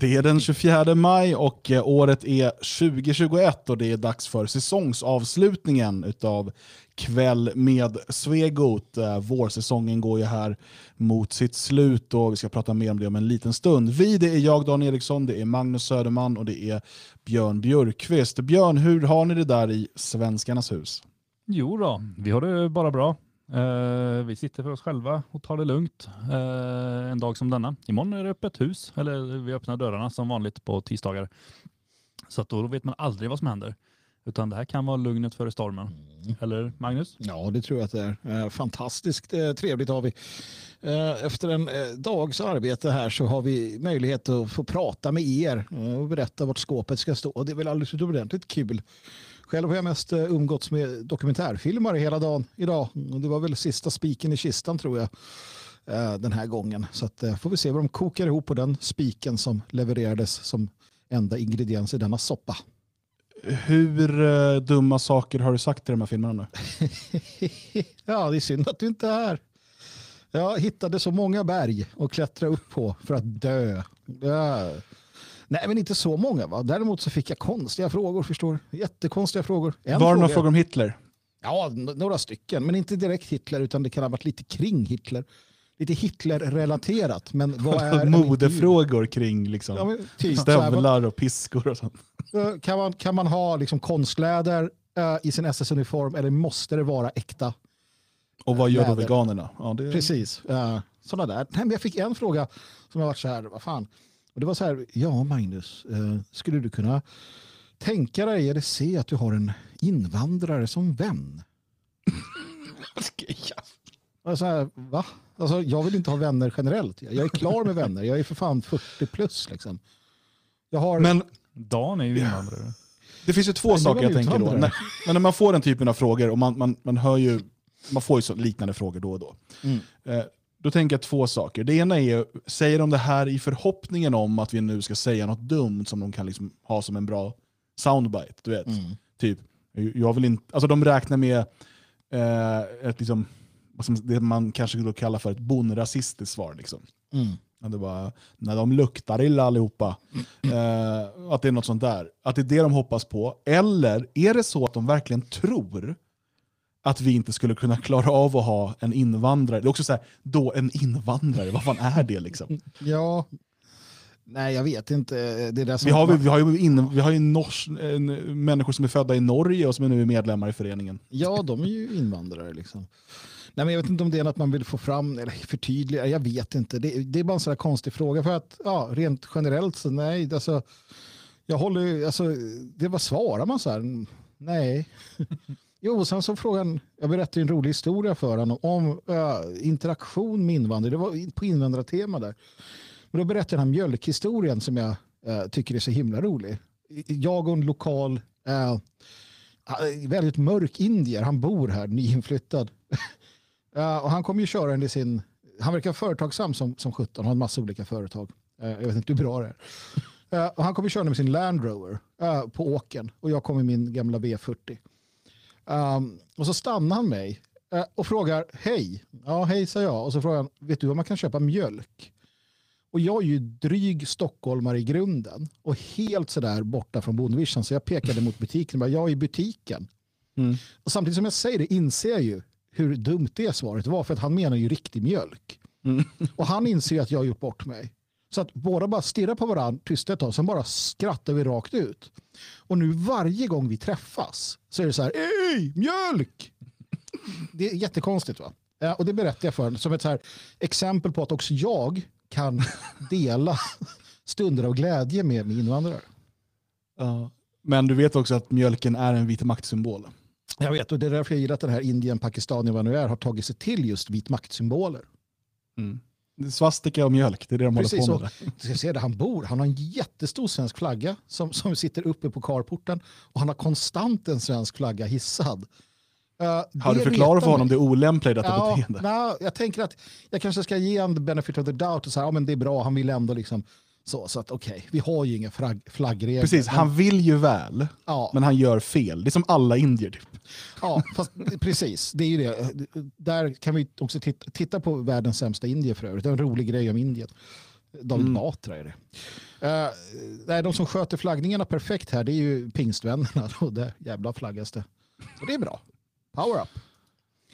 Det är den 24 maj och eh, året är 2021 och det är dags för säsongsavslutningen av Kväll med Svegot. Eh, vårsäsongen går ju här mot sitt slut och vi ska prata mer om det om en liten stund. Vi, det är jag Dan Eriksson, det är Magnus Söderman och det är Björn Björkqvist. Björn, hur har ni det där i Svenskarnas hus? Jo då, vi har det bara bra. Uh, vi sitter för oss själva och tar det lugnt uh, en dag som denna. Imorgon är det öppet hus, eller vi öppnar dörrarna som vanligt på tisdagar. Så att då vet man aldrig vad som händer. Utan det här kan vara lugnet före stormen. Mm. Eller Magnus? Ja, det tror jag att det är. Uh, fantastiskt trevligt har vi. Efter en dags arbete här så har vi möjlighet att få prata med er och berätta vart skåpet ska stå. Det är väl alldeles utomordentligt kul. Själv har jag mest eh, umgåtts med dokumentärfilmare hela dagen idag. Det var väl sista spiken i kistan tror jag eh, den här gången. Så att, eh, får vi se vad de kokar ihop på den spiken som levererades som enda ingrediens i denna soppa. Hur dumma saker har du sagt i de här filmerna nu? ja, det är synd att du inte är här. Jag hittade så många berg att klättra upp på för att dö. Ja. Nej, men inte så många. Va? Däremot så fick jag konstiga frågor, förstår Jättekonstiga frågor. En Var det några frågor om Hitler? Ja, några stycken. Men inte direkt Hitler, utan det kan ha varit lite kring Hitler. Lite Hitler-relaterat. Men vad är Modefrågor kring liksom, ja, typ, stövlar och piskor och sånt. Kan man, kan man ha liksom konstkläder uh, i sin SS-uniform eller måste det vara äkta? Och vad gör läder? då veganerna? Ja, det... Precis. Uh, sådana där. Nej, men jag fick en fråga som har varit så här, vad fan. Och det var så här, ja Magnus, eh, skulle du kunna tänka dig eller se att du har en invandrare som vän? så här, va? Alltså, jag vill inte ha vänner generellt. Jag är klar med vänner. Jag är för fan 40 plus. Liksom. Jag har... Men Dan är ju invandrare. Det finns ju två Nej, saker jag tänker då. När, när man får den typen av frågor och man, man, man hör ju man får ju liknande frågor då och då. Mm. Eh, då tänker jag två saker. Det ena är, säger de det här i förhoppningen om att vi nu ska säga något dumt som de kan liksom ha som en bra soundbite? Du vet? Mm. Typ, jag vill inte, alltså de räknar med eh, ett, liksom, det man kanske då kallar för ett bonrasistiskt svar. Liksom. Mm. det bara, när de luktar illa allihopa. Mm. Eh, att det är något sånt där. Att det är det de hoppas på. Eller är det så att de verkligen tror att vi inte skulle kunna klara av att ha en invandrare. Det är också så här, då en invandrare, vad fan är det liksom? Ja, nej jag vet inte. Det är det vi, har, vi, har ju, in, vi har ju nors, människor som är födda i Norge och som är nu medlemmar i föreningen. Ja, de är ju invandrare liksom. Nej, men jag vet inte om det är något man vill få fram eller förtydliga. Jag vet inte. Det, det är bara en sån konstig fråga. För att ja, rent generellt så nej. Alltså, jag håller, alltså, det vad svarar man så här? Nej. Jo, sen så frågan, jag berättade en rolig historia för honom om äh, interaktion med invandrare. Det var på invandrartema där. Men då berättade jag den här mjölkhistorien som jag äh, tycker är så himla rolig. Jag och en lokal, äh, väldigt mörk indier, han bor här, nyinflyttad. och han kommer ju köra i sin, han verkar företagsam som, som 17, har en massa olika företag. Jag vet inte hur bra det är. Och han kommer köra med sin Land Rover på åken och jag kommer med min gamla V40. Um, och så stannar han mig uh, och frågar hej. Ja, hej säger jag. Och så frågar han, vet du var man kan köpa mjölk? Och jag är ju dryg stockholmare i grunden och helt sådär borta från bondvision så jag pekade mot butiken och bara, jag är i butiken. Mm. Och samtidigt som jag säger det inser jag ju hur dumt det svaret var för att han menar ju riktig mjölk. Mm. Och han inser att jag har gjort bort mig. Så att båda bara stirrar på varandra tyst ett tag, sen bara skrattar vi rakt ut. Och nu varje gång vi träffas så är det så här, ej, mjölk! Det är jättekonstigt va? Och det berättar jag för som ett så här exempel på att också jag kan dela stunder av glädje med, med invandrare. Ja. Men du vet också att mjölken är en vit maktsymbol. Jag vet och det är därför jag gillar att den här Indien, Pakistan, vad nu är, har tagit sig till just vit maktsymboler. Mm. Svastika och mjölk, det är det de Precis, håller på med. Du ska se där han bor. Han har en jättestor svensk flagga som, som sitter uppe på karporten och han har konstant en svensk flagga hissad. Uh, har du förklarat för honom det olämpliga i detta ja, beteende? Na, jag tänker att jag kanske ska ge honom the benefit of the doubt och säga ja, men det är bra, han vill ändå liksom så, så att okej, okay, vi har ju inga flagg, flaggregler. Precis, han vill ju väl, ja. men han gör fel. Det är som alla indier. Typ. Ja, fast, precis. Det är ju det. Där kan vi också titta, titta på världens sämsta indier för övrigt. Det är en rolig grej om Indien. David mm. Batra är det. Uh, nej, de som sköter flaggningarna perfekt här det är ju pingstvännerna. Och det jävla flaggas det. Så det är bra. Power up.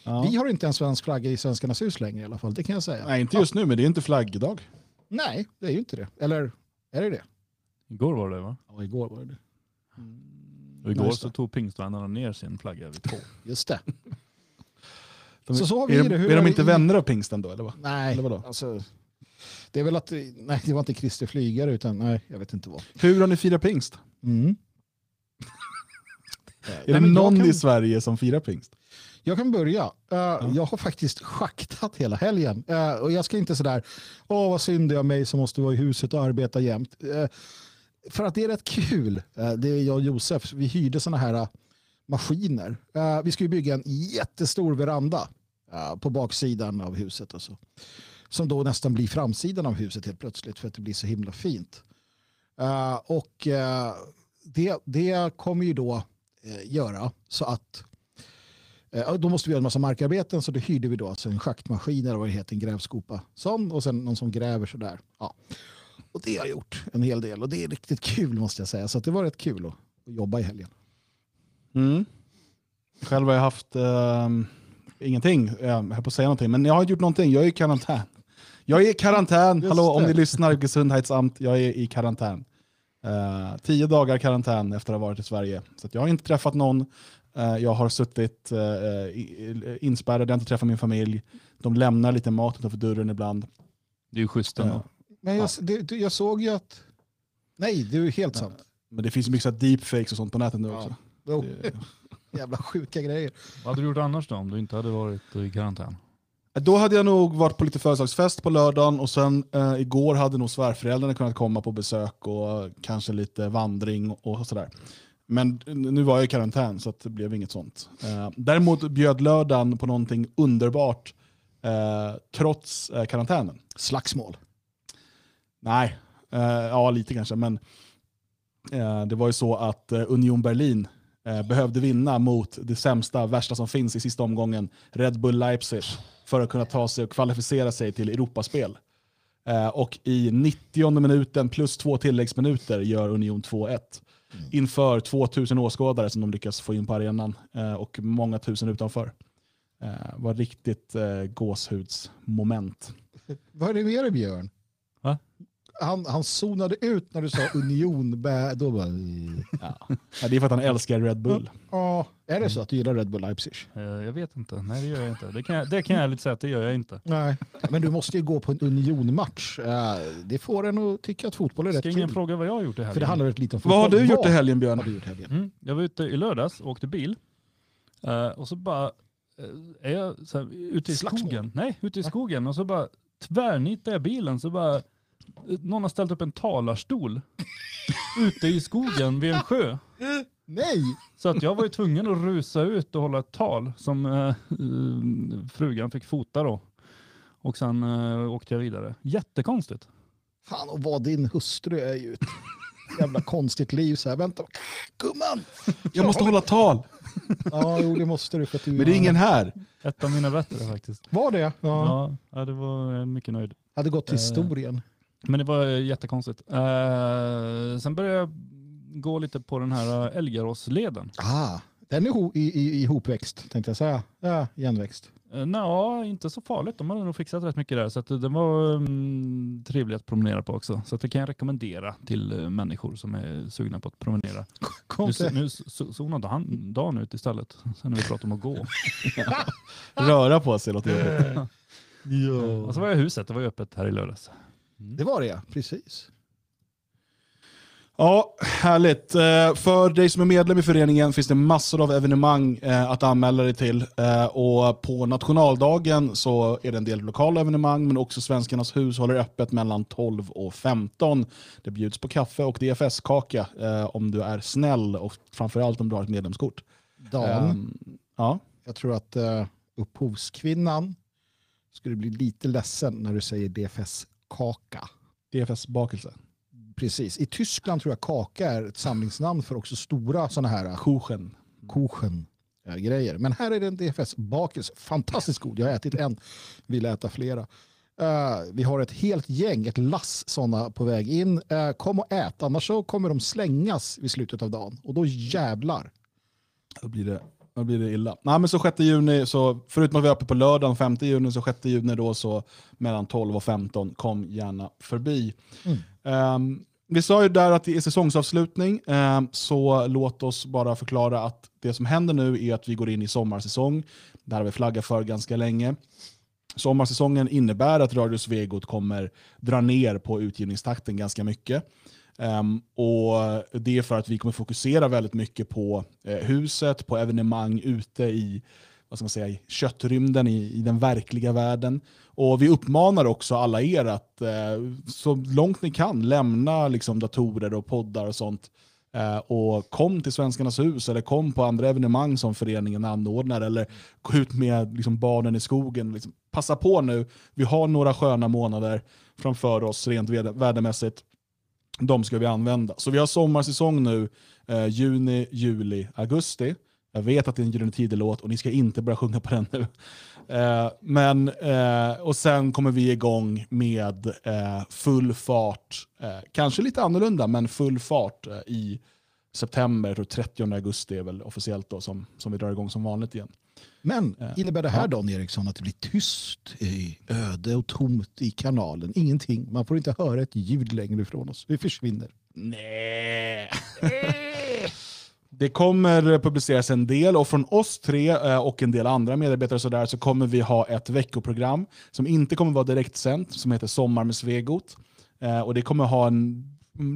Ja. Vi har inte en svensk flagga i Svenskarnas hus längre i alla fall, det kan jag säga. Nej, inte just nu, men det är inte flaggdag. Nej, det är ju inte det. Eller är det det? Igår var det va? Ja, igår var det det. Mm. Och igår så tog pingstvännerna ner sin flagga vid två. Just det. De, så, så har vi är, det. Hur är de inte vänner av pingsten då? Eller vad? Nej, eller vadå? Alltså, det är väl att, nej det var inte Christer Flygare utan nej, jag vet inte vad. Hur har ni firat pingst? Mm. är det någon kan... i Sverige som firar pingst? Jag kan börja. Uh, ja. Jag har faktiskt schaktat hela helgen. Uh, och jag ska inte sådär, åh vad synd det är mig som måste vara i huset och arbeta jämt. Uh, för att det är rätt kul. det är jag och Josef, vi hyrde sådana här maskiner. vi ska ju bygga en jättestor veranda på baksidan av huset. Och så. Som då nästan blir framsidan av huset helt plötsligt för att det blir så himla fint. och det, det kommer ju då göra så att då måste vi göra en massa markarbeten så då hyrde vi då alltså en schaktmaskin eller vad det heter, en grävskopa. Sån och sen någon som gräver sådär. Ja. Och det har jag gjort en hel del och det är riktigt kul måste jag säga. Så det var rätt kul att, att jobba i helgen. Mm. Själv har jag haft uh, ingenting, jag höll på att säga någonting, men jag har inte gjort någonting. Jag är i karantän. Jag är i karantän, hallå om ni lyssnar, Gesundhetsamt, jag är i karantän. Uh, tio dagar karantän efter att ha varit i Sverige. Så jag har inte träffat någon, Eh, jag har suttit eh, inspärrad, jag har inte träffat min familj. De lämnar lite mat utanför dörren ibland. Det är ju schysst ändå. Eh, men jag, det, jag såg ju att... Nej, det är ju helt sant. Men det finns mycket deepfakes och sånt på nätet nu också. Ja. Det... Jävla sjuka grejer. Vad hade du gjort annars då om du inte hade varit i karantän? Då hade jag nog varit på lite födelsedagsfest på lördagen och sen eh, igår hade nog svärföräldrarna kunnat komma på besök och kanske lite vandring och sådär. Men nu var jag i karantän så det blev inget sånt. Eh, däremot bjöd lördagen på någonting underbart eh, trots eh, karantänen. Slagsmål? Nej, eh, ja lite kanske. Men eh, det var ju så att eh, Union Berlin behövde vinna mot det sämsta, värsta som finns i sista omgången, Red Bull Leipzig, för att kunna ta sig och kvalificera sig till Europaspel. och i 90 minuten plus två tilläggsminuter gör Union 2-1 mm. inför 2000 åskådare som de lyckas få in på arenan eh, och många tusen utanför. Eh, var riktigt eh, gåshudsmoment. Vad är det med dig Björn? Han, han zonade ut när du sa union. Då bara... ja. ja. det är för att han älskar Red Bull. Ja, är det så att du gillar Red Bull Leipzig? Uh, jag vet inte. Nej, det gör jag inte. Det kan jag, det kan jag ärligt säga att det gör jag inte. Nej, men du måste ju gå på en unionmatch. Uh, det får en att tycka att fotboll är Ska rätt kul. Ska ingen fråga vad jag har gjort i helgen? För det handlar lite om fotboll. Vad har du gjort i helgen Björn? Har du gjort helgen? Mm, jag var ute i lördags och åkte bil. Och så bara är jag så här, ute i Slagsmål. skogen. Nej, ute i skogen. Och så bara tvärnitar jag bilen. Så bara någon har ställt upp en talarstol ute i skogen vid en sjö. Nej! Så att jag var ju tvungen att rusa ut och hålla ett tal som äh, frugan fick fota då. Och sen äh, åkte jag vidare. Jättekonstigt. Fan, och vad din hustru är ju ett jävla konstigt liv. Så här, vänta, gumman! Jag måste hålla tal! ja, jo, det måste du. För att du Men det är ingen här. Ett av mina bättre faktiskt. Var det? Ja, ja det var mycket nöjd. Hade gått till historien. Men det var jättekonstigt. Uh, sen började jag gå lite på den här Elgaråsleden. Ah, den är i, i, ihopväxt tänkte jag säga. Ja, igenväxt. Uh, Nja, inte så farligt. De har nog fixat rätt mycket där. Så att det var um, trevligt att promenera på också. Så att det kan jag rekommendera till uh, människor som är sugna på att promenera. Kom nu nu zonade han dagen ut istället. Sen när vi pratar om att gå. Röra på sig låter jobbigt. ja. Och så var jag i huset. Det var ju öppet här i lördags. Mm. Det var det ja, precis. Ja, härligt. Eh, för dig som är medlem i föreningen finns det massor av evenemang eh, att anmäla dig till. Eh, och på nationaldagen så är det en del lokala evenemang, men också Svenskarnas hus håller öppet mellan 12 och 15. Det bjuds på kaffe och DFS-kaka om du är snäll och framförallt om du har ett medlemskort. Dan, um, ja? jag tror att upphovskvinnan skulle bli lite ledsen när du säger DFS kaka. DFS-bakelse. Precis. I Tyskland tror jag kaka är ett samlingsnamn för också stora sådana här Kuchen. Kuchen grejer. Men här är det en DFS-bakelse. Fantastiskt god. Jag har ätit en, vill äta flera. Uh, vi har ett helt gäng, ett lass sådana på väg in. Uh, kom och ät, annars så kommer de slängas vid slutet av dagen. Och då jävlar. Då blir det, då blir det illa. Nej, men så 6 juni, så förutom att vi är uppe på lördagen 5 juni, så 6 juni då så mellan 12 och 15, kom gärna förbi. Mm. Um, vi sa ju där att det är säsongsavslutning, um, så låt oss bara förklara att det som händer nu är att vi går in i sommarsäsong. Det här har vi flaggat för ganska länge. Sommarsäsongen innebär att Radio Svegot kommer dra ner på utgivningstakten ganska mycket. Um, och Det är för att vi kommer fokusera väldigt mycket på eh, huset, på evenemang ute i vad ska man säga, köttrymden, i, i den verkliga världen. Och Vi uppmanar också alla er att eh, så långt ni kan lämna liksom, datorer och poddar och sånt Eh, och kom till Svenskarnas hus eller kom på andra evenemang som föreningen anordnar eller gå ut med liksom, barnen i skogen. Liksom, passa på nu, vi har några sköna månader framför oss rent värdemässigt. De ska vi använda. Så vi har sommarsäsong nu, eh, juni, juli, augusti. Jag vet att det är en Gyllene Tider-låt och ni ska inte börja sjunga på den nu. Eh, men, eh, och sen kommer vi igång med eh, full fart, eh, kanske lite annorlunda, men full fart eh, i september. Jag 30 augusti är väl officiellt då som, som vi drar igång som vanligt igen. Men innebär det här Dan Eriksson att det blir tyst, öde och tomt i kanalen? Ingenting. Man får inte höra ett ljud längre ifrån oss. Vi försvinner. Nej. Det kommer publiceras en del och från oss tre eh, och en del andra medarbetare så, där, så kommer vi ha ett veckoprogram som inte kommer vara direktsänt, som heter Sommar med Svegot. Eh, och det kommer ha en,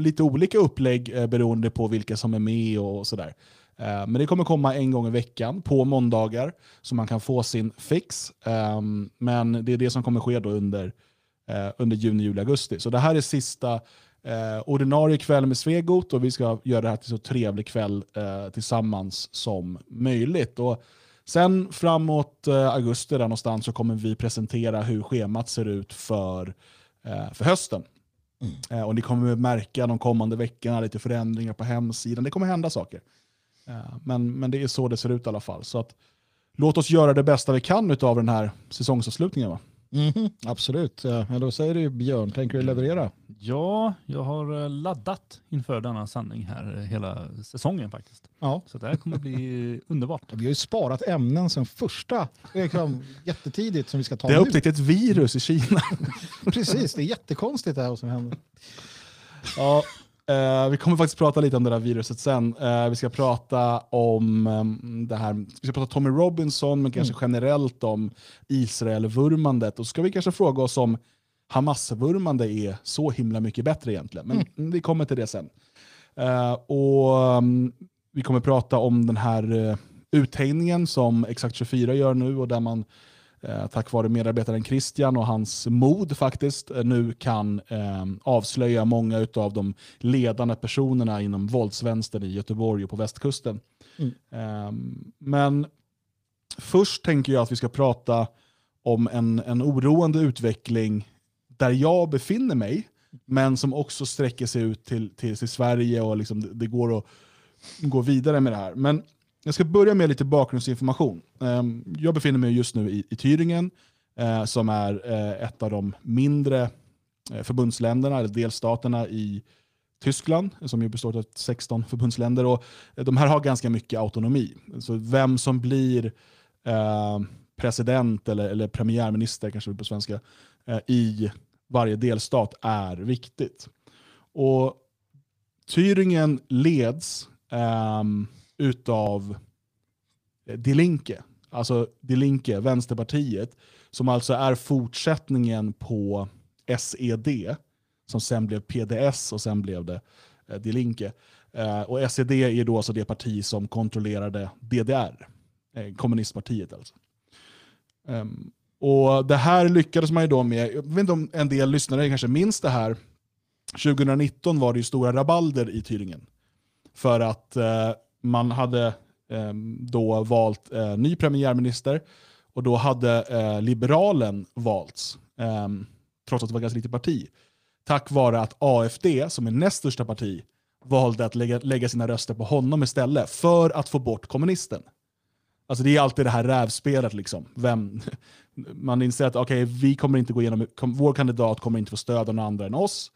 lite olika upplägg eh, beroende på vilka som är med och sådär. Men det kommer komma en gång i veckan på måndagar så man kan få sin fix. Ehm, men det är det som kommer ske då under, under juni, juli, augusti. Så det här är sista eh, ordinarie kväll med Svegot och vi ska göra det här till så trevlig kväll eh, tillsammans som möjligt. Och sen framåt eh, augusti där någonstans så kommer vi presentera hur schemat ser ut för, eh, för hösten. Mm. Eh, och ni kommer märka de kommande veckorna lite förändringar på hemsidan. Det kommer hända saker. Eh, men, men det är så det ser ut i alla fall. Så att, låt oss göra det bästa vi kan av den här säsongsavslutningen. Va? Mm, absolut. Ja, då säger du Björn, tänker du leverera? Ja, jag har eh, laddat inför denna sanning här hela säsongen faktiskt. Ja. Så det här kommer bli underbart. Vi har ju sparat ämnen sen första, liksom, jättetidigt som vi ska ta Det har upptäckt ett virus i Kina. Precis, det är jättekonstigt det här som händer. Ja, Uh, vi kommer faktiskt prata lite om det där viruset sen. Uh, vi ska prata om um, det här, vi ska prata Tommy Robinson, men kanske mm. generellt om Israel-vurmandet. Och så ska vi kanske fråga oss om Hamas-vurmande är så himla mycket bättre egentligen. Men mm. vi kommer till det sen. Uh, och um, Vi kommer prata om den här uh, uthängningen som Exakt 24 gör nu och där man tack vare medarbetaren Christian och hans mod faktiskt eh, nu kan eh, avslöja många av de ledande personerna inom våldsvänstern i Göteborg och på västkusten. Mm. Eh, men först tänker jag att vi ska prata om en, en oroande utveckling där jag befinner mig, men som också sträcker sig ut till, till, till Sverige och liksom det, det går att gå vidare med det här. Men jag ska börja med lite bakgrundsinformation. Ehm, jag befinner mig just nu i, i Thüringen, eh, som är eh, ett av de mindre eh, förbundsländerna, eller delstaterna i Tyskland, som ju består av 16 förbundsländer. Och de här har ganska mycket autonomi. Så vem som blir president eller, eller premiärminister, kanske på svenska, i varje delstat är viktigt. Och Thüringen leds um, utav eh, Dilinke, Linke. Alltså Dilinke, Vänsterpartiet, som alltså är fortsättningen på SED, som sen blev PDS och sen blev det eh, Linke. Eh, och SED är då alltså det parti som kontrollerade DDR, eh, kommunistpartiet alltså. Um, och Det här lyckades man ju då med, jag vet inte om en del lyssnare kanske minns det här, 2019 var det ju stora rabalder i Thüringen. För att eh, man hade eh, då valt eh, ny premiärminister och då hade eh, liberalen valts, ehm, trots att det var ganska litet parti. Tack vare att AFD, som är näst största parti, valde att lägga, lägga sina röster på honom istället för att få bort kommunisten. Alltså det är alltid det här rävspelet. Liksom. Vem, man inser att okay, vi kommer inte gå igenom, vår kandidat kommer inte få stöd av några andra än oss.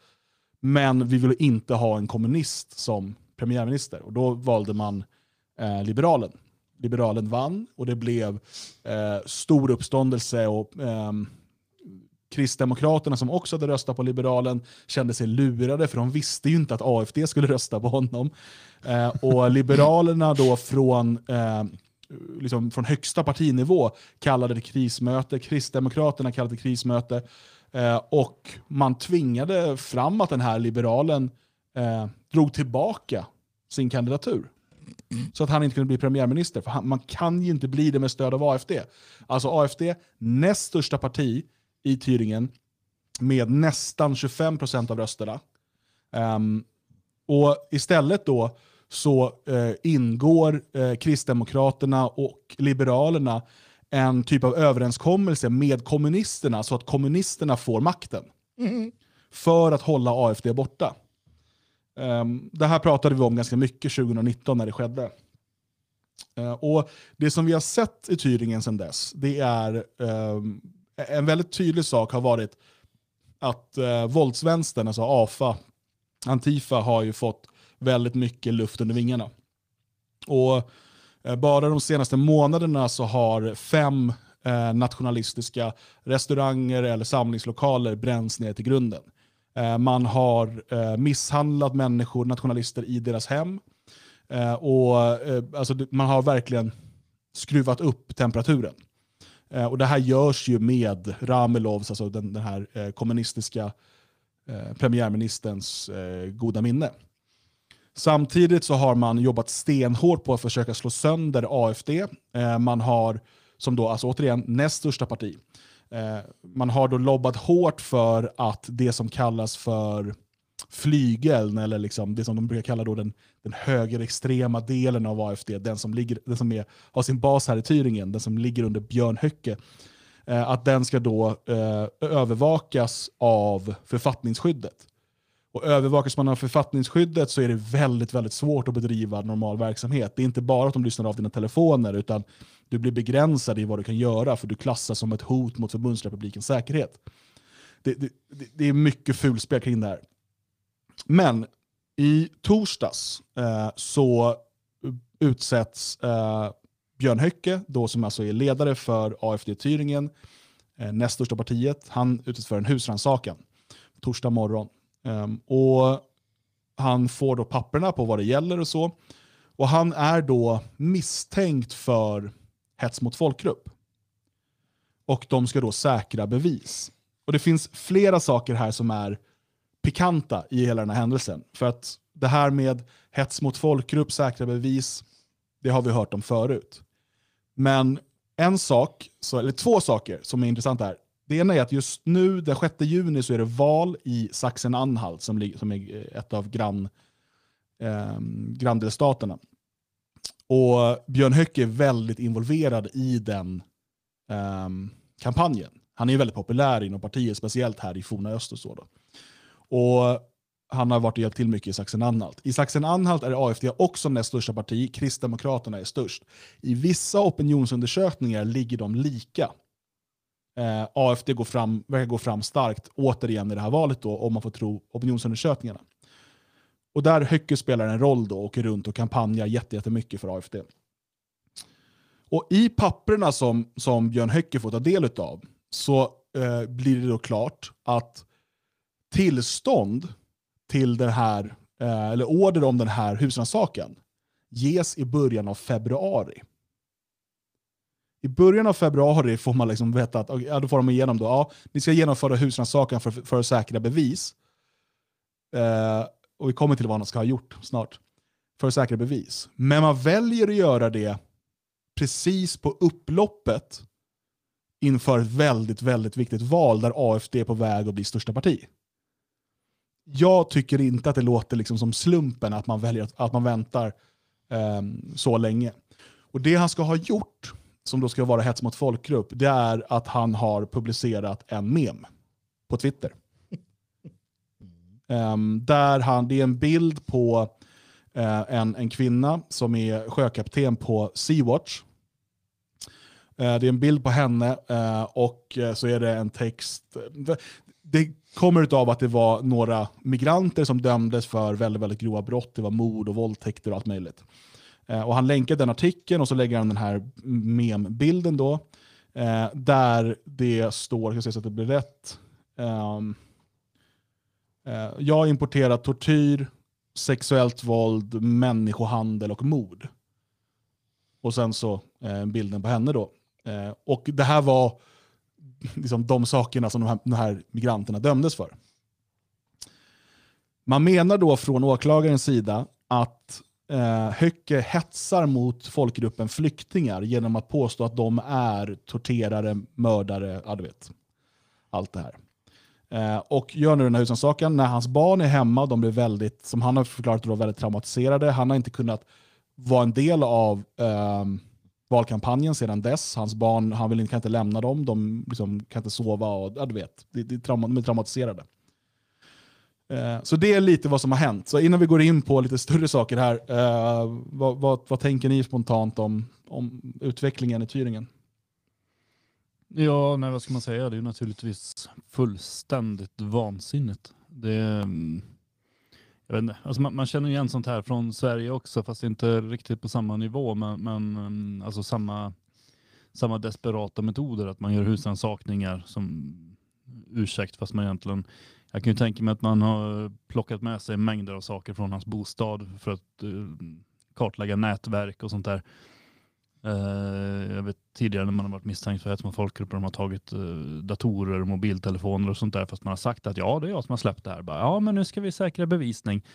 Men vi vill inte ha en kommunist som premiärminister. Och då valde man eh, liberalen. Liberalen vann och det blev eh, stor uppståndelse. och eh, Kristdemokraterna som också hade röstat på liberalen kände sig lurade för de visste ju inte att AFD skulle rösta på honom. Eh, och Liberalerna då från, eh, liksom från högsta partinivå kallade det krismöte, Kristdemokraterna kallade det krismöte eh, och man tvingade fram att den här liberalen eh, drog tillbaka sin kandidatur. Så att han inte kunde bli premiärminister. För han, man kan ju inte bli det med stöd av AFD. Alltså AFD, näst största parti i Thüringen, med nästan 25% av rösterna. Um, och istället då så eh, ingår eh, Kristdemokraterna och Liberalerna en typ av överenskommelse med kommunisterna så att kommunisterna får makten. Mm. För att hålla AFD borta. Um, det här pratade vi om ganska mycket 2019 när det skedde. Uh, och Det som vi har sett i Thüringen sedan dess, det är um, en väldigt tydlig sak har varit att uh, våldsvänstern, alltså AFA, Antifa, har ju fått väldigt mycket luft under vingarna. Och uh, Bara de senaste månaderna så har fem uh, nationalistiska restauranger eller samlingslokaler bränts ner till grunden. Eh, man har eh, misshandlat människor, nationalister, i deras hem. Eh, och alltså, Man har verkligen skruvat upp temperaturen. och Det här görs ju med Ramelovs, alltså den, den här kommunistiska premiärministerns goda minne. Samtidigt så har man jobbat stenhårt på att försöka slå sönder AFD. man har, som då alltså återigen näst största parti, Eh, man har då lobbat hårt för att det som kallas för flygeln, eller liksom det som de brukar kalla då den, den högerextrema delen av AFD, den som, ligger, den som är, har sin bas här i Thüringen, den som ligger under Björn Höcke, eh, att den ska då eh, övervakas av författningsskyddet. Och övervakas man av författningsskyddet så är det väldigt, väldigt svårt att bedriva normal verksamhet. Det är inte bara att de lyssnar av dina telefoner, utan du blir begränsad i vad du kan göra för du klassas som ett hot mot förbundsrepublikens säkerhet. Det, det, det är mycket fulspel kring det här. Men i torsdags eh, så utsätts eh, Björn Höcke, då som alltså är ledare för AFD Thüringen, eh, näst största partiet, han utsätts för en husrannsakan torsdag morgon. Ehm, och Han får då papperna på vad det gäller och så. Och Han är då misstänkt för hets mot folkgrupp. Och de ska då säkra bevis. Och Det finns flera saker här som är pikanta i hela den här händelsen. För att det här med hets mot folkgrupp, säkra bevis, det har vi hört om förut. Men en sak, så, eller två saker som är intressanta här. Det ena är att just nu, den 6 juni, så är det val i Sachsen-Anhalt som, som är ett av grann, eh, granndelstaterna. Och Björn Höck är väldigt involverad i den um, kampanjen. Han är väldigt populär inom partiet, speciellt här i forna öst. Och så då. Och han har varit och hjälpt till mycket i Sachsen-Anhalt. I Sachsen-Anhalt är AFD också näst största parti, Kristdemokraterna är störst. I vissa opinionsundersökningar ligger de lika. Eh, AFD går fram, verkar gå fram starkt återigen i det här valet då, om man får tro opinionsundersökningarna. Och där Höcke spelar en roll då, åker runt och kampanjar jättemycket för AFD. Och i papperna som, som Björn Höcke får ta del av så eh, blir det då klart att tillstånd till den här, eh, eller order om den här husrannsakan ges i början av februari. I början av februari får man liksom veta att ja, då får de igenom då, ja, ni ska genomföra husrannsakan för, för att säkra bevis. Eh, och vi kommer till vad han ska ha gjort snart. För att säkra bevis. Men man väljer att göra det precis på upploppet inför ett väldigt, väldigt viktigt val där AFD är på väg att bli största parti. Jag tycker inte att det låter liksom som slumpen att man, väljer att, att man väntar um, så länge. Och Det han ska ha gjort som då ska vara hets mot folkgrupp, det är att han har publicerat en mem på Twitter. Um, där han, det är en bild på uh, en, en kvinna som är sjökapten på Sea-Watch. Uh, det är en bild på henne uh, och så är det en text. Det kommer av att det var några migranter som dömdes för väldigt, väldigt grova brott. Det var mord och våldtäkter och allt möjligt. Och han länkar den artikeln och så lägger han den här membilden då. Där det står, jag ska se så att det blir rätt. Um, Eh, jag importerar tortyr, sexuellt våld, människohandel och mord. Och sen så eh, bilden på henne då. Eh, och det här var liksom de sakerna som de här, de här migranterna dömdes för. Man menar då från åklagarens sida att eh, Höcke hetsar mot folkgruppen flyktingar genom att påstå att de är torterare, mördare, ja du vet. Allt det här. Eh, och gör nu den här husrannsakan när hans barn är hemma, de blir väldigt, som han har förklarat, då, väldigt traumatiserade. Han har inte kunnat vara en del av eh, valkampanjen sedan dess. Hans barn han vill inte, kan inte lämna dem, de liksom kan inte sova. Och, ja, du vet, de, de, de är traumatiserade. Eh, så det är lite vad som har hänt. Så innan vi går in på lite större saker här, eh, vad, vad, vad, tänker ni spontant om, om utvecklingen i Thüringen? Ja, nej, vad ska man säga? Det är naturligtvis fullständigt vansinnigt. Det, mm, jag vet inte, alltså man, man, känner igen sånt här från Sverige också, fast inte riktigt på samma nivå, men, men mm, alltså samma, samma desperata metoder, att man gör husrannsakningar som ursäkt, fast man egentligen jag kan ju tänka mig att man har plockat med sig mängder av saker från hans bostad för att uh, kartlägga nätverk och sånt där. Eh, jag vet tidigare när man har varit misstänkt för hets mot folkgrupper, de har tagit eh, datorer, mobiltelefoner och sånt där, fast man har sagt att ja, det är jag som har släppt det här. Bara, ja, men nu ska vi säkra bevisning.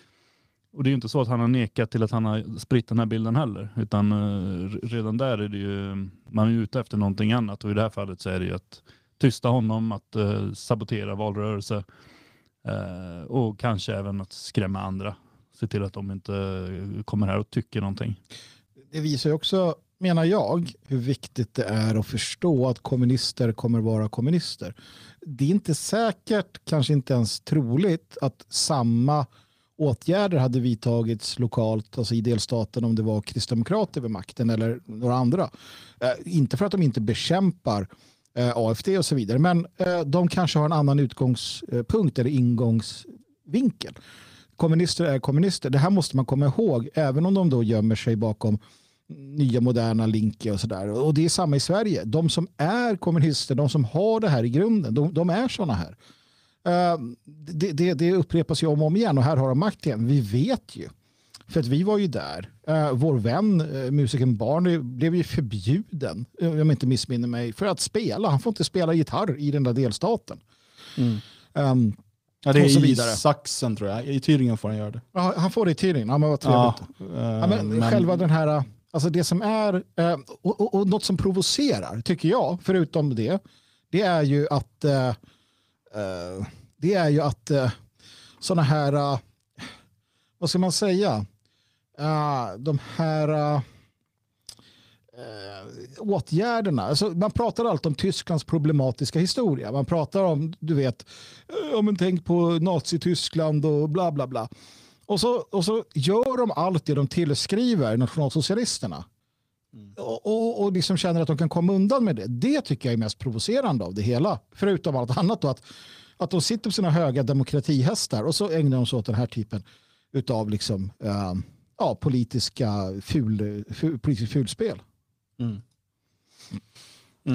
Och det är ju inte så att han har nekat till att han har spritt den här bilden heller, utan eh, redan där är det ju, man är ute efter någonting annat och i det här fallet så är det ju att tysta honom, att sabotera valrörelse och kanske även att skrämma andra. Se till att de inte kommer här och tycker någonting. Det visar ju också menar jag hur viktigt det är att förstå att kommunister kommer vara kommunister. Det är inte säkert, kanske inte ens troligt, att samma åtgärder hade vidtagits lokalt, alltså i delstaten om det var kristdemokrater vid makten eller några andra. Eh, inte för att de inte bekämpar eh, AFD och så vidare, men eh, de kanske har en annan utgångspunkt eller ingångsvinkel. Kommunister är kommunister. Det här måste man komma ihåg, även om de då gömmer sig bakom nya moderna Linke och sådär. Och det är samma i Sverige. De som är kommunister, de som har det här i grunden, de, de är sådana här. Uh, det, det, det, upprepas ju om och om igen och här har de makt igen. Vi vet ju. För att vi var ju där. Uh, vår vän, uh, musikern Barney, blev ju förbjuden, om jag inte missminner mig, för att spela. Han får inte spela gitarr i den där delstaten. Mm. Um, ja, det är i Saxen tror jag. I Thüringen får han göra det. Ja, han får det i Thüringen. Ja, men vad trevligt. Ja, men, men, själva den här Alltså det som är, eh, och, och, och, något som provocerar, tycker jag, förutom det, det är ju att eh, eh det är ju att eh, sådana här, eh, vad ska man säga, eh, de här eh, åtgärderna. Alltså, man pratar alltid om Tysklands problematiska historia. Man pratar om, du vet, om man tänk på Nazityskland och bla bla bla. Och så, och så gör de allt det de tillskriver nationalsocialisterna. Mm. Och, och, och liksom känner att de kan komma undan med det. Det tycker jag är mest provocerande av det hela. Förutom allt annat då, att, att de sitter på sina höga demokratihästar och så ägnar de sig åt den här typen av liksom, uh, ja, politiska ful, ful, politiskt fulspel. Mm. Mm.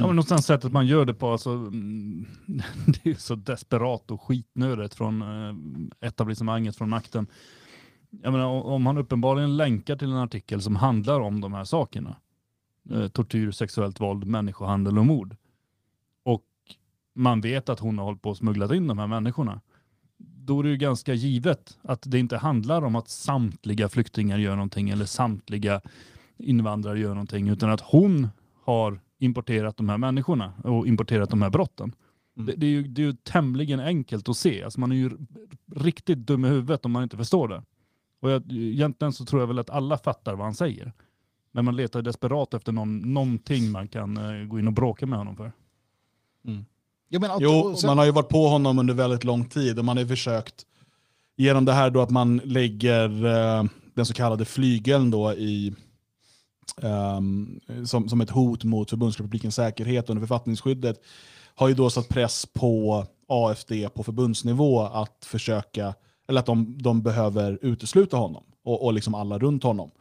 Ja, men någonstans sättet man gör det på, alltså, mm, det är så desperat och skitnödigt från eh, etablissemanget, från makten. Jag menar, om han uppenbarligen länkar till en artikel som handlar om de här sakerna, eh, tortyr, sexuellt våld, människohandel och mord, och man vet att hon har hållit på att smuggla in de här människorna, då är det ju ganska givet att det inte handlar om att samtliga flyktingar gör någonting eller samtliga invandrare gör någonting, utan att hon har importerat de här människorna och importerat de här brotten. Mm. Det, det, är ju, det är ju tämligen enkelt att se. Alltså man är ju riktigt dum i huvudet om man inte förstår det. Och jag, egentligen så tror jag väl att alla fattar vad han säger. Men man letar desperat efter någon, någonting man kan uh, gå in och bråka med honom för. Mm. Jo, men att, jo, sen... man har ju varit på honom under väldigt lång tid och man har ju försökt genom det här då att man lägger uh, den så kallade flygeln då i um, som, som ett hot mot förbundsrepublikens säkerhet under författningsskyddet har ju då satt press på AFD på förbundsnivå att försöka, eller att de, de behöver utesluta honom och, och liksom alla runt honom.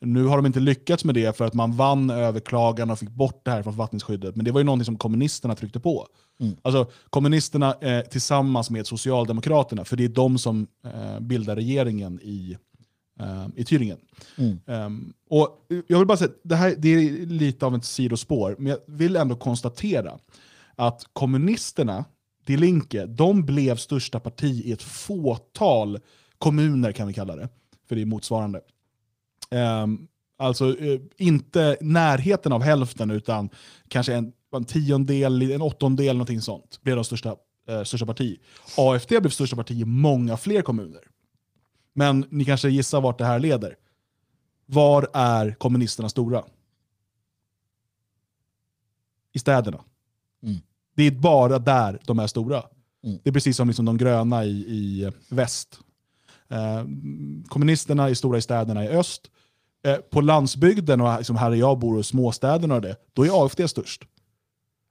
Nu har de inte lyckats med det för att man vann överklagan och fick bort det här från författningsskyddet. Men det var ju någonting som kommunisterna tryckte på. Mm. Alltså kommunisterna eh, tillsammans med Socialdemokraterna, för det är de som eh, bildar regeringen i, eh, i Thüringen. Mm. Um, och jag vill bara säga, det här det är lite av ett sidospår, men jag vill ändå konstatera att kommunisterna, Die Linke, de blev största parti i ett fåtal kommuner kan vi kalla det, för det är motsvarande. Um, alltså uh, inte närheten av hälften, utan kanske en, en tiondel, en åttondel, någonting sånt, blev de största, uh, största parti. AFD blev största parti i många fler kommuner. Men ni kanske gissar vart det här leder. Var är kommunisterna stora? I städerna. Mm. Det är bara där de är stora. Mm. Det är precis som liksom de gröna i, i väst. Eh, kommunisterna är stora i städerna i öst. Eh, på landsbygden, och liksom här jag bor, och småstäderna och det, då är AFD störst.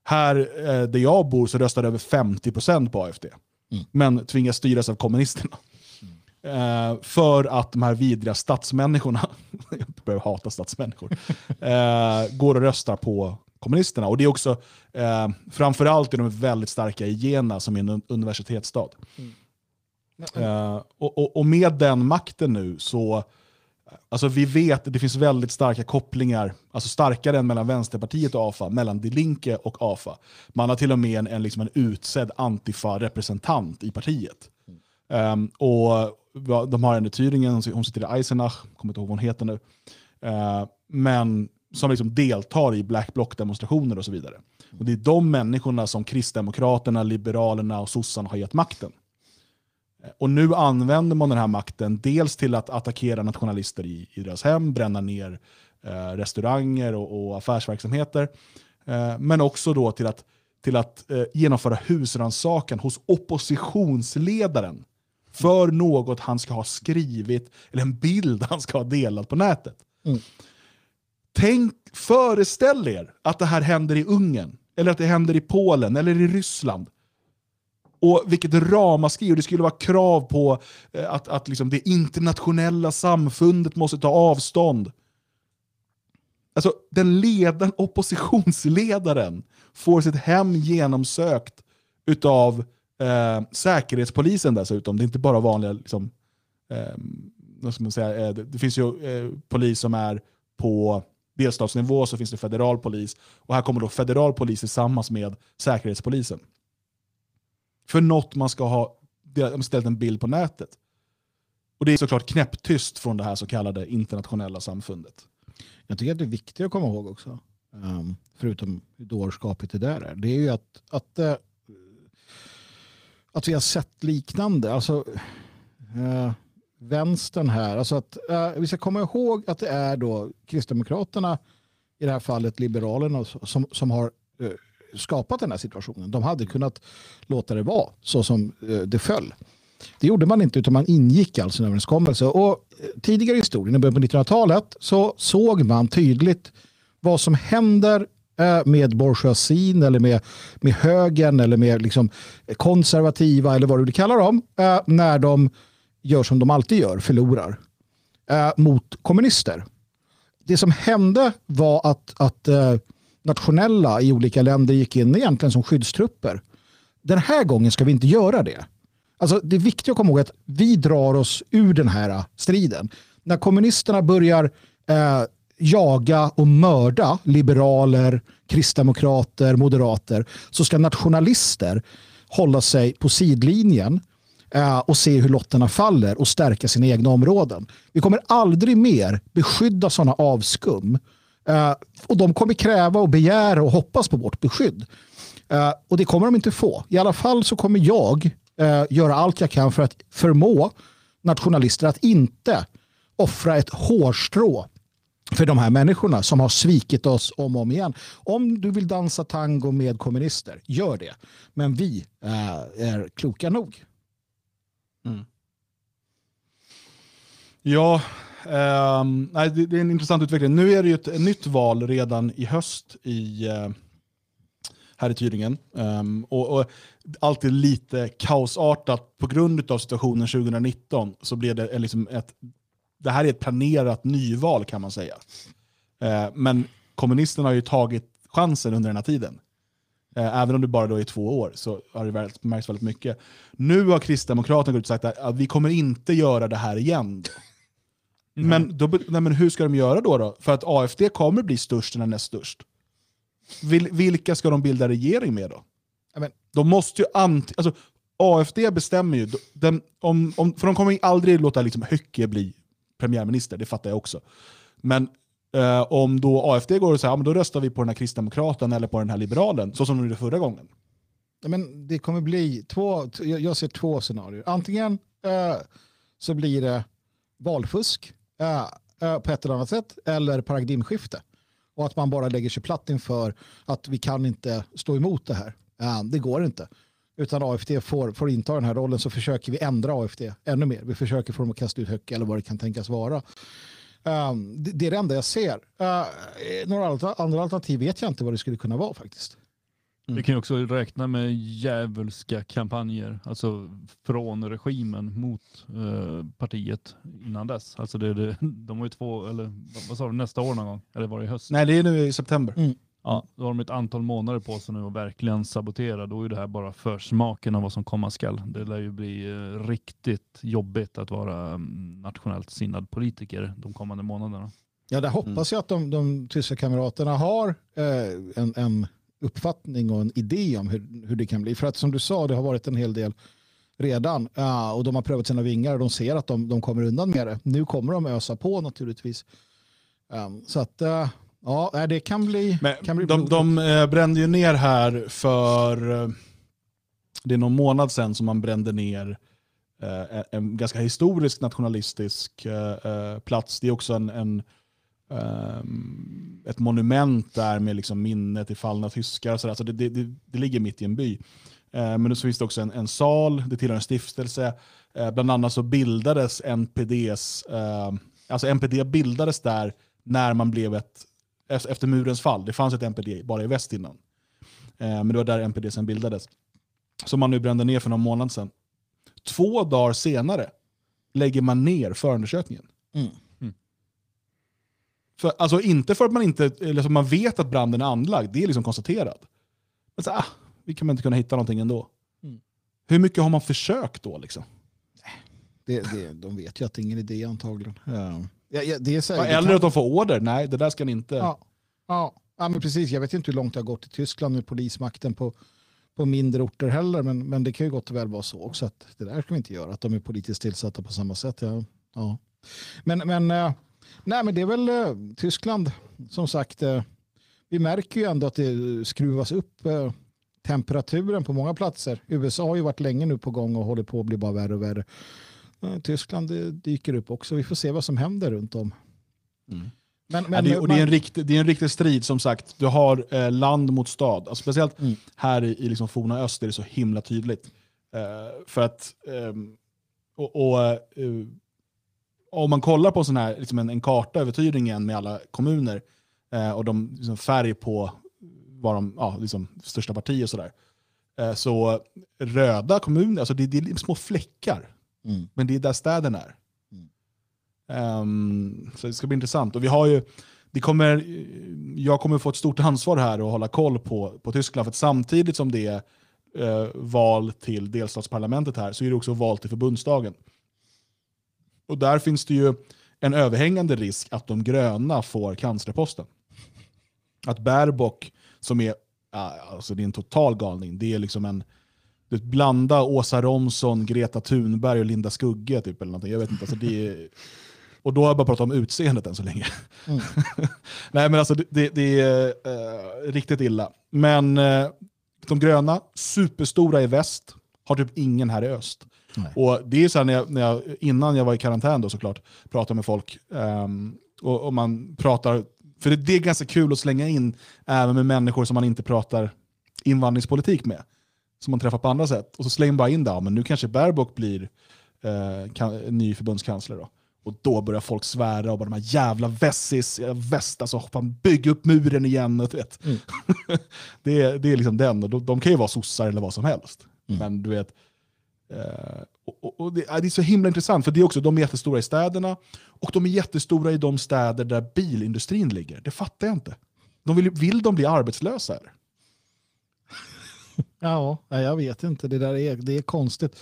Här eh, där jag bor så röstar över 50% på AFD. Mm. Men tvingas styras av kommunisterna. Mm. Eh, för att de här vidriga stadsmänniskorna, jag börjar hata stadsmänniskor, eh, går och röstar på kommunisterna. Och det är också, eh, framförallt är de väldigt starka i Jena som är en universitetsstad. Mm. Uh, och, och, och, med den makten nu så, alltså vi vet att det finns väldigt starka kopplingar, alltså starkare än mellan Vänsterpartiet och AFA, mellan Die Linke och AFA. Man har till och med en, en, liksom en utsedd Antifa-representant i partiet. Mm. Um, och De har en i Thüringen, hon sitter i Eisenach, kommer inte ihåg vad hon heter nu. Uh, men som liksom deltar i Black Bloc-demonstrationer och så vidare. Och Det är de människorna som Kristdemokraterna, Liberalerna och sossarna har gett makten. Och nu använder man den här makten dels till att attackera nationalister i, i deras hem, bränna ner eh, restauranger och, och affärsverksamheter. Eh, men också då till att, till att eh, genomföra husrannsakan hos oppositionsledaren för något han ska ha skrivit, eller en bild han ska ha delat på nätet. Mm. Tänk, föreställ er att det här händer i Ungern, eller att det händer i Polen eller i Ryssland. Och vilket ramaskri, och det skulle vara krav på eh, att, att liksom det internationella samfundet måste ta avstånd. Alltså den leden, oppositionsledaren får sitt hem genomsökt utav eh, Säkerhetspolisen dessutom. Det är inte bara vanliga, liksom, eh, vad ska man säga, eh, det, det, finns ju eh, polis som är på delstatsnivå, så finns det federal polis. Och här kommer då federal polis tillsammans med Säkerhetspolisen för något man ska ha ställt en bild på nätet. Och det är såklart knäpptyst från det här så kallade internationella samfundet. Jag tycker att det är viktigt att komma ihåg också, um, förutom hur dårskapligt det där är, det är ju att, att, uh, att vi har sett liknande. Alltså, uh, vänstern här, alltså att eh, vi ska komma ihåg att det är då Kristdemokraterna, i det här fallet Liberalerna, som, som har eh, skapat den här situationen. De hade kunnat låta det vara så som eh, det föll. Det gjorde man inte utan man ingick alltså en överenskommelse. Och eh, tidigare i historien, i början på 1900-talet, så såg man tydligt vad som händer eh, med bourgeoisien eller med, med högern eller med liksom konservativa eller vad du vill kalla dem eh, när de gör som de alltid gör, förlorar eh, mot kommunister. Det som hände var att, att eh, nationella i olika länder gick in egentligen som skyddstrupper. Den här gången ska vi inte göra det. Alltså, det är viktigt att komma ihåg att vi drar oss ur den här striden. När kommunisterna börjar eh, jaga och mörda liberaler, kristdemokrater, moderater så ska nationalister hålla sig på sidlinjen Eh, och se hur lotterna faller och stärka sina egna områden. Vi kommer aldrig mer beskydda sådana avskum eh, och de kommer kräva och begära och hoppas på vårt beskydd. Eh, och det kommer de inte få. I alla fall så kommer jag göra allt jag kan för att förmå nationalister att inte offra ett hårstrå för de här människorna som har svikit oss om och om igen. Om du vill dansa tango med kommunister, gör det. Men vi är kloka nog. Mm. Ja, Um, nej, det, det, är en intressant utveckling. Nu är det ju ett, nytt val redan i höst i, uh, här i Tyringen. Um, och, och allt är lite kaosartat på grund av situationen 2019. Så blev det liksom ett, det här är ett planerat nyval kan man säga. Uh, men kommunisterna har ju tagit chansen under den här tiden. Uh, även om det bara då är två år så har det märkts väldigt mycket. Nu har Kristdemokraterna gått ut och sagt att vi kommer inte göra det här igen. Mm. Men, då, nej, men hur ska de göra då, då? För att AFD kommer bli störst eller näst störst. Vil, vilka ska de bilda regering med då? Men, de måste ju anti, alltså, AFD bestämmer ju, den, om, om, för de kommer aldrig låta liksom Höcke bli premiärminister, det fattar jag också. Men eh, om då AFD går och säger ja, då röstar vi på den här kristdemokraten eller på den här liberalen, så som de gjorde förra gången. Men det kommer bli två, jag ser två scenarier. Antingen eh, så blir det valfusk eh, eh, på ett eller annat sätt eller paradigmskifte. Och att man bara lägger sig platt inför att vi kan inte stå emot det här. Eh, det går inte. Utan AFD får, får inta den här rollen så försöker vi ändra AFD ännu mer. Vi försöker få dem att kasta ut höck eller vad det kan tänkas vara. Um, det, det, är det enda jag ser. Uh, några andra alternativ vet jag inte vad det skulle kunna vara faktiskt. Mm. Vi kan ju också räkna med djävulska kampanjer, alltså från regimen mot eh, partiet innan dess. Alltså det, det, de har ju två, eller vad sa du, nästa år någon gång? Eller var det i höst? Nej, det är nu i september. Mm. Ja, då har de ett antal månader på sig nu att verkligen sabotera. Då är det här bara försmaken av vad som komma skall. Det lär ju bli eh, riktigt jobbigt att vara mm, nationellt sinnad politiker de kommande månaderna. Ja, där hoppas mm. jag att de, de tyska kamraterna har eh, en, en uppfattning och en idé om hur, hur det kan bli. För att som du sa, det har varit en hel del redan uh, och de har prövat sina vingar och de ser att de, de kommer undan med det. Nu kommer de ösa på naturligtvis. Um, så att uh, ja, det kan bli, Men kan bli de, de uh, brände ju ner här för uh, det är någon månad sedan som man brände ner en ganska historisk nationalistisk plats. Det är också en, en um, ett monument där med liksom minne till fallna tyskar. Så alltså det, det, det, ligger mitt i en by. Men så finns det också en, en sal, det tillhör en stiftelse. Bland annat så bildades NPDs, ehm, alltså NPD bildades där när man blev ett, efter murens fall. Det fanns ett NPD bara i väst innan. men det var där NPD sen bildades. Som man nu brände ner för någon månad sedan. Två dagar senare lägger man ner förundersökningen. Mm. För, alltså inte för att man inte, eller man vet att branden är anlagd, det är liksom konstaterat. Men så, ah, vi kommer inte kunna hitta någonting ändå. Mm. Hur mycket har man försökt då? Liksom? Det, det, de vet ju att det är ingen idé antagligen. Ja. Ja, ja, det är så, Eller kan... att de får order, nej det där ska ni inte... Ja. Ja. ja, men precis. Jag vet inte hur långt det har gått i Tyskland med polismakten på, på mindre orter heller, men, men det kan ju gott och väl vara så också att det där ska vi inte göra, att de är politiskt tillsatta på samma sätt. Ja. Ja. Men, men äh, Nej, men det är väl eh, Tyskland som sagt. Eh, vi märker ju ändå att det skruvas upp eh, temperaturen på många platser. USA har ju varit länge nu på gång och håller på att bli bara värre och värre. Eh, Tyskland dyker upp också. Vi får se vad som händer runt om. Mm. Men, men, ja, det, och det, är en rikt, det är en riktig strid som sagt. Du har eh, land mot stad. Alltså, speciellt mm. här i, i liksom forna öst är det så himla tydligt. Eh, för att ehm, och, och eh, om man kollar på sån här, liksom en, en karta över Thüringen med alla kommuner eh, och de liksom, färg på vad de, ja, liksom, största partier och sådär. Eh, så röda kommuner, alltså det, det är små fläckar. Mm. Men det är där städerna är. Mm. Um, så det ska bli intressant. Och vi har ju, det kommer, jag kommer få ett stort ansvar här och hålla koll på, på Tyskland. För samtidigt som det är eh, val till delstatsparlamentet här så är det också val till förbundsdagen. Och där finns det ju en överhängande risk att de gröna får kanslerposten. Att Baerbock, som är, alltså det är en total galning, det är liksom en du blanda Åsa Romson, Greta Thunberg och Linda Skugge typ, eller någonting. Jag vet inte, alltså det är, och då har jag bara pratat om utseendet än så länge. Mm. Nej men alltså det, det är uh, riktigt illa. Men uh, de gröna, superstora i väst, har typ ingen här i öst. Nej. Och det är så när jag, när jag, innan jag var i karantän då såklart, pratade med folk. Um, och, och, man pratar, för det, det, är ganska kul att slänga in även med människor som man inte pratar invandringspolitik med. Som man träffar på andra sätt. Och så slänger man bara in det, ja, men nu kanske Baerbock blir eh, kan, ny förbundskansler. Då. Och då börjar folk svära och bara de här jävla vessis, väst, alltså fan, bygg upp muren igen. Och, vet. Mm. det, är, det är liksom den, och de, de, kan ju vara sossar eller vad som helst. Mm. Men du vet, eh, och, och det, det, är så himla intressant, för det är också, de är jättestora i städerna, och de är jättestora i de städer där bilindustrin ligger. Det fattar jag inte. De vill, vill de bli arbetslösa? Här? Ja, jag vet inte. Det där är, det är konstigt.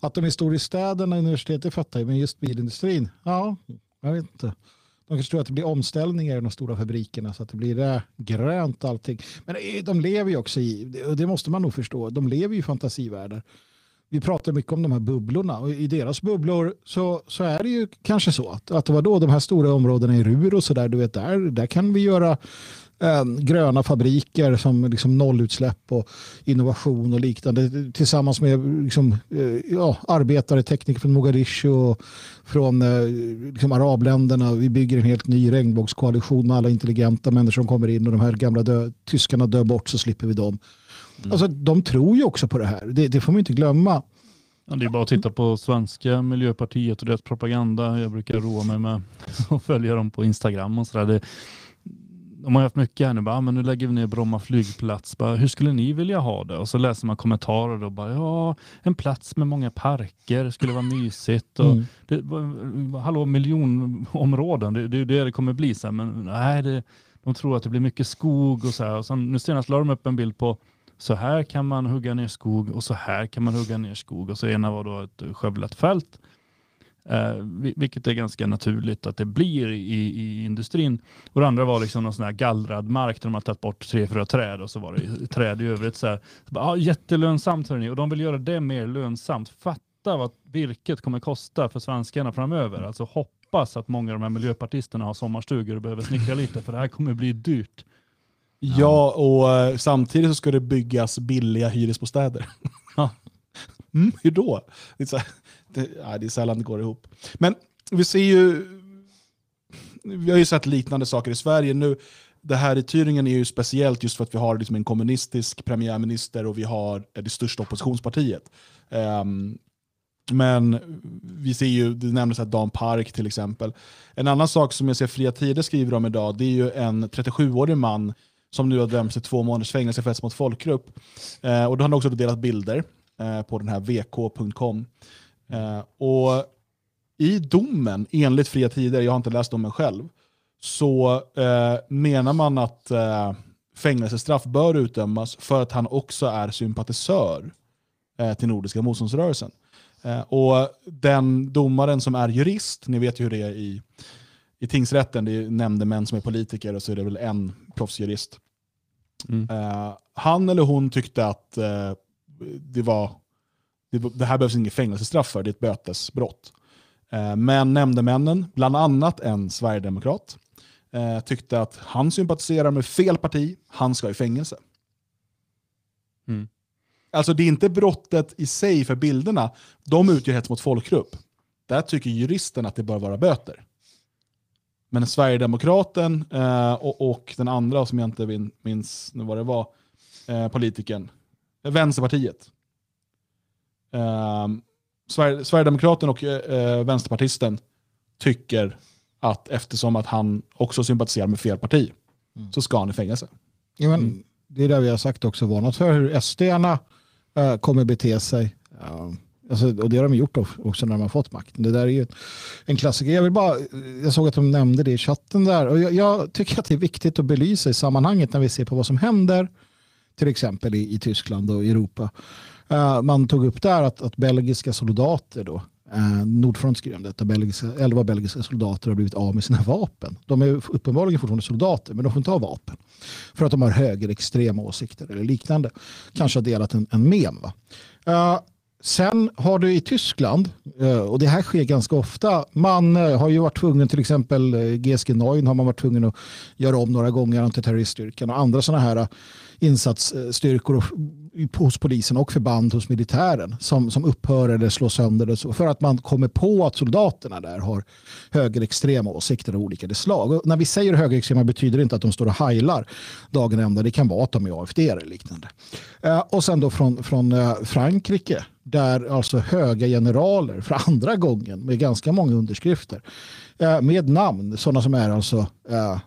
Att de är stora i städerna, universitetet fattar jag, men just bilindustrin, ja, jag vet inte. De kanske tror att det blir omställningar i de stora fabrikerna så att det blir det grönt allting. Men eh, de lever ju också i, och det måste man nog förstå, de lever ju i fantasivärldar. Vi pratar mycket om de här bubblorna och i deras bubblor så, så är det ju kanske så att, att det var då de här stora områdena i Rur och så där, du vet, där, där kan vi göra eh, gröna fabriker som liksom nollutsläpp och innovation och liknande tillsammans med liksom, eh, ja, arbetare, tekniker från Mogadishu och från eh, liksom arabländerna. Vi bygger en helt ny regnbågskoalition med alla intelligenta människor som kommer in och de här gamla dö tyskarna dör bort så slipper vi dem. Mm. Alltså, de tror ju också på det här. Det, det får man inte glömma. Ja, det är bara att titta på svenska Miljöpartiet och deras propaganda. Jag brukar roa mig med att följa dem på Instagram och sådär de har haft mycket här nu, bara, ah, men nu lägger vi ner Bromma flygplats. Bara, hur skulle ni vilja ha det? Och så läser man kommentarer och bara, ja, en plats med många parker skulle vara mysigt. Och mm. det, hallå, miljonområden, det är det, det det kommer bli sen. Men nej, det, de tror att det blir mycket skog och så här. Och sen, nu senast la de upp en bild på så här kan man hugga ner skog och så här kan man hugga ner skog. Och så ena var då ett skövlat fält Eh, vilket är ganska naturligt att det blir i, i industrin. Och det andra var liksom någon sån här gallrad mark där de har tagit bort tre, fyra träd och så var det träd i övrigt. Så här, så bara, ah, jättelönsamt hörni. och de vill göra det mer lönsamt. Fatta vad virket kommer kosta för svenskarna framöver. Alltså hoppas att många av de här miljöpartisterna har sommarstugor och behöver snickra lite för det här kommer bli dyrt. Ja, ja och uh, samtidigt så ska det byggas billiga hyresbostäder. Ja. Mm, hur då? Det är, det, det är sällan det går ihop. Men vi ser ju, vi har ju sett liknande saker i Sverige nu. Det här i Thüringen är ju speciellt just för att vi har liksom en kommunistisk premiärminister och vi har det största oppositionspartiet. Um, men vi ser ju, det nämndes att Dan Park till exempel. En annan sak som jag ser Fria Tider skriver om idag, det är ju en 37-årig man som nu har dömts till två månaders fängelse för hets mot folkgrupp. Eh, och då har han också delat bilder eh, på den här vk.com. Eh, och i domen, enligt Fria Tider, jag har inte läst domen själv, så eh, menar man att eh, fängelsestraff bör utdömas för att han också är sympatisör till Nordiska motståndsrörelsen. Och den domaren som är jurist, ni vet ju hur det är i, i tingsrätten, det är nämndemän som är politiker och så är det väl en proffsjurist. Mm. Han eller hon tyckte att det var det, här behövs inget fängelsestraff för, det är ett bötesbrott. Eh, men nämndemännen, bland annat en sverigedemokrat, eh, tyckte att han sympatiserar med fel parti, han ska i fängelse. Mm. Alltså det är inte brottet i sig för bilderna, de utgör hets mot folkgrupp. Där tycker juristen att det bör vara böter. Men Sverigedemokraten eh, och, och, den andra, som jag inte minns vad det var, eh, politikern, Vänsterpartiet, eh, Sverigedemokraten och eh, vänsterpartisten tycker att eftersom att han också sympatiserar med fel parti mm. så ska han i fängelse. Ja, men, mm. Det är det vi har sagt också, varnat för hur SD-arna eh, kommer bete sig. Ja, alltså, och det har de gjort också när de har fått makten. Det där är ju en klassiker. Jag, vill bara, jag såg att de nämnde det i chatten där. Och jag, jag, tycker att det är viktigt att belysa i sammanhanget när vi ser på vad som händer till exempel i, i Tyskland och Europa. Eh, man tog upp där att, att belgiska soldater då, Eh, Nordfront skrev detta, belgiska, 11 belgiska soldater har blivit av med sina vapen. De är uppenbarligen fortfarande soldater, men de får inte ha vapen. För att de har högerextrema åsikter eller liknande. Kanske har delat en, en mem. Va? Eh, sen har du i Tyskland, eh, och det här sker ganska ofta, man har ju varit tvungen, till exempel GSG 9 har man varit tvungen att göra om några gånger antiterroriststyrkan och andra sådana här insatsstyrkor hos polisen och förband hos militären som, som upphör eller slås sönder så, för att man kommer på att soldaterna där har högerextrema åsikter av olika slag. Och när vi säger högerextrema betyder det inte att de står och heilar dagen ända. Det kan vara att de är AFD eller liknande. Eh, och sen då från, från eh, Frankrike där alltså höga generaler för andra gången med ganska många underskrifter eh, med namn, sådana som är alltså eh,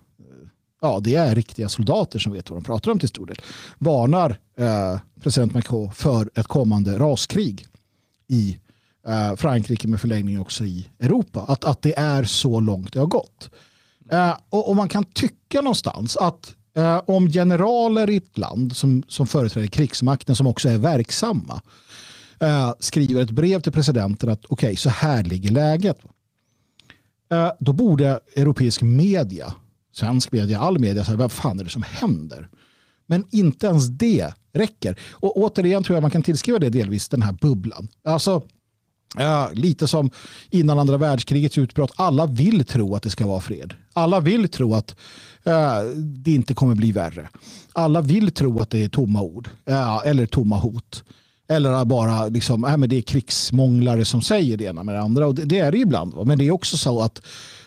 ja, det är riktiga soldater som vet vad de pratar om till stor del, varnar eh, president Macron för ett kommande raskrig i eh, Frankrike med förlängning också i Europa. Att, att det är så långt det har gått. Eh, och, och, man kan tycka någonstans att eh, om generaler i ett land som, som företräder krigsmakten som också är verksamma eh, skriver ett brev till presidenten att okej, okay, så här ligger läget. Eh, då borde europeisk media, svensk media, all media säga vad fan är det som händer? Men inte ens det räcker. Och återigen tror jag man kan tillskriva det delvis den här bubblan. Alltså, Ja, lite som innan andra världskrigets utbrott. Alla vill tro att det ska vara fred. Alla vill tro att uh, det inte kommer bli värre. Alla vill tro att det är tomma ord uh, eller tomma hot. Eller bara liksom, äh, men det är krigsmånglare som säger det ena med det andra. Och det, det är det ibland. Va? Men det är också så att,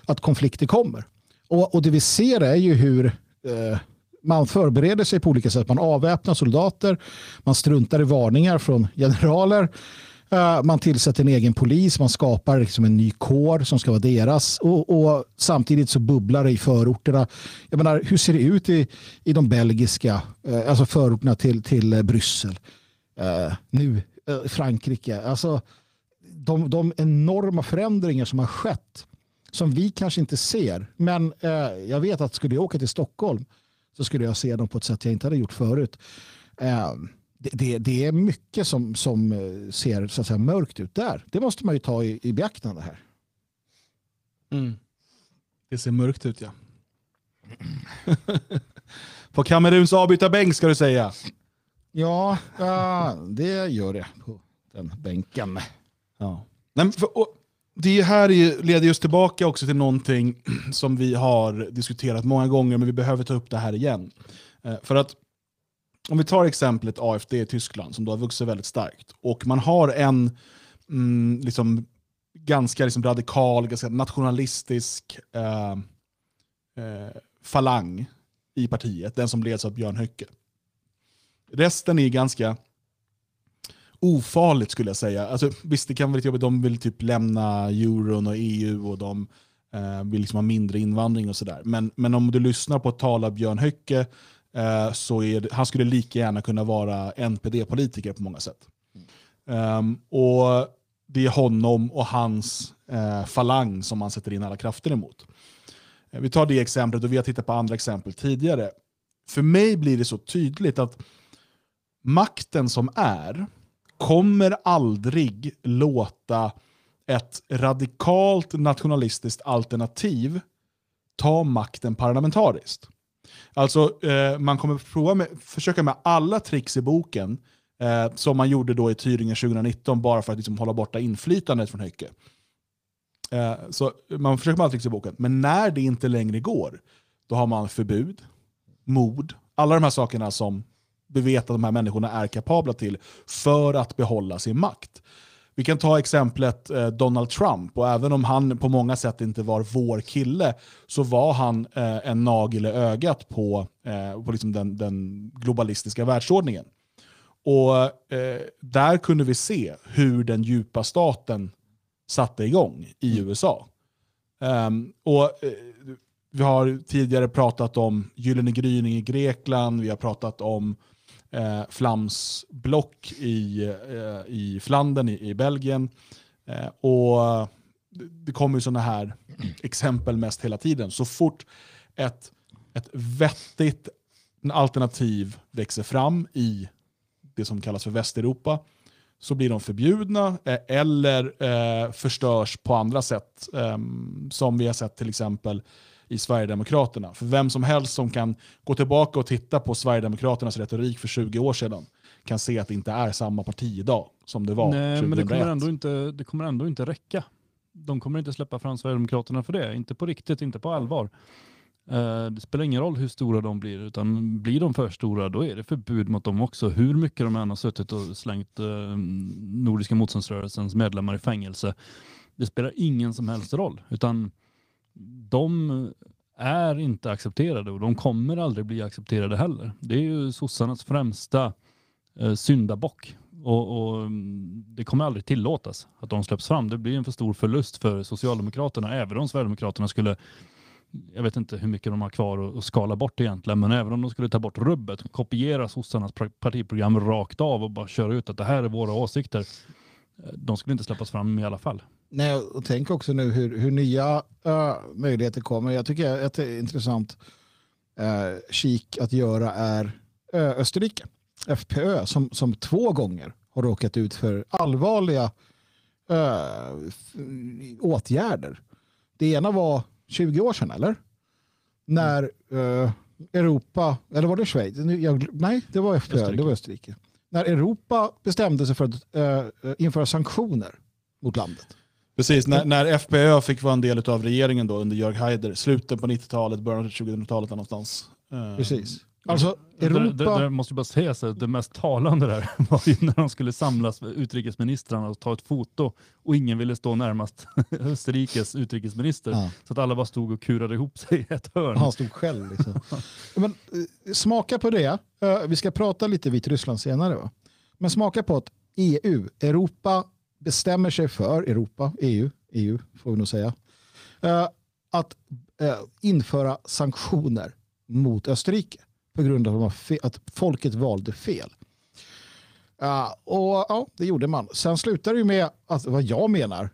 att konflikter kommer. Och, och det vi ser är ju hur eh, man förbereder sig på olika sätt. Man avväpnar soldater, man struntar i varningar från generaler Eh, man tillsätter en egen polis, man skapar liksom en ny kår som ska vara deras och, och, samtidigt så bubblar det i förorterna. Jag menar, hur ser det ut i, i de belgiska, eh, alltså förorterna till, till eh, Bryssel? Eh, nu, eh, Frankrike. Alltså, de, de enorma förändringar som har skett som vi kanske inte ser. Men jag vet att skulle jag åka till Stockholm så skulle jag se dem på ett sätt jag inte hade gjort förut det, det, det, är mycket som, som eh, ser så att säga, mörkt ut där. Det måste man ju ta i, i beaktande här. Mm. Det ser mörkt ut ja. på Kameruns avbytarbänk ska du säga. Ja, det gör det på den bänken. Ja. Nej, för, och, det här leder just tillbaka också till någonting som vi har diskuterat många gånger, men vi behöver ta upp det här igen. Eh, för att om vi tar exemplet AFD i Tyskland som då har vuxit väldigt starkt och man har en mm, liksom, ganska liksom, radikal, ganska nationalistisk eh, eh, falang i partiet, den som leds av Björn Höcke. Resten är ganska ofarligt skulle jag säga. Alltså, visst, det kan vara lite jobbigt, de vill typ lämna euron och EU och de eh, vill liksom ha mindre invandring och sådär. Men, men om du lyssnar på ett tal av Björn Höcke Eh, så är det, han skulle lika gärna kunna vara NPD-politiker på många sätt. Mm. Um, och Det är honom och hans eh, falang som man sätter in alla krafter emot. Eh, vi tar det exemplet och vi har tittat på andra exempel tidigare. För mig blir det så tydligt att makten som är kommer aldrig låta ett radikalt nationalistiskt alternativ ta makten parlamentariskt. Alltså, eh, man kommer prova med, försöka med alla tricks i boken, eh, som man gjorde då i Thüringen 2019, bara för att liksom hålla borta inflytandet från Höcke. Eh, så man försöker med alla tricks i boken, men när det inte längre går, då har man förbud, mord, alla de här sakerna som vi vet att de här människorna är kapabla till för att behålla sin makt. Vi kan ta exemplet eh, Donald Trump, och även om han på många sätt inte var vår kille, så var han eh, en nagel i ögat på, eh, på liksom den, den, globalistiska världsordningen. Och eh, Där kunde vi se hur den djupa staten satte igång i mm. USA. Um, och eh, Vi har tidigare pratat om Gyllene gryning i Grekland, vi har pratat om eh, Flams block i, eh, i Flandern i, i Belgien. Eh, och Det kommer ju sådana här exempel mest hela tiden. Så fort ett, ett vettigt alternativ växer fram i det som kallas för Västeuropa så blir de förbjudna eh, eller eh, förstörs på andra sätt. Eh, som vi har sett till exempel i Sverigedemokraterna. För vem som helst som kan gå tillbaka och titta på Sverigedemokraternas retorik för 20 år sedan kan se att det inte är samma parti idag som det var Nej, 2001. men det kommer, ändå inte, det kommer ändå inte räcka. De kommer inte släppa fram Sverigedemokraterna för det. Inte på riktigt, inte på allvar. Eh, det spelar ingen roll hur stora de blir, utan blir de för stora då är det förbud mot dem också. Hur mycket de än har suttit och slängt eh, Nordiska motståndsrörelsens medlemmar i fängelse. Det spelar ingen som helst roll, utan de är inte accepterade och de kommer aldrig bli accepterade heller. Det är ju sossarnas främsta eh, syndabock Och, och, mm, Det kommer aldrig tillåtas att de släpps fram. Det blir en för stor förlust för Socialdemokraterna, även om Sverigedemokraterna skulle jag vet inte hur mycket de har kvar att skala bort egentligen, men även om de skulle ta bort rubbet, kopiera sossarnas partiprogram rakt av och bara köra ut att det här är våra åsikter, eh, de skulle inte släppas fram i alla fall. Nej, och tänk också nu hur, hur nya uh, möjligheter kommer. Jag tycker är intressant uh, kik att göra är uh, Österrike, FPÖ, som, som två gånger har råkat ut för allvarliga uh, åtgärder. Det ena var 20 år sedan, eller? När uh, Europa, eller var det Schweiz? Jag, nej, det var FPÖ, Österrike. det var Österrike. När Europa bestämde sig för att uh, införa sanktioner mot landet. Precis, när, när FPÖ fick vara en del av regeringen då under Jörg Haider, slutet på 90-talet, början av 2000-talet någonstans. Precis. Alltså, Europa... Det, det, det måste bara säga så det mest talande där var ju när de skulle samlas utrikesministrarna och ta ett foto och ingen ville stå närmast Österrikes utrikesminister. Ja. Så att alla bara stod och kurade ihop sig i ett hörn. Han stod själv. Liksom. Men, eh, smaka på det. Uh, vi ska prata lite Vitryssland senare. Va? Men smaka på att EU, Europa, bestämmer sig för, Europa, EU, EU får vi nog säga, uh, att uh, införa sanktioner mot Österrike på grund av att folket valde fel. Uh, och ja, det gjorde man. Sen slutade det med att vad jag menar,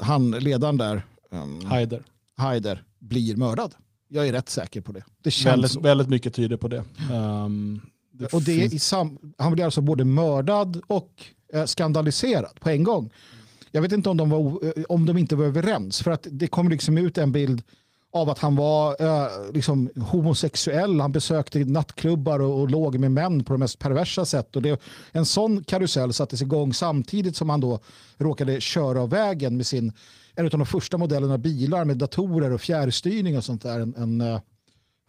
han ledaren där, um, Haider. Haider, blir mördad. Jag är rätt säker på det. det väldigt, väldigt mycket tyder på det. Um, det och det i sam han blir alltså både mördad och skandaliserad på en gång. Jag vet inte om de, var, om de inte var överens, för att det kom liksom ut en bild av att han var eh, liksom homosexuell. Han besökte nattklubbar och, och låg med män på de mest perversa sätt. Och det, en sån karusell sattes igång samtidigt som han då råkade köra av vägen med sin, en av de första modellerna bilar med datorer och fjärrstyrning och sånt där. En, en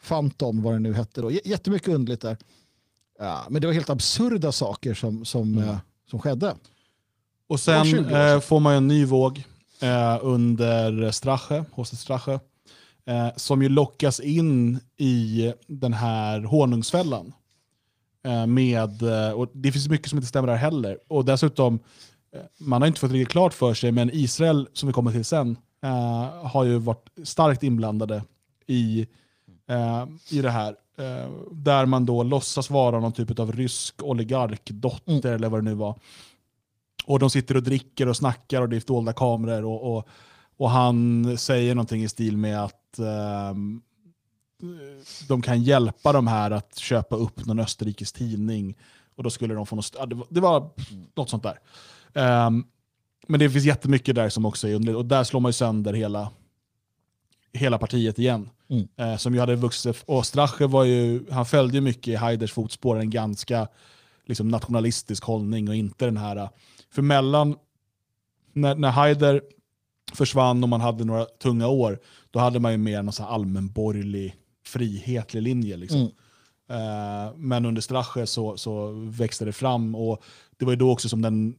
Phantom vad det nu hette. Då. Jättemycket underligt där. Ja, men det var helt absurda saker som, som, mm. uh, som skedde. Och sen eh, får man en ny våg eh, under Strache, hos Strache eh, som ju lockas in i den här honungsfällan. Eh, med, eh, och det finns mycket som inte stämmer där heller. Och dessutom, eh, man har inte fått riktigt klart för sig, men Israel, som vi kommer till sen, eh, har ju varit starkt inblandade i, eh, i det här. Där man då låtsas vara någon typ av rysk oligarkdotter mm. eller vad det nu var. Och de sitter och dricker och snackar och det är dolda kameror. och, och och han säger någonting i stil med att eh, de kan hjälpa de här att köpa upp någon österrikisk tidning. Och då skulle de få något, det, var, det var något sånt där. Um, men det finns jättemycket där som också är underligt. Och där slår man ju sönder hela, hela partiet igen. Mm. Uh, som ju hade vuxit. Och Strache var ju, han följde mycket i Haiders fotspår, en ganska liksom, nationalistisk hållning och inte den här... För mellan, när, när Haider försvann och man hade några tunga år, då hade man ju mer en allmänborgerlig, frihetlig linje. Liksom. Mm. Uh, men under Strache så, så växte det fram och det var ju då också som den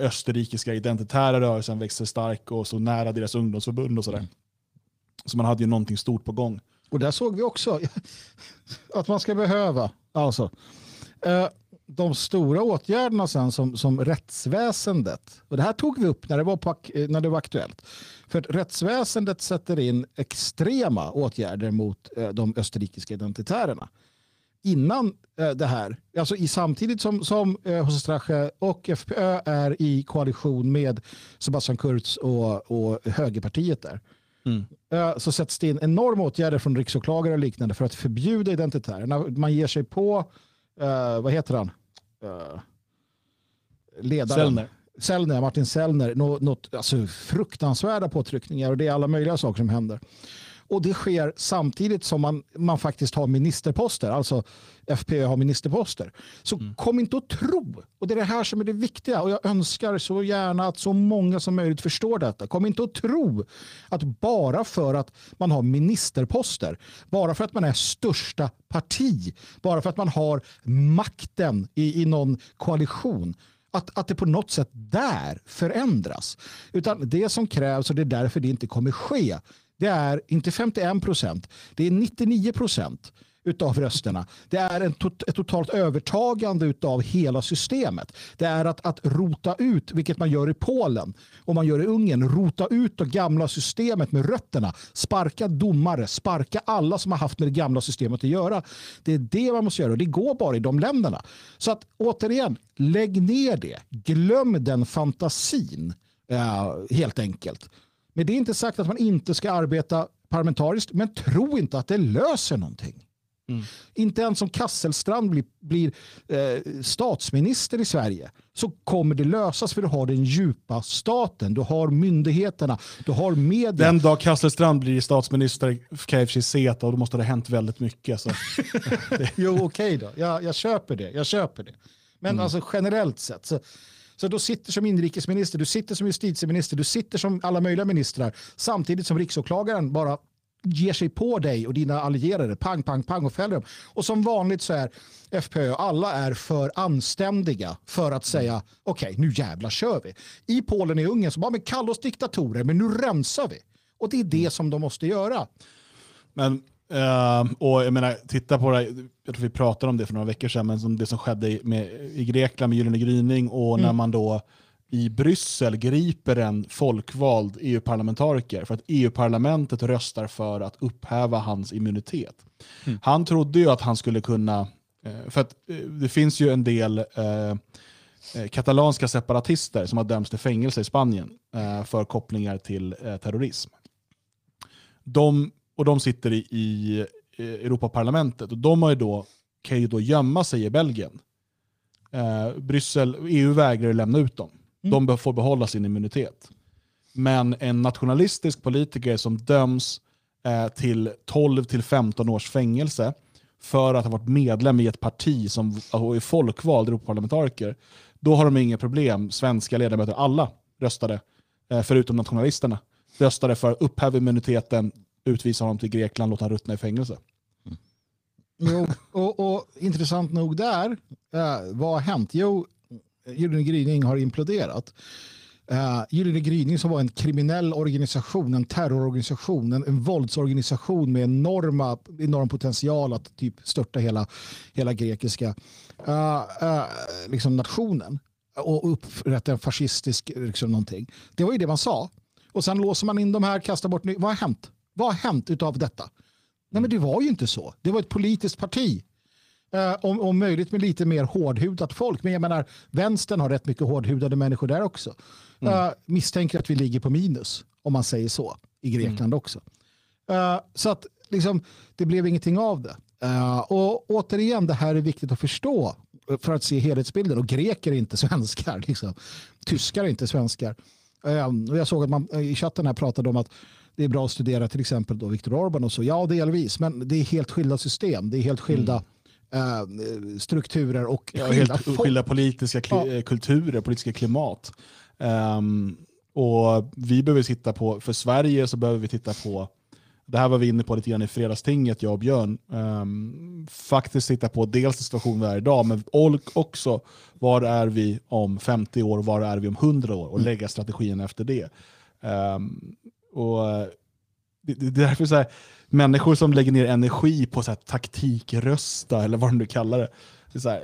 österrikiska identitära rörelsen växte stark och så nära deras ungdomsförbund och sådär. Mm. Så man hade ju någonting stort på gång. Och där såg vi också att man ska behöva, alltså, eh, de stora åtgärderna sen som, som rättsväsendet, och det här tog vi upp när det var, på, eh, när det var aktuellt, för att rättsväsendet sätter in extrema åtgärder mot eh, de österrikiska identitärerna. Innan det här, alltså i, samtidigt som, som eh, Strache och FPÖ är i koalition med Sebastian Kurz och, och högerpartiet där, Mm. Eh, så sätts det in enorma åtgärder från riksåklagare och liknande för att förbjuda identitärerna. Man ger sig på, uh, vad heter han, uh, ledaren. Sellner. Sellner, Martin Sellner, något, något alltså, fruktansvärda påtryckningar och det är alla möjliga saker som händer. Och det sker samtidigt som man, man faktiskt har ministerposter, alltså FPÖ har ministerposter. Så mm. kom inte att tro, och det är det här som är det viktiga och jag önskar så gärna att så många som möjligt förstår detta. Kom inte att tro att bara för att man har ministerposter, bara för att man är största parti, bara för att man har makten i, i någon koalition, att, att det på något sätt där förändras. Utan det som krävs, och det är därför det inte kommer ske, det är inte 51 procent, det är 99 procent utav rösterna. Det är en tot ett totalt övertagande utav hela systemet. Det är att, att rota ut, vilket man gör i Polen och man gör i Ungern, rota ut det gamla systemet med rötterna. Sparka domare, sparka alla som har haft med det gamla systemet att göra. Det är det man måste göra och det går bara i de länderna. Så att återigen, lägg ner det. Glöm den fantasin eh, helt enkelt. Men det är inte sagt att man inte ska arbeta parlamentariskt, men tro inte att det löser någonting. Mm. Inte ens om Kasselstrand blir, blir eh, statsminister i Sverige så kommer det lösas för du har den djupa staten, du har myndigheterna, du har media. Den dag Kasselstrand blir statsminister kan jag i och se att då måste det ha hänt väldigt mycket. Så. jo, okej okay då. Jag, jag, köper det. Jag köper det. Men mm. alltså generellt sett så, så då sitter som inrikesminister, du sitter som justitieminister, du sitter som alla möjliga ministrar samtidigt som riksåklagaren bara ger sig på dig och dina allierade, pang, pang, pang och fäller dem. Och som vanligt så är FPÖ, alla är för anständiga för att säga okej, okay, nu jävla kör vi. I Polen och Ungern så bara, men kalla oss diktatorer, men nu rensar vi. Och det är det som de måste göra. Men, uh, och jag menar, titta på det, jag tror vi pratade om det för några veckor sedan, men som det som skedde med, i Grekland med Gyllene gryning och mm. när man då i Bryssel griper en folkvald EU-parlamentariker för att EU-parlamentet röstar för att upphäva hans immunitet. Mm. Han trodde ju att han skulle kunna, eh, för att eh, det finns ju en del eh, katalanska separatister som har dömts till fängelse i Spanien för kopplingar till terrorism. De, och de sitter i, i Europaparlamentet och de har ju då, kan ju då gömma sig i Belgien. Bryssel, EU vägrar lämna ut dem. Mm. De får behålla sin immunitet. Men en nationalistisk politiker som döms eh, till 12-15 års fängelse för att ha varit medlem i ett parti som är folkvald Europaparlamentariker, då har de inga problem. Svenska ledamöter, alla röstade, eh, förutom nationalisterna, röstade för att upphäva immuniteten, utvisa honom till Grekland, låta honom ruttna i fängelse. Mm. Jo, och, och, intressant nog där, eh, vad har hänt? Jo, Gyllene gryning har imploderat. Uh, Gyllene gryning som var en kriminell organisation, en terrororganisation, en, en våldsorganisation med enorma, enorm potential att typ störta hela, hela grekiska uh, uh, liksom nationen och upprätta en fascistisk liksom, någonting. Det var ju det man sa. Och sen låser man in de här, kastar bort, vad har hänt? Vad har hänt av detta? Nej men det var ju inte så. Det var ett politiskt parti Eh, om, om möjligt med lite mer hårdhudat folk. Men jag menar, vänstern har rätt mycket hårdhudade människor där också. Mm. Uh, misstänker att vi ligger på minus, om man säger så, i Grekland mm. också. Uh, så att liksom, det blev ingenting av det. Uh, och återigen, det här är viktigt att förstå för att se helhetsbilden. Och greker är inte svenskar. Liksom. Tyskar är inte svenskar. och jag såg att man i chatten här pratade om att det är bra att studera till exempel då Viktor Orban och så. Ja, delvis, men det är helt skilda system. Det är helt skilda mm Eh, strukturer och ja, skilda, helt skilda politiska ja. Eh, kulturer, politiska klimat. Um, och vi behöver titta på, för Sverige så behöver vi titta på, det här var vi inne på lite grann i fredagstinget, jag och Björn, um, faktiskt titta på dels situationen vi är idag, men också var är vi om 50 år, var är vi om 100 år och mm. lägga strategin efter det. Um, och eh, det, det, är därför så här, människor som lägger ner energi på så här, taktikrösta eller vad de nu kallar det. Det är, så här,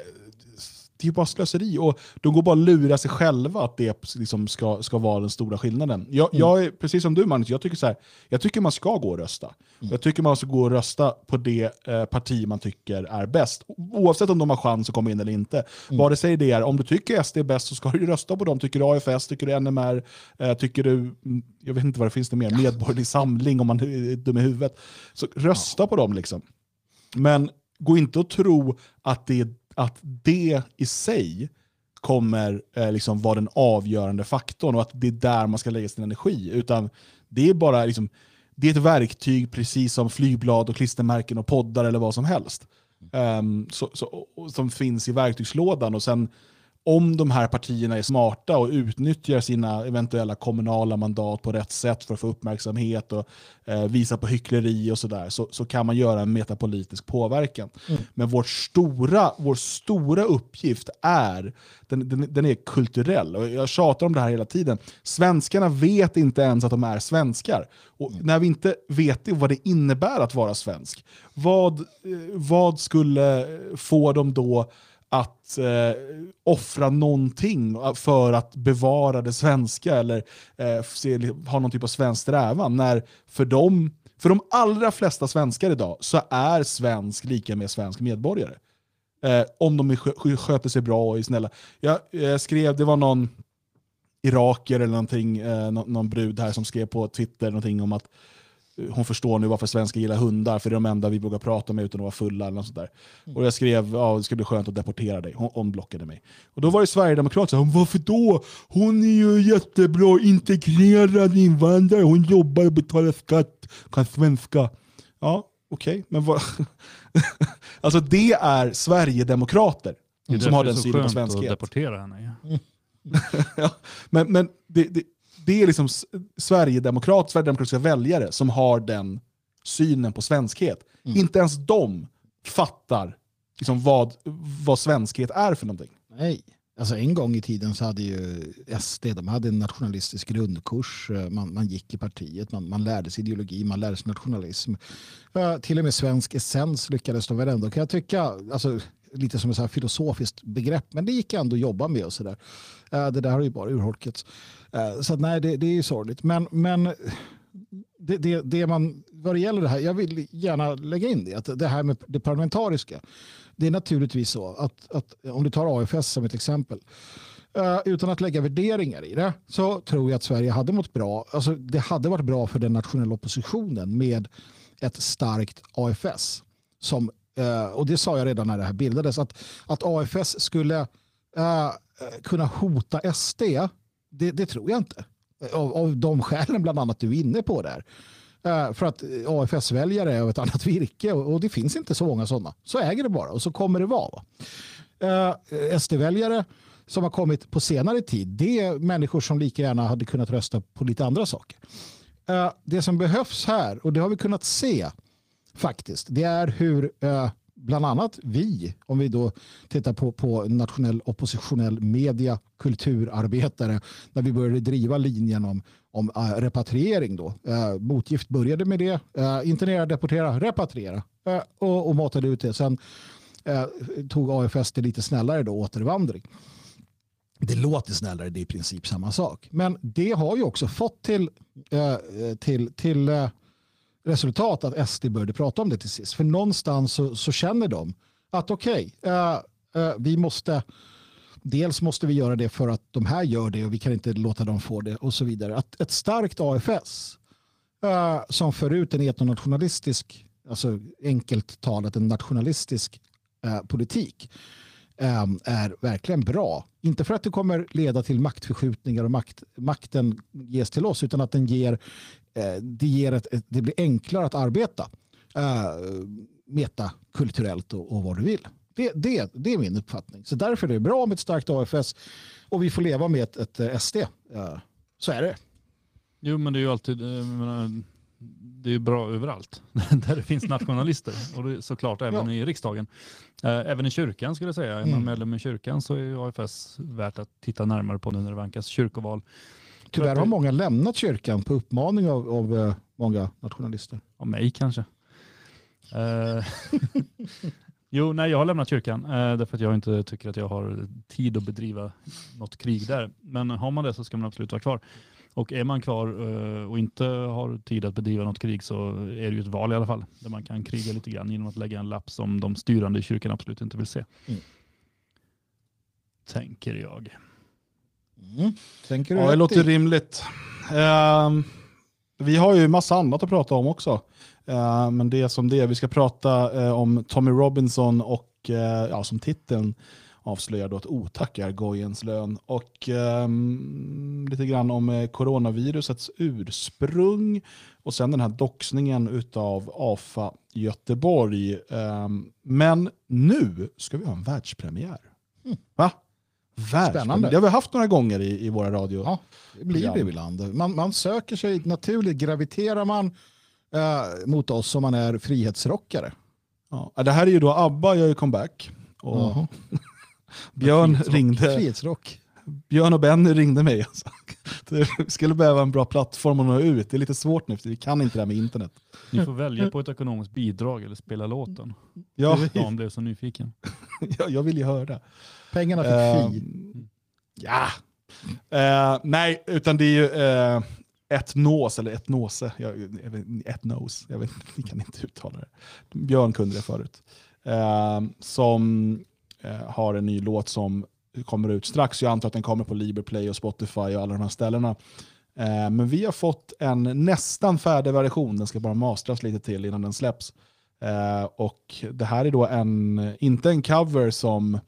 det är bara slöseri och de går bara att lura sig själva att det liksom ska, ska vara den stora skillnaden. Jag, mm. jag är precis som du Magnus, jag tycker, så här, jag tycker man ska gå och rösta. Mm. Jag tycker man ska gå och rösta på det eh, parti man tycker är bäst. Oavsett om de har chans att komma in eller inte. Mm. Vare sig det är, om du tycker SD är bäst så ska du rösta på dem. Tycker du AFS, tycker du NMR, eh, tycker du, mm, jag vet inte vad det finns det mer, Medborgerlig Samling om man är dum i huvudet. Så rösta ja. på dem liksom. Men gå inte och tro att det är att det i sig kommer eh, liksom vara den avgörande faktorn och att det är där man ska lägga sin energi. Utan det är bara liksom, det är ett verktyg precis som flygblad och klistermärken och poddar eller vad som helst. Um, så, så, som finns i verktygslådan och sen om de här partierna är smarta och utnyttjar sina eventuella kommunala mandat på rätt sätt för att få uppmärksamhet och eh, visa på hyckleri och sådär, så, så kan man göra en metapolitisk påverkan. Mm. Men vår stora, vår stora uppgift är, den, den, den, är kulturell. Och jag tjatar om det här hela tiden. Svenskarna vet inte ens att de är svenskar. Och mm. när vi inte vet vad det innebär att vara svensk, vad, eh, vad skulle få dem då att eh, offra någonting för att bevara det svenska eller eh, se, ha någon typ av svensk strävan. När för, dem, för de allra flesta svenskar idag så är svensk lika med svensk medborgare. Eh, om de sköter sig bra och är snälla. Jag, jag skrev, det var någon iraker eller någonting, eh, någon, någon brud här som skrev på Twitter någonting om att hon förstår nu varför svenskar gillar hundar, för det är de enda vi vågar prata med utan att vara fulla. Eller något sånt där. Mm. Och jag skrev ja, det skulle bli skönt att deportera dig. Hon omblockade mig. Och då var det Sverigedemokrat som sa, varför då? Hon är ju jättebra integrerad invandrare, hon jobbar och betalar skatt, kan svenska. Ja, okej, okay, men vad... alltså det är Sverigedemokrater som har den synen på svenskhet. Det är att deportera henne. Ja. ja, men men det, det det är liksom Sverigedemokrat, Sverigedemokratiska väljare som har den synen på svenskhet. Mm. Inte ens de fattar liksom vad, vad svenskhet är för någonting. Nej. Alltså en gång i tiden så hade ju SD de hade en nationalistisk grundkurs. Man, man gick i partiet, man, man lärde sig ideologi, man lärde sig nationalism. Uh, till och med svensk essens lyckades de väl ändå, kan jag tycka. Alltså, lite som ett filosofiskt begrepp, men det gick ändå att jobba med. Och så där. Eh, det där har ju bara urholkats. Eh, så så nej, det, det är ju sorgligt. Men, men det, det, det, man, vad det gäller det här, jag vill gärna lägga in det, att det här med det parlamentariska, det är naturligtvis så att, att om du tar AFS som ett exempel, eh, utan att lägga värderingar i det, så tror jag att Sverige hade mått bra, alltså det hade varit bra för den nationella oppositionen med ett starkt AFS som och det sa jag redan när det här bildades, att, att AFS skulle uh, kunna hota SD, det, det, tror jag inte. Av, av de skälen bland annat du är inne på där. Uh, för att AFS-väljare är av ett annat virke och, och, det finns inte så många sådana. Så äger det bara och så kommer det vara. Eh, SD-väljare som har kommit på senare tid, det är människor som lika gärna hade kunnat rösta på lite andra saker. det som behövs här, och det har vi kunnat se, faktiskt. Det är hur bland annat vi, om vi då tittar på, på nationell oppositionell media, kulturarbetare, när vi började driva linjen om, om äh, repatriering. Då. Uh, motgift började med det, äh, uh, internera, deportera, repatriera och, och matade ut det. Sen tog AFS det lite snällare då, återvandring. Det låter snällare, det är i princip samma sak. Men det har ju också fått till, till, till resultat att SD började prata om det till sist. För någonstans så, så känner de att okej, okay, uh, uh, vi måste dels måste vi göra det för att de här gör det och vi kan inte låta dem få det och så vidare. Att ett starkt AFS uh, eh, som för ut en etnonationalistisk, alltså enkelt talat en nationalistisk uh, politik är verkligen bra. Inte för att det kommer leda till maktförskjutningar och makt, makten ges till oss utan att den ger det, ger ett, det blir enklare att arbeta uh, metakulturellt och, och vad du vill. Det, det, det är min uppfattning. Så därför är det bra med ett starkt AFS och vi får leva med ett, ett eh, SD. Så är det. Jo, men det är ju alltid menar, det är bra överallt där det finns nationalister och det är såklart även ja. i riksdagen. Även i kyrkan skulle jag säga. Är man mm. medlem i kyrkan så är AFS värt att titta närmare på nu när det vankas kyrkoval. Tyvärr har många lämnat kyrkan på uppmaning av, av uh, många nationalister. Av mig kanske. Uh, jo, nej, jag har lämnat kyrkan uh, därför att jag inte tycker att jag har tid att bedriva något krig där. Men har man det så ska man absolut vara kvar. Och är man kvar och inte har tid att bedriva något krig så är det ju ett val i alla fall. Där man kan kriga lite grann genom att lägga en lapp som de styrande i kyrkan absolut inte vill se. Mm. Tänker jag. Mm. Tänker du ja, det låter rimligt. Uh, vi har ju massa annat att prata om också. Uh, men det är som det är. Vi ska prata uh, om Tommy Robinson och uh, ja, som titeln avslöjar då att otack är gojens lön. Och um, lite grann om eh, coronavirusets ursprung och sen den här doxningen av AFA Göteborg. Um, men nu ska vi ha en världspremiär. Mm. Va? Spännande. Det har vi haft några gånger i, i våra radio. Ja, det blir det ibland. Man, man söker sig naturligt, graviterar man eh, mot oss som man är frihetsrockare. Ja. Det här är ju då ABBA gör ju comeback. Och Jaha. Björn, Frihetsrock. ringde, Frihetsrock. Björn och Ben ringde mig. Alltså. Vi skulle behöva en bra plattform att nå ut. Det är lite svårt nu, för vi kan inte det här med internet. Ni får välja på ett ekonomiskt bidrag eller spela låten. Ja, Dan blev så nyfiken. jag, jag vill ju höra. Pengarna fick Eh, fi. ja. Eh, nej, utan det är ju eh, ett nås, eller ett nåse. Jag, jag vet, ett nos. Jag vet, ni kan inte uttala det. Björn kunde det förut. Eh, som eh, har en ny låt som kommer ut strax. Jag antar att den kommer på Liberplay och Spotify och alla de här ställena. Eh, men vi har fått en nästan färdig version. Den ska bara mastras lite till innan den släpps. Eh, och det här är då en, inte en cover som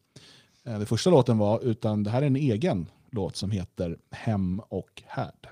Eh, den första låten var, utan det här är en egen låt som heter Hem och härd.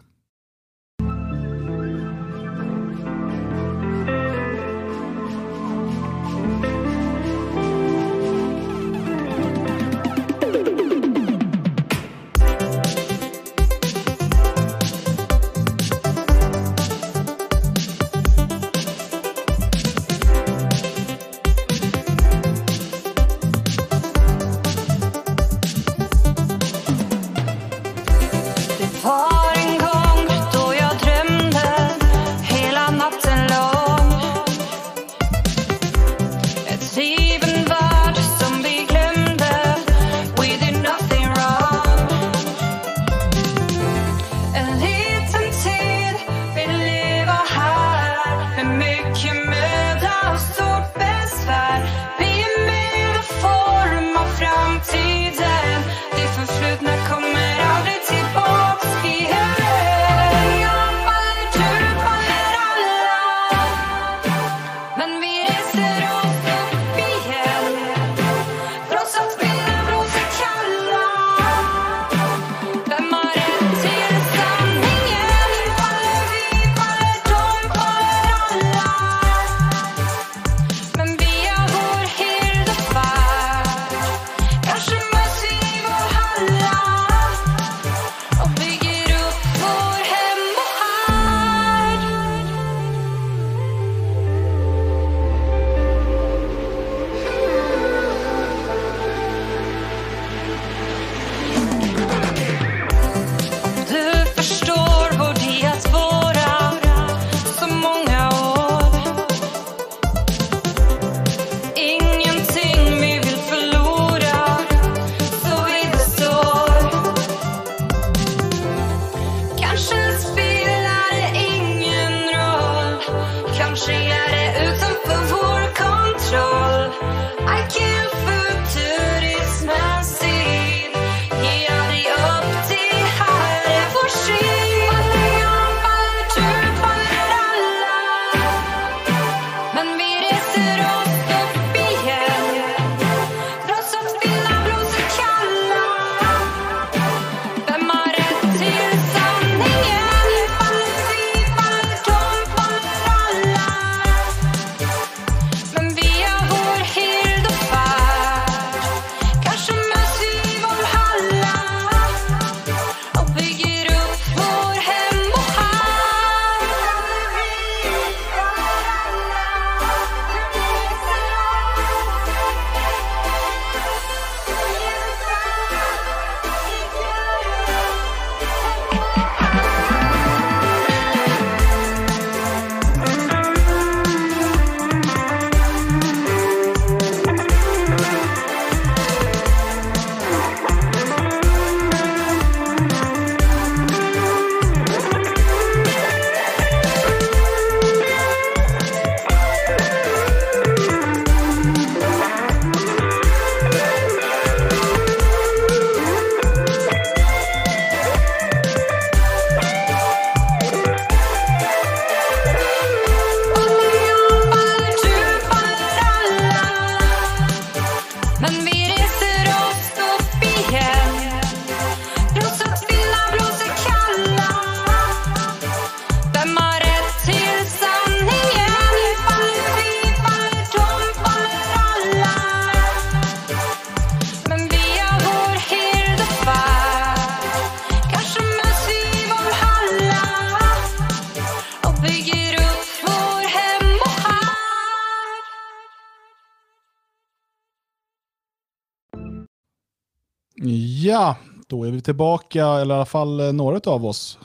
Tillbaka, eller i alla fall eh, några av oss.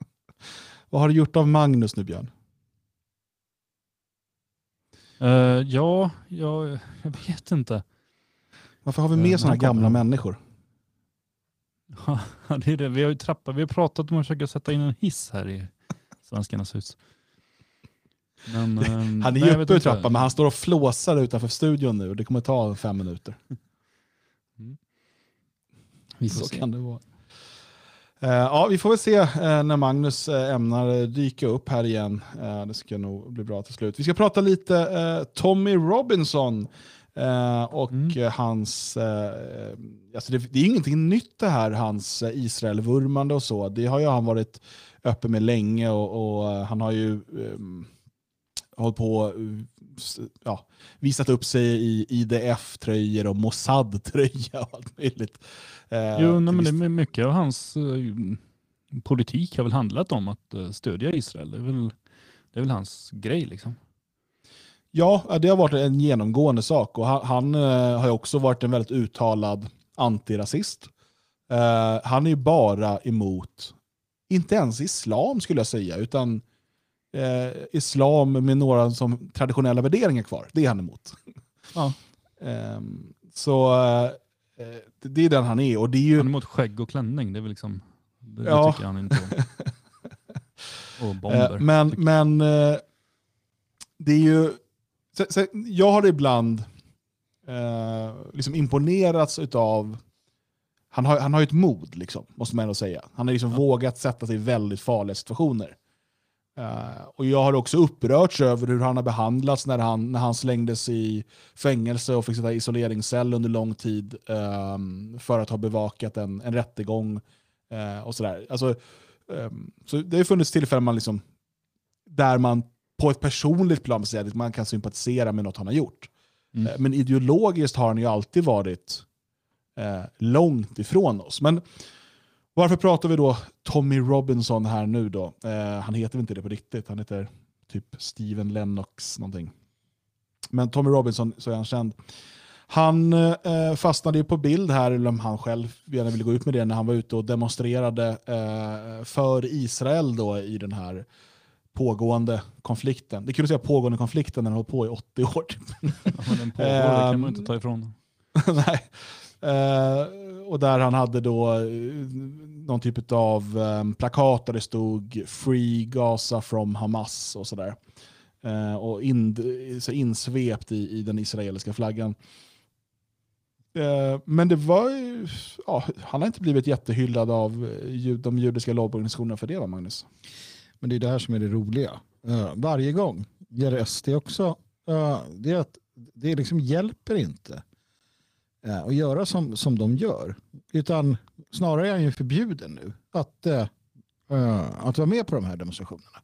Vad har du gjort av Magnus nu Björn? Uh, ja, jag, jag vet inte. Varför har vi med uh, sådana gamla människor? Ja, det är det. Vi har ju trappat, vi har pratat om att försöka sätta in en hiss här i Svenskarnas hus. Men, han är ju uppe i trappan, men han står och flåsar utanför studion nu. Det kommer ta fem minuter. Mm. Så se. kan det vara. Uh, ja, vi får väl se uh, när Magnus uh, ämnar dyka upp här igen. det ska nog bli bra till slut. Vi ska prata lite Tommy Robinson och mm. hans... alltså det, det, är ingenting nytt det här, hans Israel-vurmande och så. Det har ju han varit öppen med länge och, och han har ju um, hållit på ja, visat upp sig i IDF-tröjor och Mossad-tröja och allt möjligt. Eh, jo, nej, men det är mycket av hans eh, politik har väl handlat om att eh, stödja Israel. Det är väl, det är väl hans grej liksom. Ja, det har varit en genomgående sak och han, han uh, har också varit en väldigt uttalad antirasist. Uh, han är ju bara emot, inte ens islam skulle jag säga, utan uh, islam med några som traditionella värderingar kvar. Det är han emot. Ja. um, så det är den han är. Och det är ju... Han är mot skägg och klänning, det är väl liksom, det, ja. tycker han inte om. och eh, bomber. Men, men eh, det är ju, så, så, jag har ibland eh, liksom imponerats av han har, han har ett mod, liksom, måste man ändå säga. Han har liksom ja. vågat sätta sig i väldigt farliga situationer. Uh, och jag har också upprörts över hur han har behandlats när han, när han slängdes i fängelse och fick sitta i isoleringscell under lång tid um, för att ha bevakat en, en rättegång. Uh, och sådär. Alltså, um, så det har funnits tillfällen man liksom, där man på ett personligt plan man kan sympatisera med något han har gjort. Mm. Uh, men ideologiskt har han ju alltid varit långt ifrån oss. Men varför pratar vi då Tommy Robinson här nu då? Eh, han heter inte det på riktigt, han heter typ Steven Lennox någonting. Men Tommy Robinson, så är han känd. Han eh, fastnade ju på bild här, eller om han själv gärna ville gå ut med det, när han var ute och demonstrerade eh, för Israel då i den här pågående konflikten. Det är kul att säga pågående konflikten när den har på i 80 år. Ja, den pågår, det kan man inte ta ifrån. Nej. Uh, och där han hade då eh, någon typ av um, plakat där det stod “Free Gaza from Hamas” och sådär. Uh, och in, så insvept i, i den israeliska flaggan. Uh, men det var ja, han har inte blivit jättehyllad av eh, de judiska lobbyorganisationerna för det va Magnus? Men det är det här som är det roliga. Uh, varje gång gör SD också, det, är att det liksom hjälper inte och eh, göra som, som de gör. Utan snarare är han ju förbjuden nu att, uh, att vara med på de här demonstrationerna.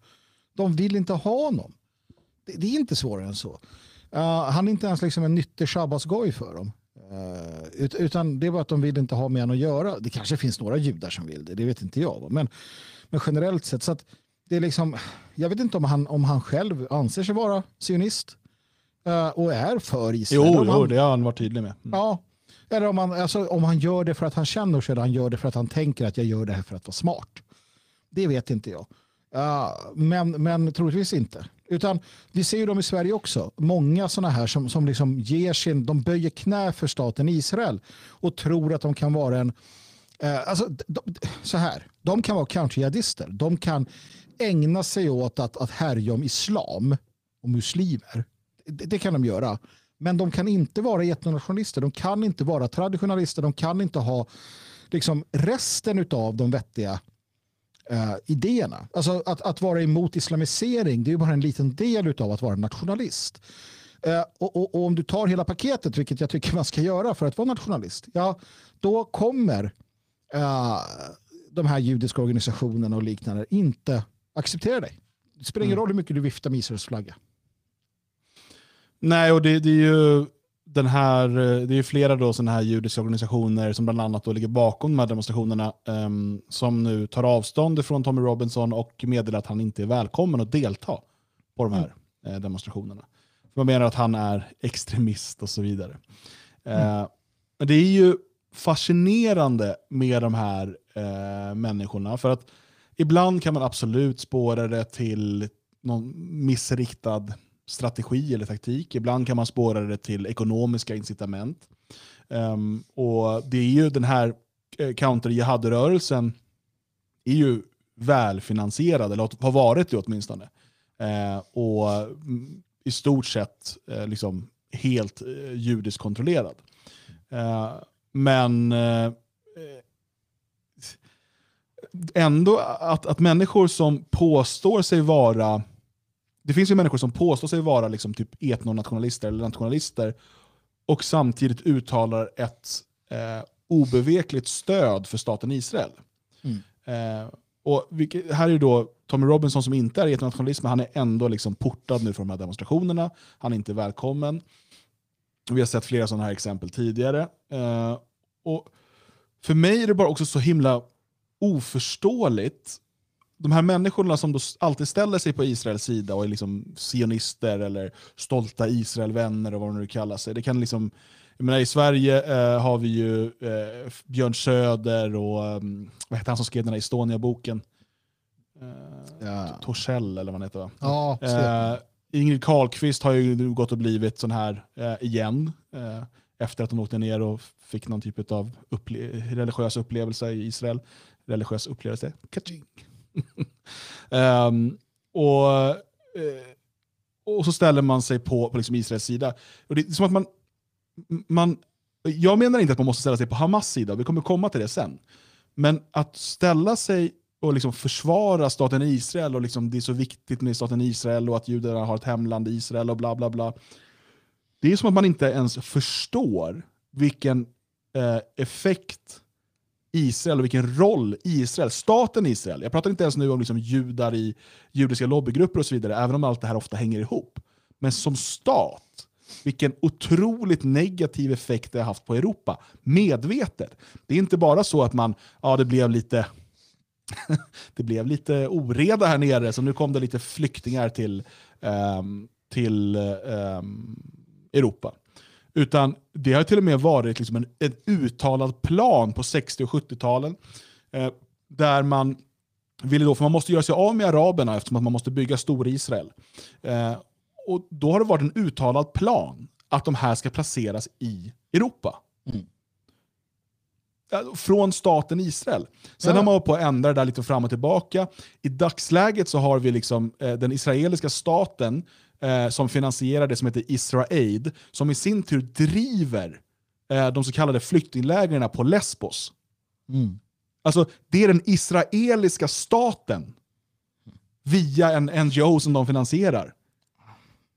De vill inte ha honom. Det, det är inte svårare än så. Uh, han är inte ens liksom en nyttig shabbatsgoj för dem. Uh, ut, utan det är bara att de vill inte ha med honom att göra. Det kanske finns några judar som vill det, det vet inte jag. Men, men generellt sett, så att det är liksom, jag vet inte om han, om han själv anser sig vara sionist uh, och är för Israel. Jo, jo det har han varit tydlig med. Mm. Ja, eller om han, alltså, om han gör det för att han känner sig eller han gör det för att han tänker att jag gör det här för att vara smart. Det vet inte jag. Uh, men, men troligtvis inte. Utan vi ser ju dem i Sverige också. Många sådana här som, som liksom ger sin, de böjer knä för staten Israel och tror att de kan vara en, uh, alltså de, så här, de kan vara counterjihadister. De kan ägna sig åt att, att härja om islam och muslimer. Det, det kan de göra. Men de kan inte vara etnonationalister, de kan inte vara traditionalister, de kan inte ha liksom resten av de vettiga uh, idéerna. Alltså att, att vara emot islamisering det är bara en liten del av att vara nationalist. Uh, och, och, och, om du tar hela paketet, vilket jag tycker man ska göra för att vara nationalist, ja, då kommer uh, de här judiska organisationerna och liknande inte acceptera dig. Det spelar ingen mm. roll hur mycket du viftar med Israels flagga. Nej, och det, det, är ju den här, det är flera då sådana här judiska organisationer som bland annat då ligger bakom de här demonstrationerna um, som nu tar avstånd från Tommy Robinson och meddelar att han inte är välkommen att delta på de här mm. eh, demonstrationerna. Man menar att han är extremist och så vidare. Mm. Uh, det är ju fascinerande med de här eh, människorna. För att ibland kan man absolut spåra det till någon missriktad strategi eller taktik. Ibland kan man spåra det till ekonomiska incitament. Um, och det är ju den här eh, counter-jihad-rörelsen är ju välfinansierad, eller har varit det åtminstone. Uh, och mm, i stort sett uh, liksom helt uh, judiskt kontrollerad. Uh, men ändå att, att människor som påstår sig vara det finns ju människor som påstår sig vara liksom typ etnonationalister eller nationalister och samtidigt uttalar ett eh, obevekligt stöd för staten Israel. Mm. Eh, och vilket, här är då Tommy Robinson som inte är etnonationalist, men han är ändå liksom portad nu från de här demonstrationerna. Han är inte välkommen. Vi har sett flera sådana här exempel tidigare. Eh, och för mig är det bara också så himla oförståeligt de här människorna som alltid ställer sig på Israels sida och är liksom sionister eller stolta Israelvänner och vad de nu kallar sig. Det kan liksom, jag menar, I Sverige eh, har vi ju eh, Björn Söder och um, vad heter han som skrev den här Estonia-boken? Eh, ja. Torssell eller vad han heter va? Ja, eh, Ingrid Carlqvist har ju nu gått och blivit sån här eh, igen. Eh, efter att hon åkte ner och fick någon typ av upple religiös upplevelse i Israel. Religiös upplevelse. Kaching um, och, eh, och så ställer man sig på, på liksom Israels sida. Och det är som att man, man, jag menar inte att man måste ställa sig på Hamas sida, vi kommer komma till det sen. Men att ställa sig och liksom försvara staten Israel och liksom det är så viktigt med staten Israel och att judarna har ett hemland i Israel och bla bla bla. Det är som att man inte ens förstår vilken eh, effekt Israel och vilken roll Israel, staten Israel, jag pratar inte ens nu om liksom judar i judiska lobbygrupper och så vidare, även om allt det här ofta hänger ihop. Men som stat, vilken otroligt negativ effekt det har haft på Europa, medvetet. Det är inte bara så att man, ja det blev lite det blev lite oreda här nere, så nu kom det lite flyktingar till, um, till um, Europa. Utan det har till och med varit liksom en, en uttalad plan på 60 och 70-talen. Eh, där man ville då, för man måste göra sig av med araberna eftersom att man måste bygga Stor-Israel. Eh, och då har det varit en uttalad plan att de här ska placeras i Europa. Mm. Från staten Israel. Sen ja. har man hållit på att ändra det där lite fram och tillbaka. I dagsläget så har vi liksom eh, den israeliska staten eh, som finansierar det som heter Israaid, som i sin tur driver eh, de så kallade flyktinglägren på Lesbos. Mm. Alltså, det är den israeliska staten, via en NGO som de finansierar,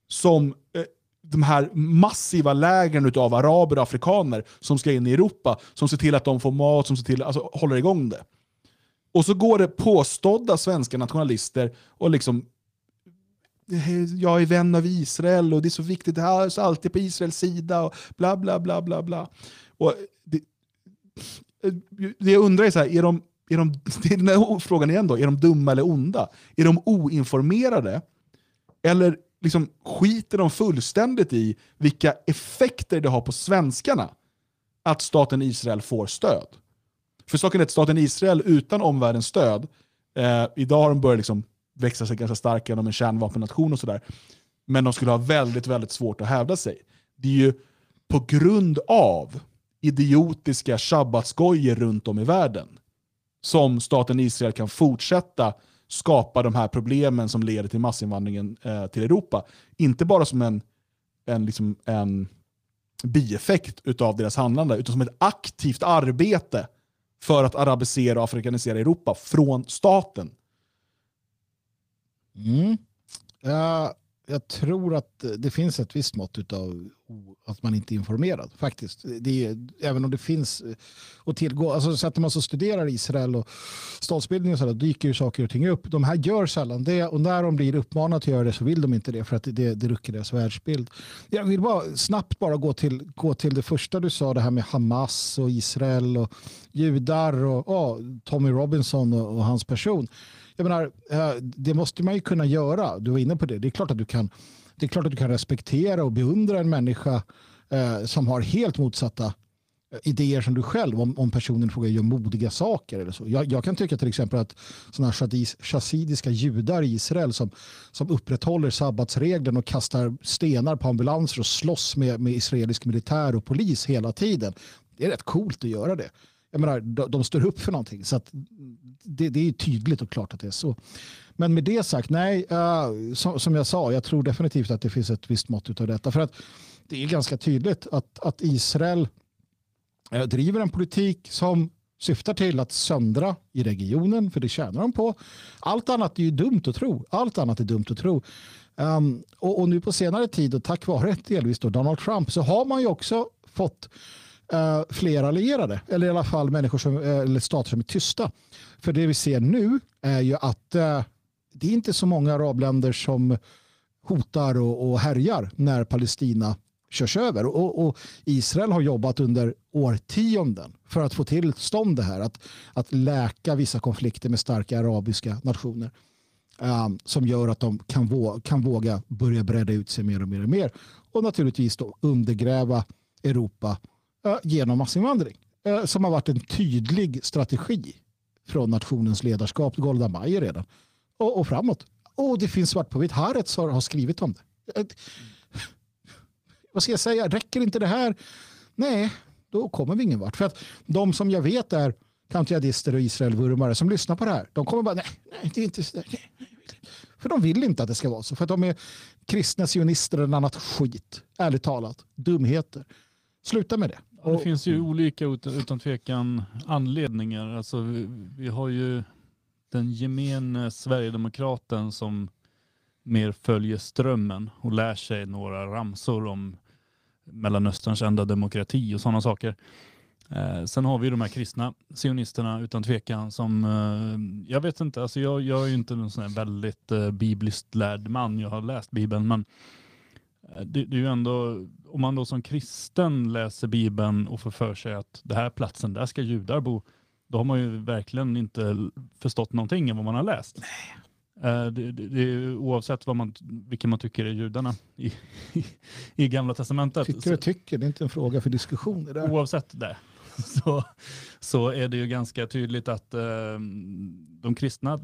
som eh, de här massiva lägren av araber och afrikaner som ska in i Europa, som ser till att de får mat, som ser till, alltså, håller igång det. Och så går det påstådda svenska nationalister och liksom jag är vän av Israel och det är så viktigt, jag är alltid på Israels sida och bla bla bla bla bla. Och det, det jag undrar är, så här, är de, är de, det är den här frågan igen då, är de dumma eller onda? Är de oinformerade? Eller liksom skiter de fullständigt i vilka effekter det har på svenskarna att staten Israel får stöd? För saken är att staten Israel utan omvärldens stöd, eh, idag har de börjat liksom växa sig ganska starka genom en kärnvapennation och sådär. Men de skulle ha väldigt, väldigt svårt att hävda sig. Det är ju på grund av idiotiska shabbatskojer runt om i världen som staten Israel kan fortsätta skapa de här problemen som leder till massinvandringen eh, till Europa. Inte bara som en, en, liksom en bieffekt av deras handlande, utan som ett aktivt arbete för att arabisera och afrikanisera Europa från staten. Mm. Uh, jag tror att det finns ett visst mått av att man inte är informerad. faktiskt. Det är, även om det finns eh, att tillgå. Alltså, sätter man så studerar Israel och statsbildning och så där, dyker ju saker och ting upp. De här gör sällan det och när de blir uppmanade att göra det så vill de inte det för att det, det rucker deras världsbild. Jag vill bara snabbt bara gå till, gå till det första du sa, det här med Hamas och Israel och judar och oh, Tommy Robinson och, och hans person jag menar, eh, det måste man ju kunna göra. Du var inne på det. Det är klart att du kan, det är klart att du kan respektera och beundra en människa eh, som har helt motsatta eh, idéer som du själv om, om personen frågar gör modiga saker. Eller så. Jag, jag kan tycka till exempel att sådana chassidiska judar i Israel som, som upprätthåller sabbatsregeln och kastar stenar på ambulanser och slåss med, med israelisk militär och polis hela tiden. Det är rätt coolt att göra det. Jag menar, de, de står upp för någonting. Så det, det, är tydligt och klart att det är så. Men med det sagt, nej, eh, uh, som, som, jag sa, jag tror definitivt att det finns ett visst mått av detta. För att det är ganska tydligt att, att Israel uh, driver en politik som syftar till att söndra i regionen, för det tjänar de på. Allt annat är ju dumt att tro. Allt annat är dumt att tro. Um, och, och, nu på senare tid och tack vare delvis då Donald Trump så har man ju också fått uh, fler allierade, eller i alla fall människor som, eh, eller stater som är tysta. För det vi ser nu är ju att uh, det är inte så många arabländer som hotar och, och härjar när Palestina körs över. Och, och, Israel har jobbat under årtionden för att få till stånd det här. Att, att läka vissa konflikter med starka arabiska nationer. Um, som gör att de kan, våga, kan våga börja bredda ut sig mer och mer och mer. Och naturligtvis då undergräva Europa uh, Eh, genom massinvandring. Eh, som har varit en tydlig strategi från nationens ledarskap, Golda Meir redan och, och framåt. Och det finns svart på vitt. Haaretz har, har skrivit om det. Eh, vad ska jag säga? Räcker inte det här? Nej, då kommer vi ingen vart. För att de som jag vet är kantiadister och Israelvurmare som lyssnar på det här, de kommer bara nej, nej det är inte så För de vill inte att det ska vara så. För att de är kristna sionister eller annat skit. Ärligt talat. Dumheter. Sluta med det det finns ju olika utan tvekan anledningar. Alltså, vi, vi har ju den gemene Sverigedemokraten som mer följer strömmen och lär sig några ramsor om Mellanösterns enda demokrati och sådana saker. Eh, sen har vi de här kristna sionisterna utan tvekan som, eh, jag vet inte, alltså jag, jag är ju inte en sån här väldigt eh, bibliskt lärd man, jag har läst Bibeln, men det, det, är ju ändå, om man då som kristen läser Bibeln och får för sig att det här platsen, där ska judar bo, då har man ju verkligen inte förstått någonting av vad man har läst. Uh, det, det, det, oavsett vad man, vilka man tycker är judarna i, i, i Gamla Testamentet. Tycker och tycker, det är inte en fråga för diskussion. Det Oavsett det så, så är det ju ganska tydligt att uh, de kristna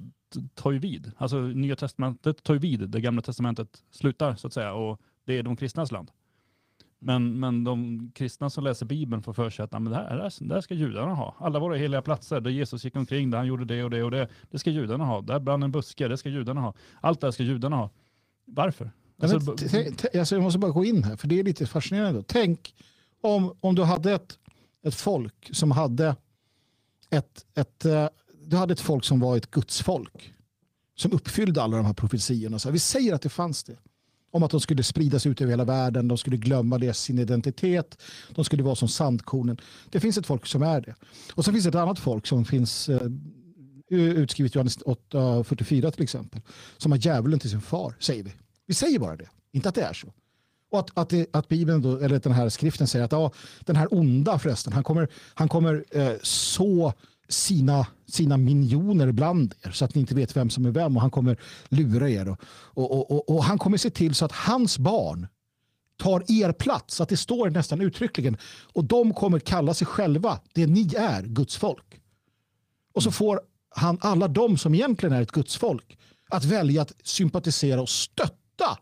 tar ju vid. Alltså Nya Testamentet tar ju vid, det Gamla Testamentet slutar så att säga och det är de kristnas land. Men, men de kristna som läser Bibeln får för sig att men det, här, det här ska judarna ha. Alla våra heliga platser där Jesus gick omkring, där han gjorde det och det och det, det ska judarna ha. Där brann en buske, det ska judarna ha. Allt det här ska judarna ha. Varför? Alltså, alltså, jag måste bara gå in här, för det är lite fascinerande. Tänk om, om du hade ett, ett folk som hade ett, ett, uh, du hade ett folk som var ett gudsfolk. Som uppfyllde alla de här profetiorna. Så vi säger att det fanns det om att de skulle spridas ut över hela världen, de skulle glömma det, sin identitet, de skulle vara som sandkornen. Det finns ett folk som är det. Och så finns det ett annat folk som finns eh, utskrivet i Johannes 8.44 till exempel, som har djävulen till sin far, säger vi. Vi säger bara det, inte att det är så. Och att, att, det, att Bibeln, då, eller den här skriften säger att ja, den här onda förresten, han kommer, han kommer eh, så sina, sina minioner bland er så att ni inte vet vem som är vem och han kommer lura er. Och, och, och, och han kommer se till så att hans barn tar er plats, att det står nästan uttryckligen. Och de kommer kalla sig själva, det ni är, Guds folk. Och så får han alla de som egentligen är ett Guds folk att välja att sympatisera och stötta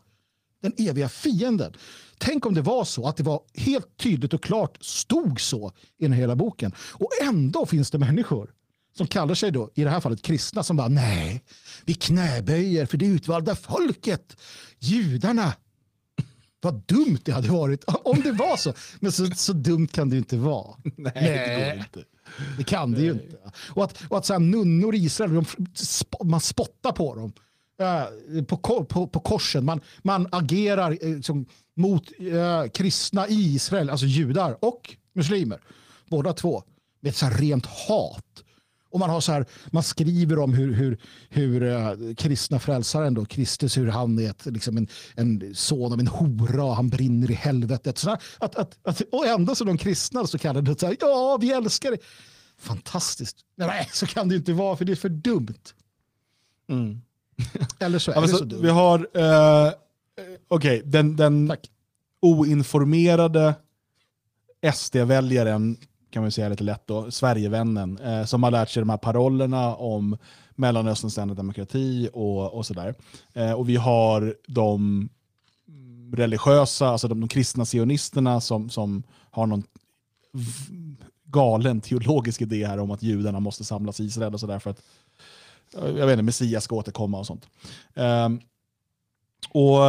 den eviga fienden. Tänk om det var så att det var helt tydligt och klart stod så i den hela boken. Och ändå finns det människor som kallar sig då, i det här fallet kristna, som bara nej, vi knäböjer för det utvalda folket, judarna. Vad dumt det hade varit om det var så. Men så, så dumt kan det inte vara. Nej, nej. det går inte. Det kan det ju inte. Och att, och att så nunnor i Israel, de, man spottar på dem Eh, på, på, på korsen. Man, man agerar eh, liksom, mot uh, kristna i Israel, alltså judar och muslimer. Båda två. Med ett så rent hat. Och man, har så här, man skriver om hur, hur, hur uh, kristna frälsaren, då, Kristus, hur han är ett, liksom en, en son av en hora och han brinner i helvetet. Så att, att, att, och ändå så de kristna så kallar det så här, ja vi älskar det. Fantastiskt. Nej, så kan det inte vara för det är för dumt. Mm. Eller så är alltså, det så Vi har, uh, okej, okay, den, den oinformerade SD-väljaren kan man säga lite lätt då, Sverigevännen, eh, som har lärt sig de här parollerna om Mellanösterns ständiga demokrati och, och sådär. Eh, och vi har de religiösa, alltså de, de kristna sionisterna som, som har någon galen teologisk idé här om att judarna måste samlas i Israel och sådär för att jag vet inte, Messias ska återkomma och sånt. Um, och,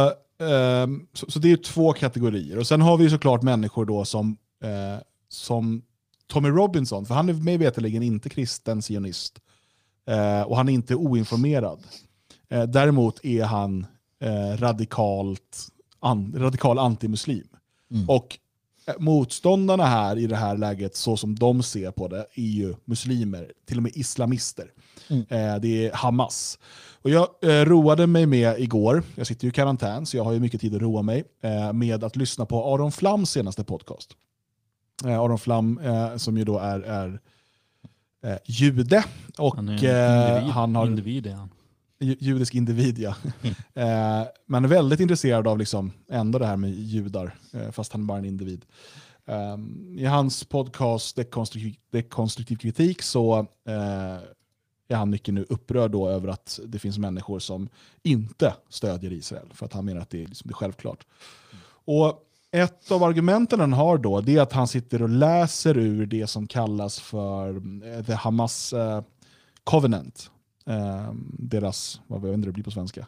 um, så, så, det är två kategorier. Och Sen har vi såklart människor då som, uh, som Tommy Robinson, för han är mig veterligen inte kristen sionist. Uh, och han är inte oinformerad. Uh, däremot är han radikalt an, radikal antimuslim. Mm. Och motståndarna här i det här läget, så som de ser på det, är ju muslimer, till och med islamister. Mm. Eh, det är Hamas. Och jag eh, roade mig med igår, jag sitter ju i karantän så jag har ju mycket tid att roa mig, eh, med att lyssna på Aron Flams senaste podcast. Eh, Aron Flam eh, som ju då är, är eh, jude. Och, han, är individ, han har... Individ är han judisk individ, ja. Mm. eh, men väldigt intresserad av liksom ändå det här med judar, eh, fast han är bara en individ. Um, I hans podcast Dekonstruktiv, Dekonstruktiv kritik så eh, är han mycket nu upprörd då över att det finns människor som inte stödjer Israel, för att han menar att det är, liksom, det är självklart. Mm. Och ett av argumenten han har då, det är att han sitter och läser ur det som kallas för eh, The Hamas eh, Covenant, eh, deras, vad vet det blir på svenska,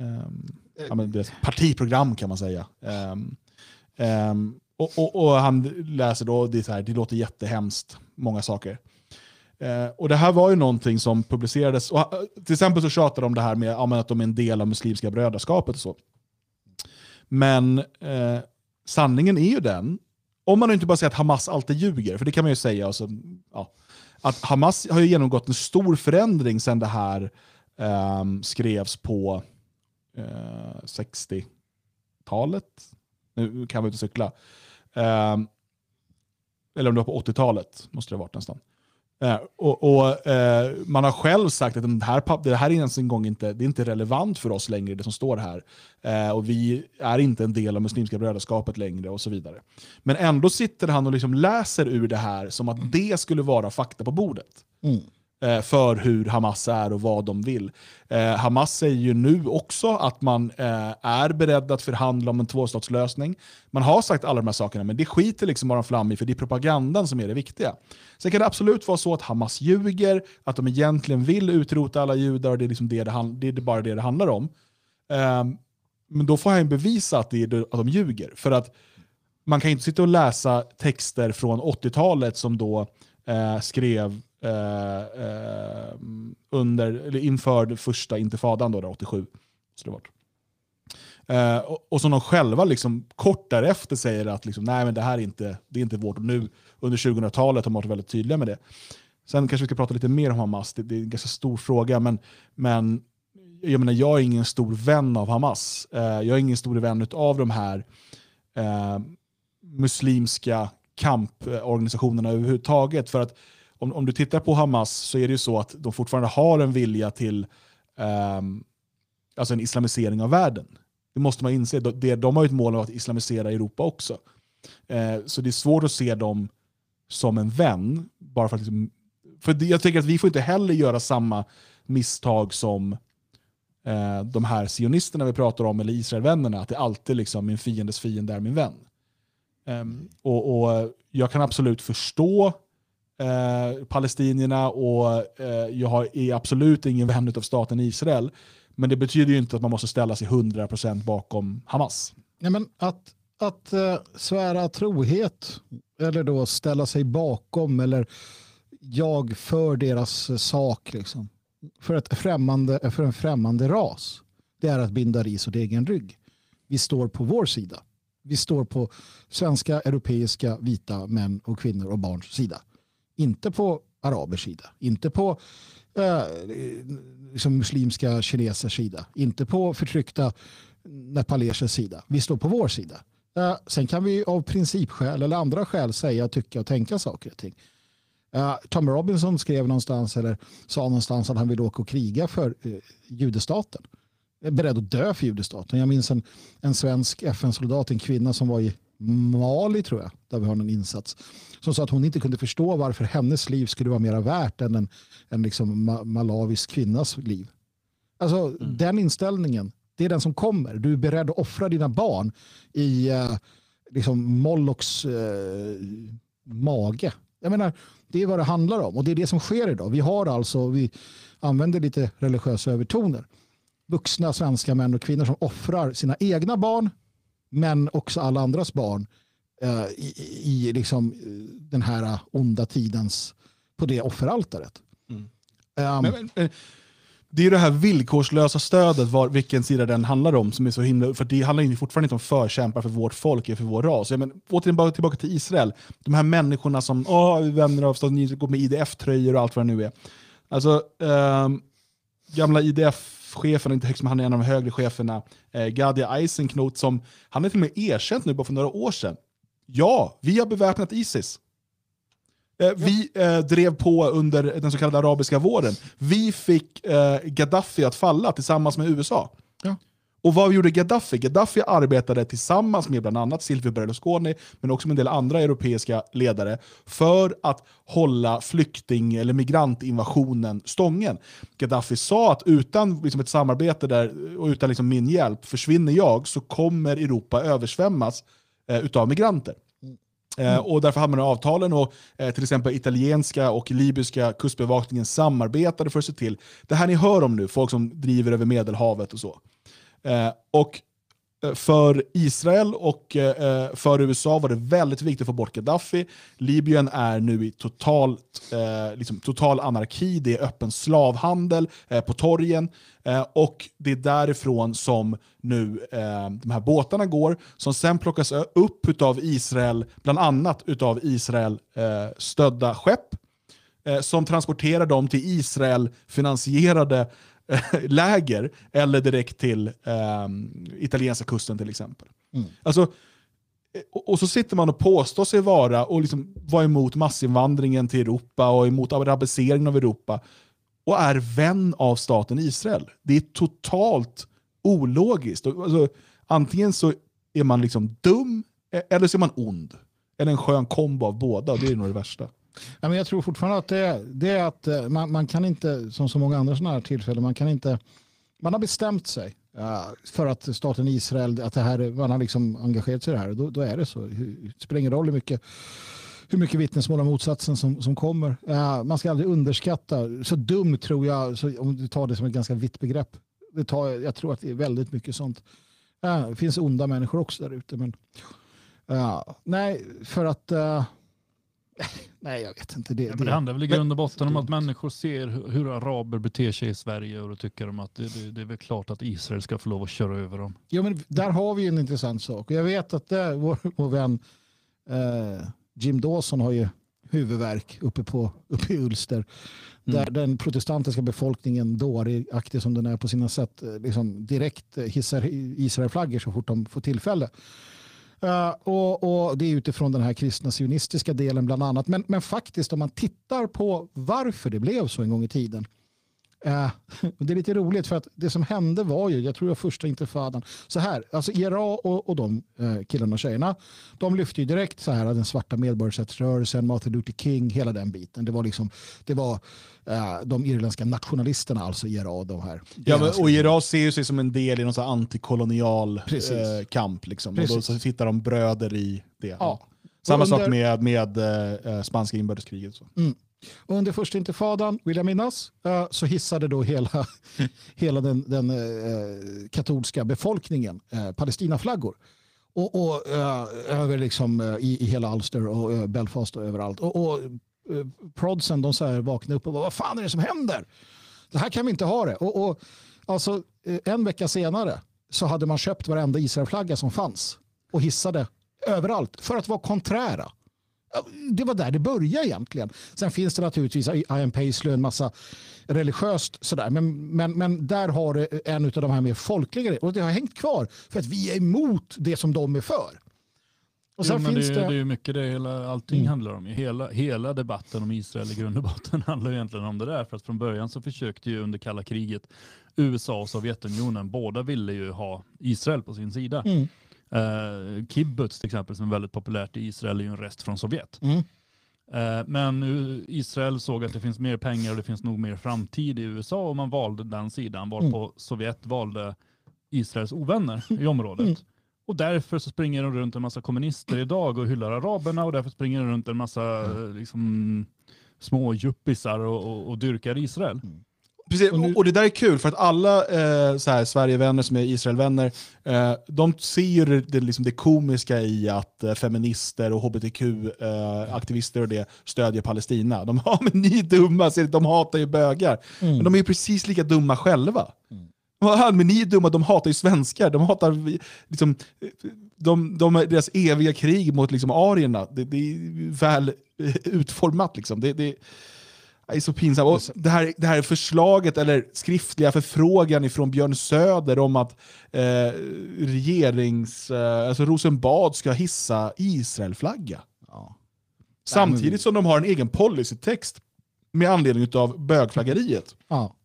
eh, ja, deras partiprogram kan man säga. Eh, och, och, och, han läser då, det, är så här, det låter jättehemskt, många saker. Eh, och Det här var ju någonting som publicerades, och, eh, till exempel så tjatar de om det här med ja, att de är en del av Muslimska brödraskapet och så. Men eh, sanningen är ju den, om man inte bara säger att Hamas alltid ljuger, för det kan man ju säga, alltså, ja, att Hamas har ju genomgått en stor förändring sedan det här eh, skrevs på eh, 60-talet. Nu kan vi inte cykla. Ehm, eller om det var på 80-talet, måste det ha varit nästan. Uh, och, och uh, Man har själv sagt att det här, det här är ens en gång inte, det är inte relevant för oss längre, det som står här. Uh, och Vi är inte en del av Muslimska brödraskapet längre och så vidare. Men ändå sitter han och liksom läser ur det här som att det skulle vara fakta på bordet. Mm. Eh, för hur Hamas är och vad de vill. Eh, Hamas säger ju nu också att man eh, är beredd att förhandla om en tvåstatslösning. Man har sagt alla de här sakerna, men det skiter liksom Aron Flam i, för det är propagandan som är det viktiga. Sen kan det absolut vara så att Hamas ljuger, att de egentligen vill utrota alla judar och det är, liksom det, det, det är bara det det handlar om. Eh, men då får han bevisa att, det är, att de ljuger. För att man kan inte sitta och läsa texter från 80-talet som då eh, skrev eh, eh, under, eller inför första intifadan, då, 87. Så det var. Eh, och, och som de själva liksom, kort därefter säger att liksom, nej, men det här är inte, det är inte vårt. Nu under 2000-talet har de varit väldigt tydliga med det. Sen kanske vi ska prata lite mer om Hamas, det, det är en ganska stor fråga. Men, men jag, menar, jag är ingen stor vän av Hamas. Eh, jag är ingen stor vän av de här eh, muslimska kamporganisationerna överhuvudtaget. För att om, om du tittar på Hamas så är det ju så att de fortfarande har en vilja till um, alltså en islamisering av världen. Det måste man inse. De, de har ju ett mål om att islamisera Europa också. Uh, så det är svårt att se dem som en vän. Bara för, att liksom, för jag tänker att vi får inte heller göra samma misstag som uh, de här sionisterna vi pratar om, eller Israelvännerna, att det alltid liksom min fiendes fiende är min vän. Um, och, och, Jag kan absolut förstå eh, palestinierna och eh, jag är absolut ingen vän av staten Israel. Men det betyder ju inte att man måste ställa sig 100% bakom Hamas. Nej, men att att eh, svära trohet eller då ställa sig bakom eller jag för deras eh, sak liksom. för, ett främmande, för en främmande ras. Det är att binda ris åt egen rygg. Vi står på vår sida. Vi står på svenska, europeiska, vita män och kvinnor och barns sida. Inte på arabers sida, inte på eh, liksom muslimska kinesers sida, inte på förtryckta nepalesers sida. Vi står på vår sida. Eh, sen kan vi av principskäl eller andra skäl säga, tycka och tänka saker och ting. Eh, Tom Robinson skrev någonstans eller sa någonstans att han vill åka och kriga för eh, judestaten. Är beredd att dö för judestaten. Jag minns en, en svensk FN-soldat, en kvinna som var i Mali tror jag, där vi har någon insats, som sa att hon inte kunde förstå varför hennes liv skulle vara mer värt än en, en liksom malawisk kvinnas liv. Alltså mm. den inställningen, det är den som kommer. Du är beredd att offra dina barn i uh, liksom Mollocks uh, mage. Jag menar, det är vad det handlar om och det är det som sker idag. Vi har alltså, vi använder lite religiösa övertoner. Vuxna svenska män och kvinnor som offrar sina egna barn men också alla andras barn uh, i, i liksom, den här onda tidens, på det offeraltaret. Mm. Um, men, men, det är det här villkorslösa stödet, var, vilken sida den handlar om, som är så himla... För det handlar ju fortfarande inte om förkämpar för vårt folk, eller för vår ras. Ja, men, återigen bara tillbaka till Israel. De här människorna som åh, vänner av staten går med IDF-tröjor och allt vad det nu är. Alltså, eh, gamla IDF-chefen, inte högst men han är en av de högre cheferna, eh, Gadi Eisenknot, som han är till och med erkänt nu bara för några år sedan. Ja, vi har beväpnat Isis. Eh, vi eh, drev på under den så kallade arabiska våren. Vi fick eh, Gaddafi att falla tillsammans med USA. Ja. Och vad gjorde Gaddafi? Gaddafi arbetade tillsammans med bland annat Silvio Berlusconi, men också med en del andra europeiska ledare, för att hålla flykting eller migrantinvasionen stången. Gaddafi sa att utan liksom, ett samarbete där och utan liksom, min hjälp, försvinner jag så kommer Europa översvämmas eh, utav migranter. Mm. och därför hade man avtalen och eh, till exempel italienska och libyska kustbevakningen samarbetade för att se till, det här ni hör om nu, folk som driver över Medelhavet och så. Eh, och eh, för Israel och eh, eh, för USA var det väldigt viktigt att få bort Gaddafi. Libyen är nu i totalt, eh, liksom, total anarki, det är öppen slavhandel eh, på torgen. och det är därifrån som nu de här båtarna går, som sen plockas upp av Israel, bland annat av Israel stödda skepp, som transporterar dem till Israel finansierade läger eller direkt till eh, italienska kusten till exempel. Mm. Alltså, och, och, så sitter man och påstår sig vara och liksom vara emot massinvandringen till Europa och emot arabiseringen av Europa och är vän av staten Israel. Det är totalt ologiskt. Alltså, antingen så är man liksom dum e-, eller så är man ond. Eller en skön kombo av båda, det är nog det värsta. Ja, men jag tror fortfarande att det är, det är att eh, man, man, kan inte, som så många andra sådana här tillfällen, man kan inte, man har bestämt sig eh, för att staten Israel, att det här, man har liksom engagerat sig i det här, då, då är det så. Det spelar ingen roll hur mycket hur mycket vittnesmål om motsatsen som, som kommer. Uh, man ska aldrig underskatta, så dum tror jag, så om du tar det som ett ganska vitt begrepp, det tar, jag tror att det är väldigt mycket sånt. Uh, det finns onda människor också där ute. Men, nej, för att Nej, jag vet inte. Det, ja, men det handlar väl i grund och botten om att människor ser hur araber beter sig i Sverige och då tycker de att det, det, det, är väl klart att Israel ska få lov att köra över dem. Ja, men där har vi en intressant sak. Jag vet att det, vår, vår vän eh, Jim Dawson har ju huvudvärk uppe, på, uppe i Ulster. Mm. Där den protestantiska befolkningen, dåraktig som den är på sina sätt, eh, liksom direkt hissar Israelflaggor så fort de får tillfälle. Uh, och, och, Det är utifrån den här kristna sionistiska delen bland annat. Men, men faktiskt om man tittar på varför det blev så en gång i tiden Eh, det är lite roligt för att det som hände var ju, jag tror jag första intifadan, så här, alltså IRA och, och de eh, killarna och tjejerna, de lyfte ju direkt så här den svarta medborgarrättsrörelsen, Martin Luther King, hela den biten. Det var liksom, det var eh, de irländska nationalisterna, alltså IRA. De här. Ja, men, och IRA ser ju sig som en del i någon så antikolonial eh, kamp. Liksom. Och då så hittar de bröder i det. Ja. Samma under... sak med, med eh, spanska inbördeskriget. Så. Mm. Och under första intifadan, vill jag minnas, eh, så hissade då hela, hela den, den eh, katolska befolkningen eh, Palestinaflaggor. Och, och eh, över liksom, eh, i, i hela Ulster och Belfast och överallt. Och, och prodsen de så här vaknade upp och bara, vad fan är det som händer? Det här kan vi inte ha det. Och, och, alltså, en vecka senare så hade man köpt varenda Israelflagga som fanns och hissade överallt för att vara konträra det var där det började egentligen. Sen finns det naturligtvis Ian Paisley och en massa religiöst sådär. Men, men, men där har det en av de här mer folkliga och det har hängt kvar för att vi är emot det som de är för. Och sen jo, finns det, det... det är ju mycket det hela, allting mm. handlar om. Hela, hela debatten om Israel i grund och botten handlar egentligen om det där. För att från början så försökte ju under kalla kriget USA och Sovjetunionen, båda ville ju ha Israel på sin sida. Mm. Eh, kibbutz till exempel som är väldigt populärt i Israel är ju en rest från Sovjet. Mm. Eh, men Israel såg att det finns mer pengar och det finns nog mer framtid i USA och man valde den sidan varpå Mm. Sovjet valde Israels ovänner i området. Mm. Och därför så springer det runt en massa kommunister idag och hyllar araberna och därför springer det runt en massa eh, liksom, små juppisar och, och, och dyrkar Israel. Precis, Och nu- och det där är kul för att alla eh, så här, Sverigevänner som är Israelvänner, eh, de ser ju det, liksom det komiska i att eh, feminister och hbtq-aktivister och det stödjer Palestina. De har men ni är dumma, ser de hatar ju bögar. Mm. Men de är ju precis lika dumma själva. Vad, Men ni är dumma, de hatar ju svenskar. De hatar liksom, de, de, deras eviga krig mot liksom, arierna. Det, det är väl eh, utformat. Liksom. Det, det, det är så pinsamt. Och det, här, det här förslaget, eller skriftliga förfrågan från Björn Söder om att eh, regerings, eh, alltså Rosenbad ska hissa Israelflagga. Ja. Samtidigt som de har en egen policytext med anledning av bögflaggeriet. Ja.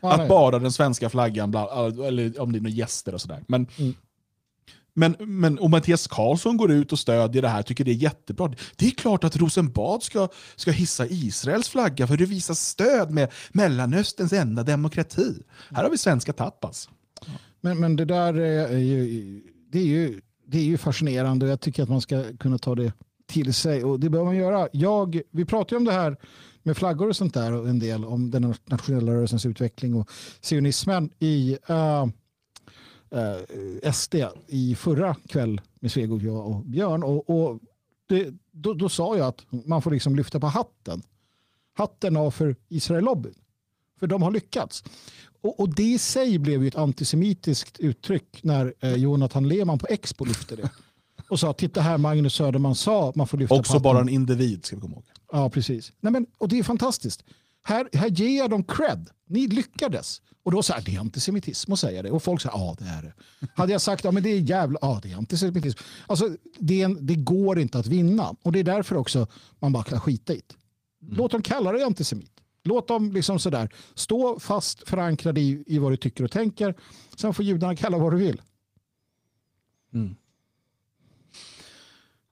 Ja, Att bara den svenska flaggan, bla, eller om det är några gäster och sådär. Men, Mm men, men och Mattias Karlsson går ut och stödjer det här, tycker det är jättebra. Det är klart att Rosenbad ska, ska hissa Israels flagga för det visar stöd med Mellanösterns enda demokrati. Här har vi svenska tapas. Men, men det där är är ju, det är ju, det är ju fascinerande och jag tycker att man ska kunna ta det till sig och det behöver man göra. Jag, vi pratar ju om det här med flaggor och sånt där och en del om den nationella rörelsens utveckling och sionismen i uh, uh, SD i förra kväll med Svegov, jag och Björn och, och det, då, då sa jag att man får liksom lyfta på hatten. Hatten av för Israel-lobbyn. För de har lyckats. Och, och det i sig blev ju ett antisemitiskt uttryck när eh, Jonathan Lehmann på Expo lyfte det. Och sa, titta här Magnus Söderman sa man får lyfta på Också hatten. bara en individ, ska vi komma ihåg. Ja, precis. Nej, men, och det är fantastiskt. Här, här ger jag dem cred. Ni lyckades. Och då säger det är antisemitism att säga det. Och folk säger ja det är det. Hade jag sagt ja men det är jävla, ja det är antisemitism. Alltså det, en, det går inte att vinna. Och det är därför också man bara kan skita i det. Låt dem kalla dig antisemit. Låt dem liksom sådär stå fast förankrade i, i vad du tycker och tänker. Sen får judarna kalla vad du vill. Ja,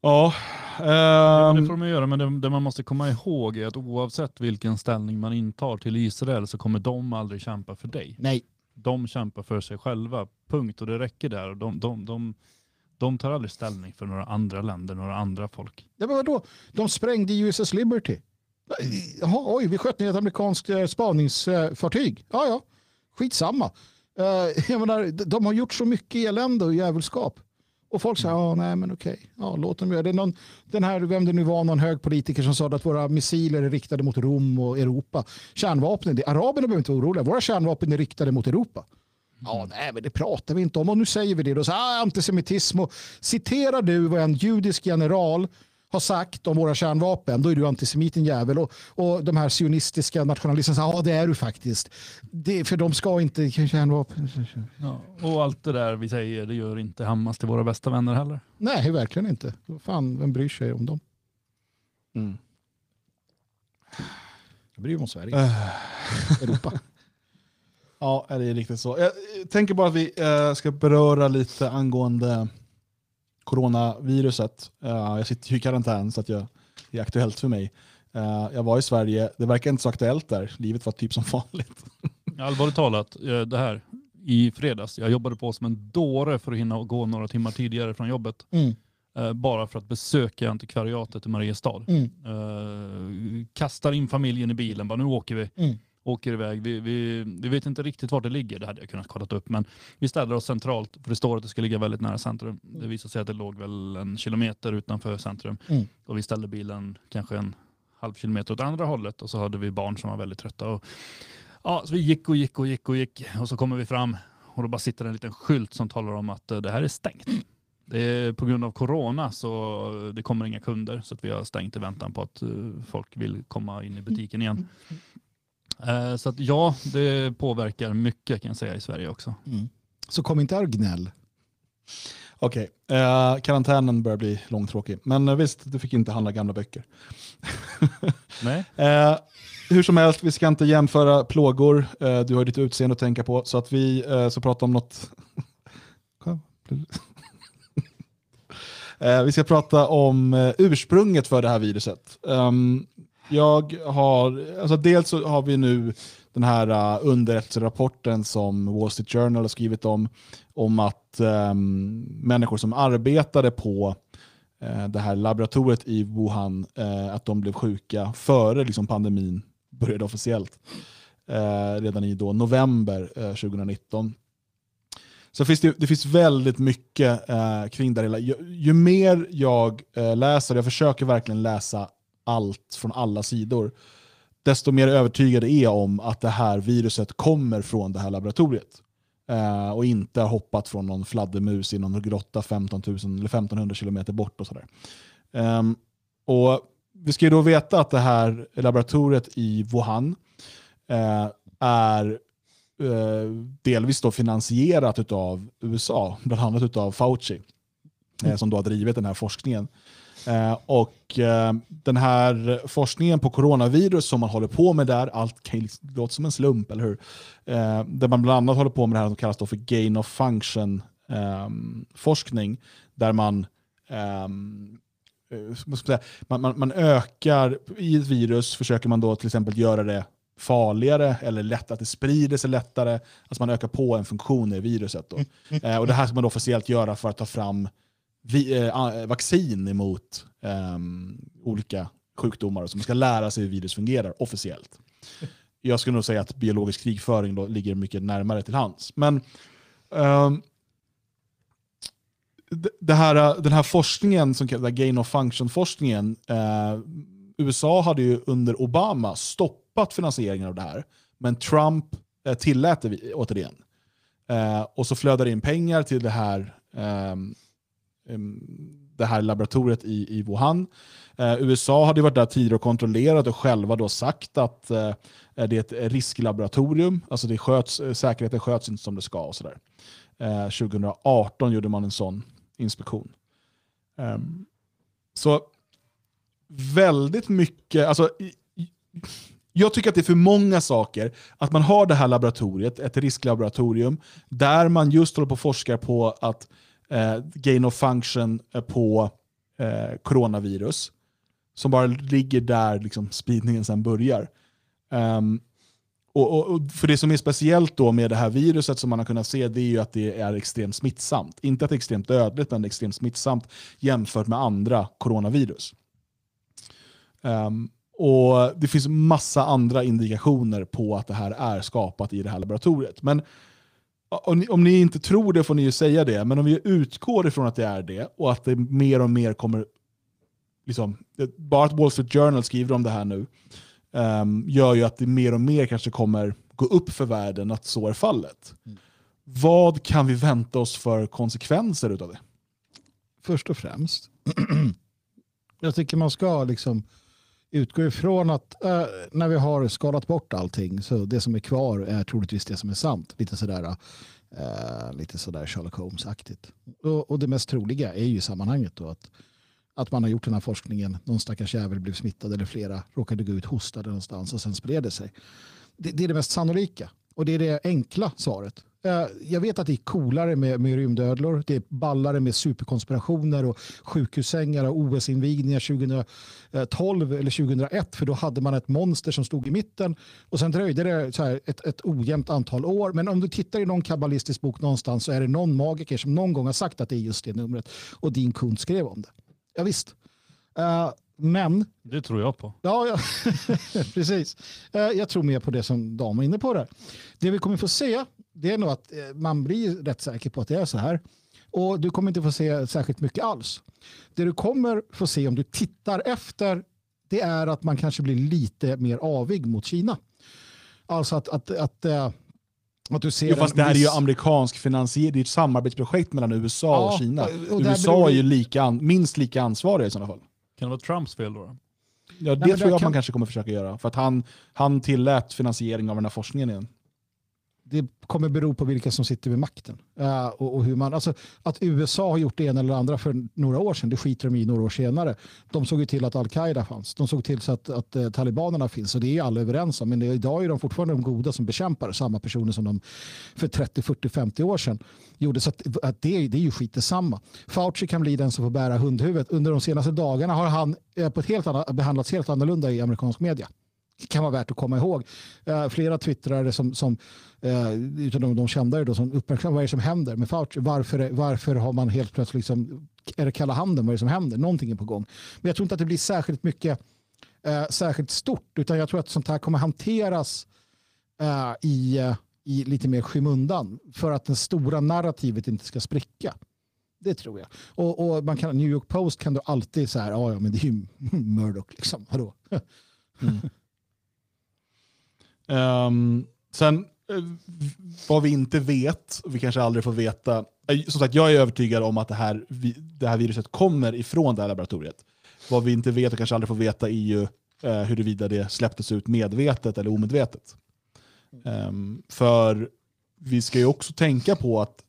Ja, ehm, det får man göra, men det, det man måste komma ihåg är att oavsett vilken ställning man intar till Israel så kommer de aldrig kämpa för dig. Nej. De kämpar för sig själva, punkt. Och det räcker där. De, de, de, de tar aldrig ställning för några andra länder, några andra folk. Ja, men vadå? De sprängde USS Liberty. Jaha, oj, vi sköt ner ett amerikanskt eh, spaningsfartyg. Ja, ja, skitsamma. Eh, jag menar, de- de har gjort så mycket elände och jävelskap. Och folk säger, ja, nej men okej, ja, låt dem göra det. Någon, den här, vem det nu var, någon hög politiker som sa att våra missiler är riktade mot Rom och Europa. Kärnvapnen, det, araberna behöver inte vara oroliga, våra kärnvapen är riktade mot Europa. Ja, nej, men det pratar vi inte om. Och nu säger vi det. Då så, ah, antisemitism. Och citerar du vad en judisk general har sagt om våra kärnvapen, då är du antisemiten jävel. Och, och de här sionistiska nationalisterna ja det är du faktiskt. Det, för de ska inte kärnvapen. Ja. Och allt det där vi säger, det gör inte Hamas till våra bästa vänner heller. Nej, verkligen inte. Fan, vem bryr sig om dem? mm. Jag bryr mig om Sverige. Europa. Ja, det är riktigt så. Jag tänker bara att vi eh, ska beröra lite angående coronaviruset. Eh, jag sitter ju i karantän så att jag, det är aktuellt för mig. Eh, jag var i Sverige, det verkar inte så aktuellt där. Livet var typ som vanligt. Allvarligt talat, eh, det här i fredags, jag jobbade på som en dåre för att hinna gå några timmar tidigare från jobbet. Mm. Bara för att besöka antikvariatet i Mariestad. Mm. Kastar in familjen i bilen, bara nu åker vi. Mm. Åker iväg. Vi, vi, vi vet inte riktigt var det ligger, det hade jag kunnat kolla upp. Men vi ställde oss centralt, för det står att det ska ligga väldigt nära centrum. Det visade sig att det låg väl en kilometer utanför centrum. Mm. Och vi ställde bilen kanske en halv kilometer åt andra hållet och så hade vi barn som var väldigt trötta. Och, ja, så vi gick och gick och gick och gick och så kommer vi fram och då bara sitter en liten skylt som talar om att eh, det här är stängt. Det är på grund av corona så det kommer inga kunder så att vi har stängt i väntan på att eh, folk vill komma in i butiken igen. Eh, Så att ja, det påverkar mycket kan jag säga i Sverige också. Mm. Så kom inte här och gnäll. Okej, eh, karantänen börjar bli långtråkig. Men eh, visst, du fick inte handla gamla böcker. Nej, Eh, hur som helst, vi ska inte jämföra plågor. Eh, du har ditt utseende att tänka på. Så att vi eh, ska prata om något... Eh, vi ska prata om eh, ursprunget för det här viruset. Um, jag har, alltså dels så har vi nu den här uh, underrättelserapporten som Wall Street Journal har skrivit om, om att um, människor som arbetade på uh, det här laboratoriet i Wuhan, uh, att de blev sjuka före liksom, pandemin började officiellt. redan i då november 2019. Så finns det, det finns väldigt mycket eh, kring det hela. Ju, ju, mer jag eh, läser, jag försöker verkligen läsa allt från alla sidor, desto mer övertygad är jag om att det här viruset kommer från det här laboratoriet. Eh, och inte har hoppat från någon fladdermus i någon grotta 15 000 eller 1500 kilometer bort. och sådär. Um, och Vi ska ju då veta att det här laboratoriet i Wuhan eh, är eh, delvis då finansierat av USA, bland annat av Fauci, eh, som då har drivit den här forskningen. Eh, och eh, Den här forskningen på coronavirus som man håller på med där, allt kan ju låta som en slump, eller hur? Eh, där man bland annat håller på med det här som kallas för gain of function ehm, forskning, där man Um, man, man, man, ökar, i ett virus försöker man då till exempel göra det farligare eller lätt, att det sprider sig lättare. Alltså man ökar på en funktion i viruset. Då. Eh, och det här ska man då officiellt göra för att ta fram vi, eh, vaccin emot eh, olika sjukdomar. Så man ska lära sig hur virus fungerar officiellt. Jag skulle nog säga att biologisk krigföring då ligger mycket närmare till hands. Men ehm, det här, den här forskningen, som kallas gain of function-forskningen, eh, USA hade ju under Obama stoppat finansieringen av det här, men Trump eh, tillät det återigen. Eh, och så flödade in pengar till det här, eh, Ehm, det här laboratoriet i, i Wuhan. Eh, USA hade varit där tidigare och kontrollerat och själva då sagt att eh, eh det är ett risklaboratorium, alltså det sköts, eh, säkerheten sköts inte som det ska. Och sådär. 2018 eh, gjorde man en sån inspektion. Ehm, så väldigt mycket, alltså, jag tycker att det är för många saker. Att man har det här laboratoriet, ett risklaboratorium, där man just håller på och forskar på att eh, gain of function eh, på eh, coronavirus, som bara ligger där liksom, spridningen sen börjar. Um, och, och, och, för Det som är speciellt då med det här viruset som man har kunnat se, det är ju att det är extremt smittsamt. Inte att det är extremt dödligt, men extremt smittsamt jämfört med andra coronavirus. Um, och Det finns massa andra indikationer på att det här är skapat i det här laboratoriet. Men om ni, om ni inte tror det får ni ju säga det, men om vi utgår ifrån att det är det och att det mer och mer kommer... Liksom, bara att Wall Street Journal skriver om det här nu um, gör ju att det mer och mer kanske kommer gå upp för världen att så är fallet. Mm. Vad kan vi vänta oss för konsekvenser utav det? Först och främst, jag tycker man ska liksom utgår ifrån att äh, när vi har skalat bort allting så det som är kvar är troligtvis det som är sant. Lite sådär, äh, lite sådär Sherlock Holmes-aktigt. Och, och, det mest troliga är ju i sammanhanget då att, att man har gjort den här forskningen, någon stackars jävel blev smittad eller flera råkade gå ut hostade någonstans och sen spred det sig. Det, det är det mest sannolika och det är det enkla svaret. Eh, jag vet att det är coolare med, med rymdödlor. Det är ballare med superkonspirationer och sjukhussängar och OS-invigningar 2012 eller 2001 för då hade man ett monster som stod i mitten och sen dröjde det så här ett, ett ojämnt antal år. Men om du tittar i någon kabbalistisk bok någonstans så är det någon magiker som någon gång har sagt att det är just det numret och din kund skrev om det. Ja, visst. Uh, men... Det tror jag på. Ja, ja. precis. Uh, jag tror mer på det som de var inne på där. Det vi kommer få se det är nog att eh, man blir rätt säker på att det är så här. Och du kommer inte få se särskilt mycket alls. Det du kommer få se om du tittar efter det är att man kanske blir lite mer avig mot Kina. Alltså att, att, att, eh, att du ser... Jo, fast det här viss... är ju amerikansk finansiering, det är ett samarbetsprojekt mellan USA ja, och Kina. Och USA är ju lika, minst lika ansvariga i sådana fall. Kan det vara Trumps fel då? Ja, det Nej, tror jag kan... man kanske kommer försöka göra. För att han, han tillät finansiering av den här forskningen igen det kommer bero på vilka som sitter vid makten. Uh, och, och, hur man, alltså, att USA har gjort det ena eller andra för några år sedan, det skiter de i några år senare. De såg ju till att al-Qaida fanns. De såg till så att, att uh, talibanerna finns och det är alla överens om. Men det, idag är de fortfarande de goda som bekämpar samma personer som de för 30, 40, 50 år sedan gjorde. Så att, att det, det är ju skit detsamma. Fauci kan bli den som får bära hundhuvudet. Under de senaste dagarna har han uh, på ett helt annat, behandlats helt annorlunda i amerikansk media kan vara värt att komma ihåg. Uh, flera twittrare som, som eh, uh, utan de, de kända då, som uppmärksammar vad är det som händer med Fauci. Varför, varför har man helt plötsligt, liksom, är det kalla handen, vad är det som händer? Någonting är på gång. Men jag tror inte att det blir särskilt mycket, uh, särskilt stort, utan jag tror att sånt här kommer hanteras i, i lite mer skymundan för att det stora narrativet inte ska spricka. Det tror jag. Och, och, man kan, New York Post kan du alltid säga, ja, ja men det är ju Murdoch liksom, vadå? Mm. Um, sen eh, vad vi inte vet, vi kanske aldrig får veta. Eh, som sagt, jag är övertygad om att det här, det här viruset kommer ifrån det här laboratoriet. Vad vi inte vet och kanske aldrig får veta är ju eh, huruvida det släpptes ut medvetet eller omedvetet. Um, för vi ska ju också tänka på att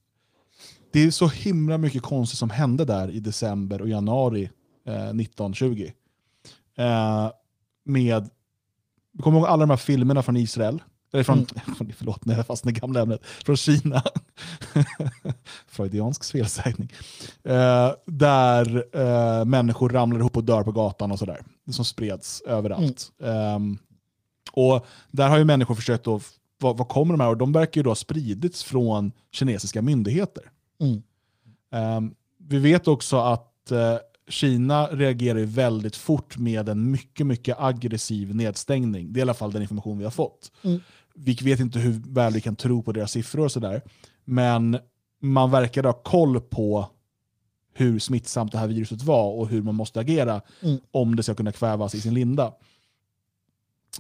det är så himla mycket konstigt som hände där i december och januari eh, 1920. Eh, med kommer ihåg alla de här filmerna från Israel? Eller från, mm. förlåt, nej, fast det gamla ämnet. Från Kina. Freudiansk felsägning. Eh, där eh, människor ramlar ihop och dör på gatan och sådär. Som spreds överallt. Mm. Um, och där har ju människor försökt att, vad, vad kommer de här? Och de verkar ju då ha spridits från kinesiska myndigheter. Mm. Um, vi vet också att uh, Kina reagerar väldigt fort med en mycket, mycket aggressiv nedstängning. Det är i alla fall den information vi har fått. Mm. Vi vet inte hur väl vi kan tro på deras siffror och sådär. Men man verkar ha koll på hur smittsamt det här viruset var och hur man måste agera mm. om det ska kunna kvävas i sin linda.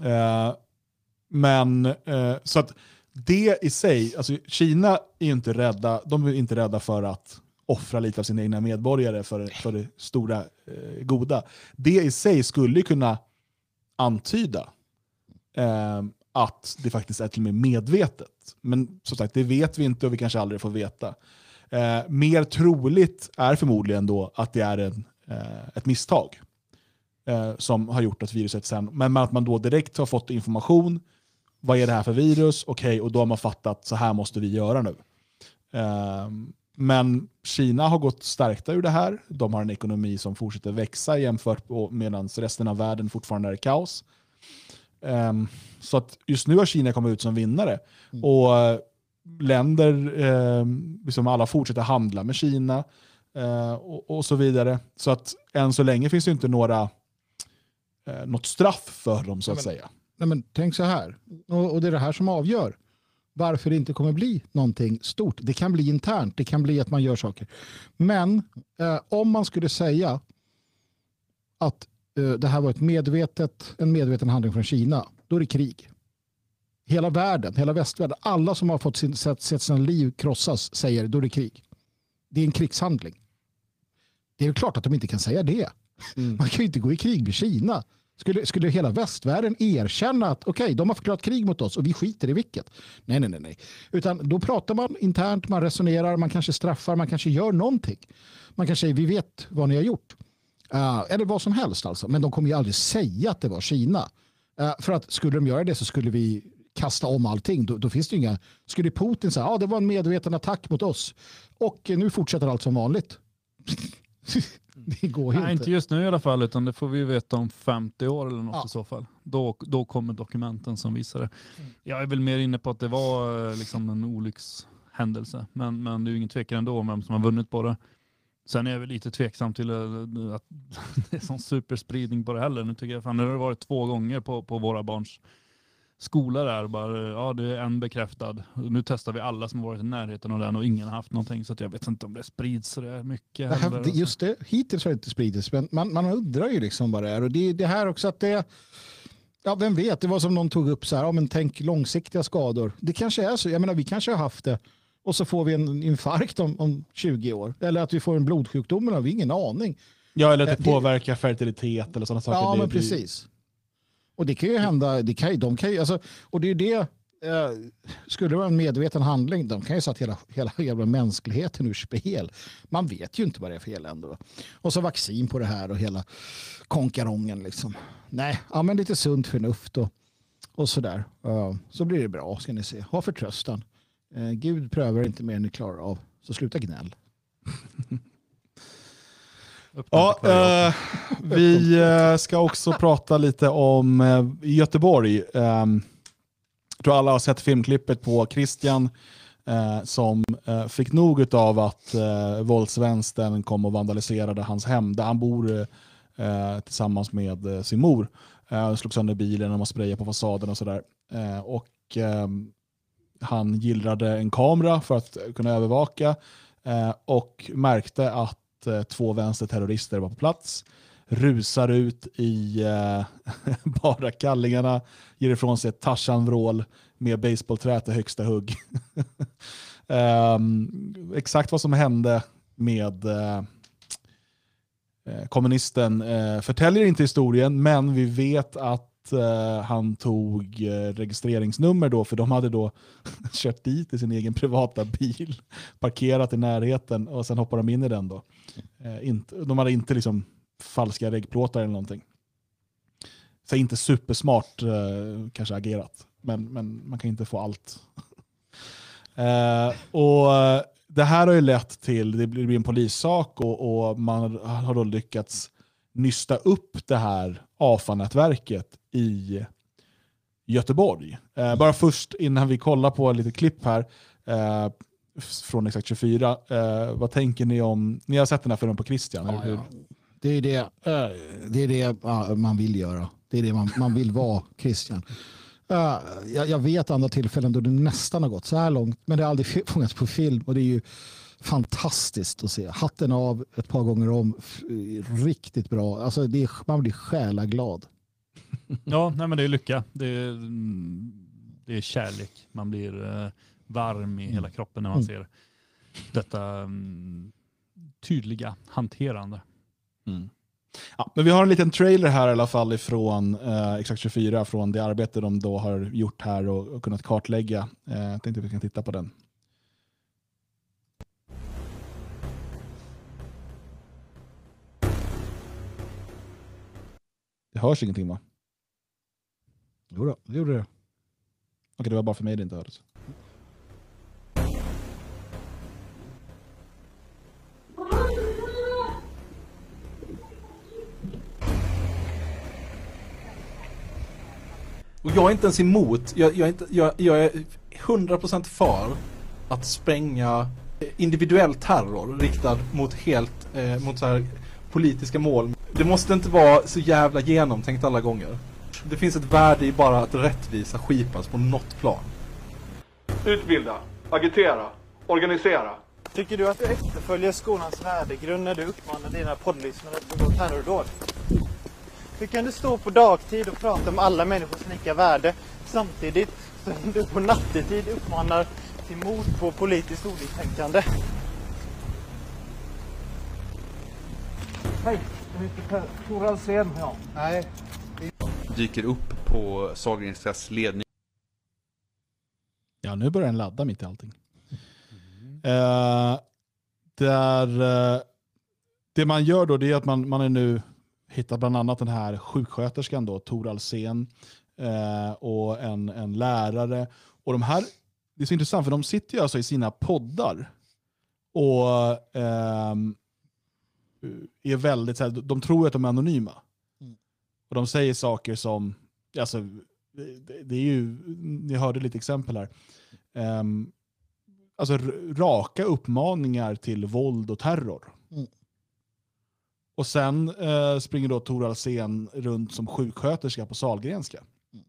Uh, men uh, så att det i sig, alltså Kina är inte rädda, de är inte rädda för att offra lite av sina egna medborgare för, för det stora eh, goda. Det i sig skulle kunna antyda eh, att det faktiskt är till och med medvetet. Men som sagt, det vet vi inte och vi kanske aldrig får veta. Eh, mer troligt är förmodligen då att det är en, eh, ett misstag eh, som har gjort att viruset sen, men att man då direkt har fått information, vad är det här för virus? Okej, okay, och då har man fattat, så här måste vi göra nu. Um, men Kina har gått stärkta ur det här. De har en ekonomi som fortsätter växa jämfört medan resten av världen fortfarande är kaos. Um, så att just nu har Kina kommit ut som vinnare. Mm. Och uh, länder, uh, liksom alla fortsätter handla med Kina uh, och, och, så vidare. Så att än så länge finns det inte några, uh, något straff för dem så att nej, men, säga. Nej, men tänk så här, och, och det är det här som avgör varför det inte kommer bli någonting stort. Det kan bli internt, det kan bli att man gör saker. Men eh, om man skulle säga att eh, det här var ett medvetet, en medveten handling från Kina, då är det krig. Hela världen, hela västvärlden, alla som har fått sin, sett, sett sina liv krossas säger då är det krig. Det är en krigshandling. Det är klart att de inte kan säga det. Mm. Man kan ju inte gå i krig med Kina. Skulle, skulle hela västvärlden erkänna att okej, okay, de har förklarat krig mot oss och vi skiter i vilket? Nej, nej, nej, nej. Utan då pratar man internt, man resonerar, man kanske straffar, man kanske gör någonting. Man kanske säger vi vet vad ni har gjort. Uh, eller vad som helst alltså. Men de kommer ju aldrig säga att det var Kina. Uh, för att skulle de göra det så skulle vi kasta om allting. Då, då finns det inga... Skulle Putin säga att ah, det var en medveten attack mot oss och nu fortsätter allt som vanligt. det går Nej, inte. inte just nu i alla fall, utan det får vi veta om 50 år eller något ja. i så fall. Då, då kommer dokumenten som visar det. Mm. Jag är väl mer inne på att det var eh, liksom en olyckshändelse, men, men det är ju ingen tvekan ändå om vem som har vunnit på det. Sen är jag väl lite tveksam till eh, att det är sån superspridning på det heller. Nu tycker jag fan, det har varit två gånger på, på våra barns skola där. Bara, ja, det är en bekräftad. Nu testar vi alla som varit i närheten av den och ingen har haft någonting. Så jag vet inte om det sprids så det mycket. Det här, just det, hittills har det inte spridits. Men man, man undrar ju liksom vad det är. Och det, det här också att det Ja, vem vet, det var som någon tog upp så här, ja, men tänk långsiktiga skador. Det kanske är så, jag menar vi kanske har haft det och så får vi en infarkt om, om 20 år. Eller att vi får en blodsjukdom, men vi har ingen aning. Ja, eller att det, det påverkar fertilitet eller sådana saker. Ja, men precis. Och det kan ju hända, det kan, de kan ju, alltså, och det är det eh, skulle det vara en medveten handling, de kan ju sätta hela, hela jävla mänskligheten ur spel. Man vet ju inte vad det är för elände. Och så vaccin på det här och hela konkarongen. Liksom. Nej, använd lite sunt förnuft och, och sådär. Uh, så blir det bra, ska ni se. Ha förtröstan. Uh, Gud prövar inte mer än ni klarar av. Så sluta gnäll. Ja, eh, vi eh, ska också prata lite om eh, Göteborg. Eh, jag tror alla har sett filmklippet på Christian eh, som eh, fick nog av att eh, våldsvänstern kom och vandaliserade hans hem där han bor tillsammans med sin mor. Eh, slog sönder bilen och sprayade på fasaden och sådär. Och ehm, han gillrade en kamera för att kunna övervaka och märkte att eh, två vänsterterrorister var på plats, rusar ut i eh, bara kallingarna, ger ifrån sig ett Tarzan-vrål med baseballträ till högsta hugg. um, exakt vad som hände med eh, eh, kommunisten eh, förtäljer inte historien, men vi vet att eh, han tog eh, registreringsnummer då, för de hade då kört dit i sin egen privata bil, parkerat i närheten och sen hoppade de in i den. då. Eh, inte, de hade inte liksom falska reggplåtar eller någonting. Så inte supersmart eh, kanske agerat, men, men man kan inte få allt. Eh, och eh, Det här har ju lett till, det blir en polissak och, och man har då lyckats nysta upp det här AFA-nätverket i Göteborg. Eh, bara först innan vi kollar på lite klipp här eh, från Exakt 24. Eh, vad tänker ni om, ni har sett den här filmen på Christian? Ja, ja. Det är det, eh, det, är det man vill göra. Det är det man, man vill vara, Christian. Uh, jag, jag, vet andra tillfällen då det nästan har gått så här långt, men det har aldrig fångats på film. Och det är ju fantastiskt att se. Hatten av ett par gånger om. Riktigt bra. Alltså det är, man blir själaglad. Ja, nej men det är lycka. Det är, det är kärlek. Man blir uh, varm i hela mm. kroppen när man mm. ser detta um, tydliga hanterande. Mm. Ja, men vi har en liten trailer här i alla fall ifrån eh, Exakt 24 från det arbete de då har gjort här och, och kunnat kartlägga. Eh, jag tänkte att vi kan titta på den. Det hörs ingenting va? Jo då, det gjorde det. Okej, det var bara för mig det inte hördes. Och jag är inte ens emot, jag, jag, är, inte, jag, jag är 100% för att spränga individuell terror riktad mot helt, eh, mot så här politiska mål. Det måste inte vara så jävla genomtänkt alla gånger. Det finns ett värde i bara att rättvisa skipas på något plan. Utbilda, agitera, organisera. Tycker du att du efterföljer skolans värdegrund när du uppmanar dina poddlyssnare att begå terrordåd? Hur kan du stå på dagtid och prata om alla människors lika värde samtidigt som du på nattetid uppmanar till mord på politiskt oliktänkande? Hej, jag heter Tor Alsén. Ja. Nej. Dyker upp på Sahlgrenskas ledning. Ja, nu börjar den ladda mitt i allting. Mm. Uh, där, uh, det man gör då det är att man, man är nu hittat bland annat den här sjuksköterskan då, Tor Alsen uh, och en, en lärare. Och de här, det är så intressant för de sitter ju alltså i sina poddar och um, är väldigt, så här, de tror att de är anonyma. Mm. Och de säger saker som, alltså, det, det, är ju, ni hörde lite exempel här. Um, alltså raka uppmaningar till våld och terror. Mm. Och sen uh, springer då Tor Alsen runt som sjuksköterska på Salgrenska. Mm.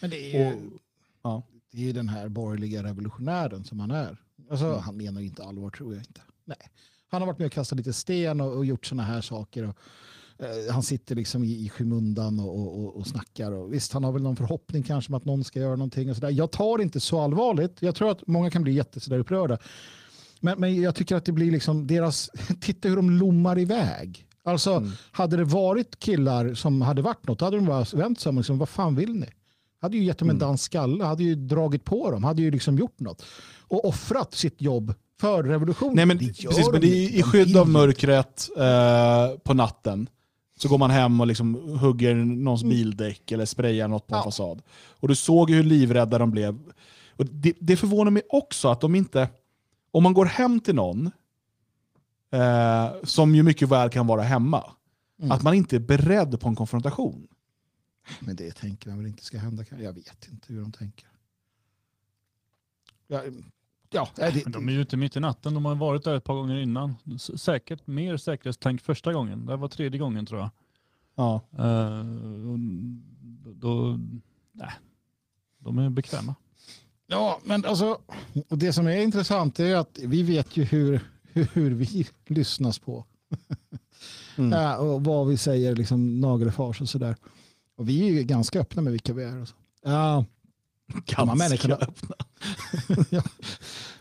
Men det är ju, och, ja. det är ju den här borgerliga revolutionären som han är. Alltså, mm. Han menar inte allvar tror jag inte. Nej. Han har varit med och kastat lite sten och, och gjort sådana här saker. Och, eh, han sitter liksom i, i skymundan och, och, och snackar. Och visst, han har väl någon förhoppning kanske om att någon ska göra någonting. Och så där. Jag tar det inte så allvarligt. Jag tror att många kan bli jätteupprörda. Men, men jag tycker att det blir liksom deras... Titta hur de lommar iväg. Alltså, mm. hade det varit killar som hade varit något, hade de bara vänt sig om och liksom, vad fan vill ni? Hade ju gett dem en dansk skalle, hade ju dragit på dem, hade ju liksom gjort något. Och offrat sitt jobb för revolutionen. Nej, men, Det precis, men i De skydd av mörkret eh, på natten. Så går man hem och liksom hugger någons bildäck eller sprayar något på en Ja. fasad. Och du såg hur livrädda de blev. Och det, det förvånar mig också att de inte... Om man går hem till någon, eh, som ju mycket väl kan vara hemma, Mm. att man inte är beredd på en konfrontation. Men det tänker man väl inte ska hända. Jag vet inte hur de tänker. Ja, ja det, Men de är ju inte mitt i natten, de har varit där ett par gånger innan. S- Säkert mer säkerhetstänk första gången, det var tredje gången tror jag. Ja. Och då, nej, de är bekväma. Ja, men alltså, och det som är intressant är att vi vet ju hur, hur, hur vi lyssnas på. Mm. Ja, och vad vi säger, liksom nagelfars och sådär. Och vi är ju ganska öppna med vilka vi är. Och så. Ja, Ganska människorna- öppna. ja.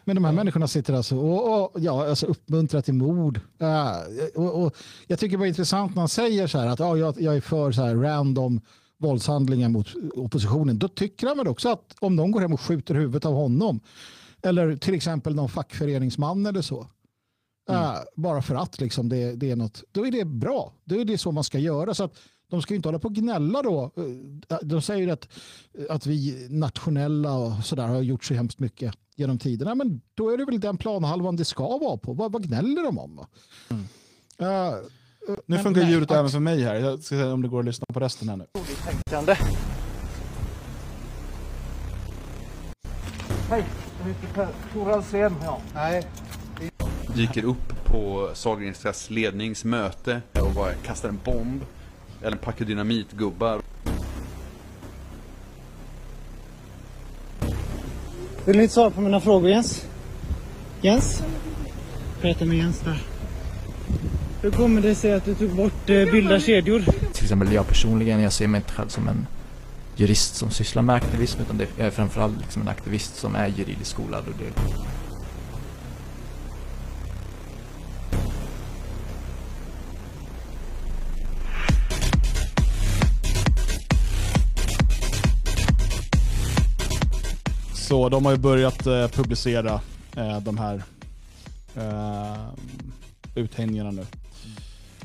Men de här människorna sitter alltså och, och ja, alltså uppmuntrar till mord. Ja, och, och jag tycker det var intressant när han säger så här att ja, jag, jag är för så här random våldshandlingar mot oppositionen. Då tycker han väl också att om de går hem och skjuter huvudet av honom eller till exempel någon fackföreningsman eller så. ja, bara för att liksom det, det är något, då är det bra. Då är det så man ska göra. Så att de ska ju inte hålla på och gnälla då. Eh, De säger att, att vi nationella och sådär har gjort så hemskt mycket genom tiderna. Men då är det väl den planhalvan det ska vara på. Vad, vad gnäller de om? Ja, Nu men- funkar nej, ljudet att- även för mig här. Jag ska se om det går att lyssna på resten här nu. Tänkande. Hej, jag heter Tor Alsén. Ja. Nej, dyker upp på Sahlgrenskas ledningsmöte och bara kastar en bomb eller en packe dynamitgubbar. Vill ni inte svara på mina frågor Jens? Jens? Prata med Jens där. Hur kommer det sig att du tog bort eh, bilda kedjor? till exempel jag personligen, jag ser mig inte själv som en jurist som sysslar med aktivism utan det, jag är framförallt liksom en aktivist som är juridiskt skolad. Och det, Så de har ju börjat eh, publicera eh, de här eh, uthängningarna nu.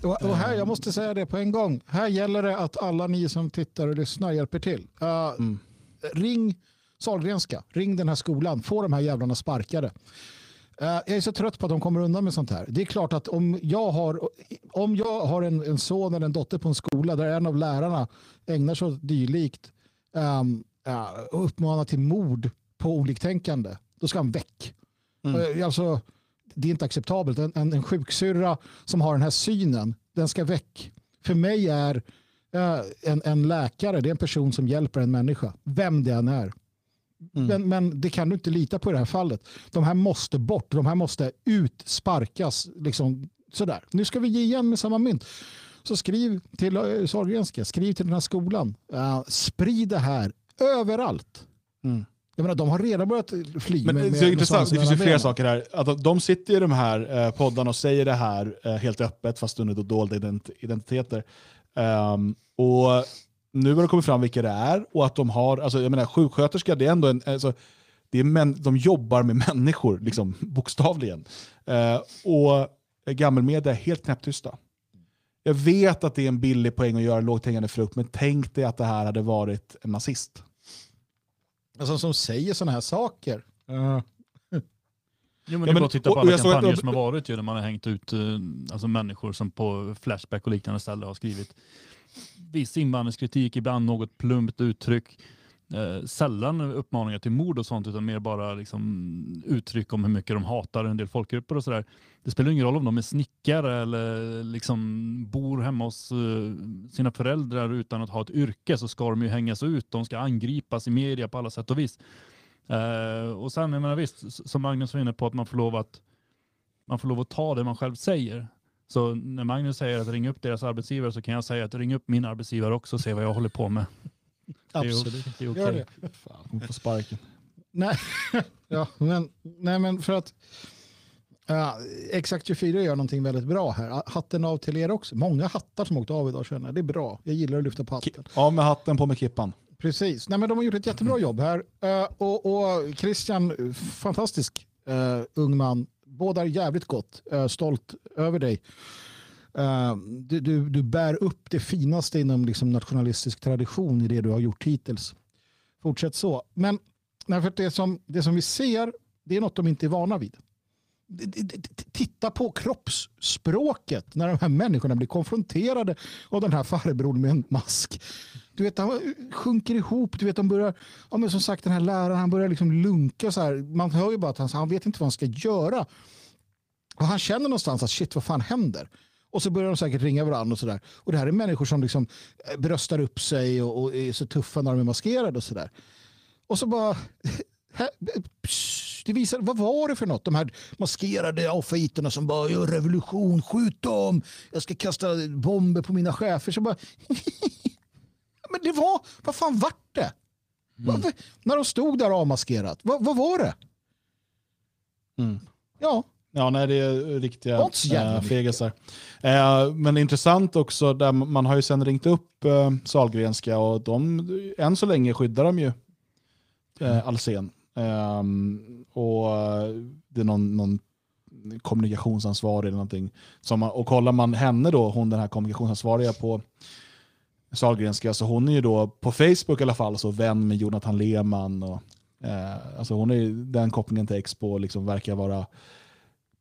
Och, och här, jag måste säga det på en gång. Här gäller det att alla ni som tittar och lyssnar hjälper till. Uh, Mm. Ring Sahlgrenska, ring den här skolan, få de här jävlarna sparkade. Uh, jag är så trött på att de kommer undan med sånt här. Det är klart att om jag har, om jag har en, en son eller en dotter på en skola där en av lärarna ägnar sig åt dylikt um, uh, och uppmanar till mord på oliktänkande, då ska han väck. Mm. Uh, alltså, det är inte acceptabelt. En, en, en sjuksyrra som har den här synen, den ska väck. För mig är eh, en, en läkare, det är en person som hjälper en människa, vem det än är. Men, men det kan du inte lita på i det här fallet. De här måste bort, de här måste ut, sparkas. Liksom, sådär. Nu ska vi ge igen med samma mynt. Så skriv till uh, Sahlgrenska, skriv till den här skolan. Uh, sprid det här överallt. Mm. Jag menar, de har redan börjat fly. Men med, det, med, är intressant, det finns ju flera benen. saker här. Att de- sitter i de här eh, poddarna och säger det här eh, helt öppet fast under dolda ident- identiteter. Ehm, och nu har det kommit fram vilka det är och att de har, alltså jag menar sjuksköterska, det är ändå en, alltså, det är män, de jobbar med människor, liksom, bokstavligen. Eh, och gammelmedia är helt knäpptysta. Jag vet att det är en billig poäng att göra lågt hängande frukt, men tänk dig att det här hade varit en nazist. Alltså, som säger sådana här saker. Jo, men Ja, det är men- bara att titta på alla att kampanjer de- som har varit ju, där man har hängt ut eh, alltså människor som på Flashback och liknande ställen har skrivit viss invandringskritik, ibland något plumpt uttryck. Eh, sällan uppmaningar till mord och sånt, utan mer bara liksom, uttryck om hur mycket de hatar en del folkgrupper och sådär. Det spelar ingen roll om de är snickare eller liksom bor hemma hos eh, sina föräldrar utan att ha ett yrke så ska de ju hängas ut. De ska angripas i media på alla sätt och vis. Eh, och sen, jag menar visst, som Magnus var inne på, att man får lov att, man får lov att ta det man själv säger. Så när Magnus säger att ringa upp deras arbetsgivare så kan jag säga att ring upp min arbetsgivare också och se vad jag håller på med. Absolut. Det är okej. Gör det. Fan, hon får sparken. Nej, ja, men, nej, men för att ja, Exakt 24 gör någonting väldigt bra här. Hatten av till er också. Många hattar som åkt av idag känner jag. Det är bra. Jag gillar att lyfta på hatten. Av med hatten, på med kippan. Precis. Nej, men de har gjort ett jättebra jobb här. Uh, och, och Christian, fantastisk uh, ung man. Båda är jävligt gott. Uh, stolt över dig. Eh, du, du, du, bär upp det finaste inom liksom, nationalistisk tradition i det du har gjort hittills. Fortsätt så. Men nej, för det, som, det som vi ser, det är något de inte är vana vid. Titta på kroppsspråket när de här människorna blir konfronterade av den här farbrorn med en mask. Du vet, han sjunker ihop. Du vet, de börjar, ja, men som sagt, den här läraren han börjar liksom lunka. Så här. Man hör ju bara att han, han vet inte vad han ska göra. Och han känner någonstans att shit, vad fan händer? Och så börjar de säkert ringa varandra och sådär. Och det här är människor som liksom eh, bröstar upp sig och, och är så tuffa när de är maskerade och sådär. Och så bara... det visar, vad var det för något? De här maskerade aufiterna som bara gör revolution, skjut dem, jag ska kasta bomber på mina chefer. Så bara, men det var, vad fan vart det? Mm. Vad, när de stod där avmaskerat, vad, vad var det? Mm. Ja. Ja, nej, det är riktiga äh, fegisar. Äh, men intressant också, där man har ju sen ringt upp äh, Salgrenska och de, än så länge skyddar de ju äh, Alsen. Um, och det är någon, någon kommunikationsansvarig eller någonting. Som, och kollar man henne då, hon den här kommunikationsansvariga på Sahlgrenska, så hon är ju då på Facebook i alla fall så vän med Jonathan Lehmann. Och, eh, alltså hon är den kopplingen till Expo liksom verkar vara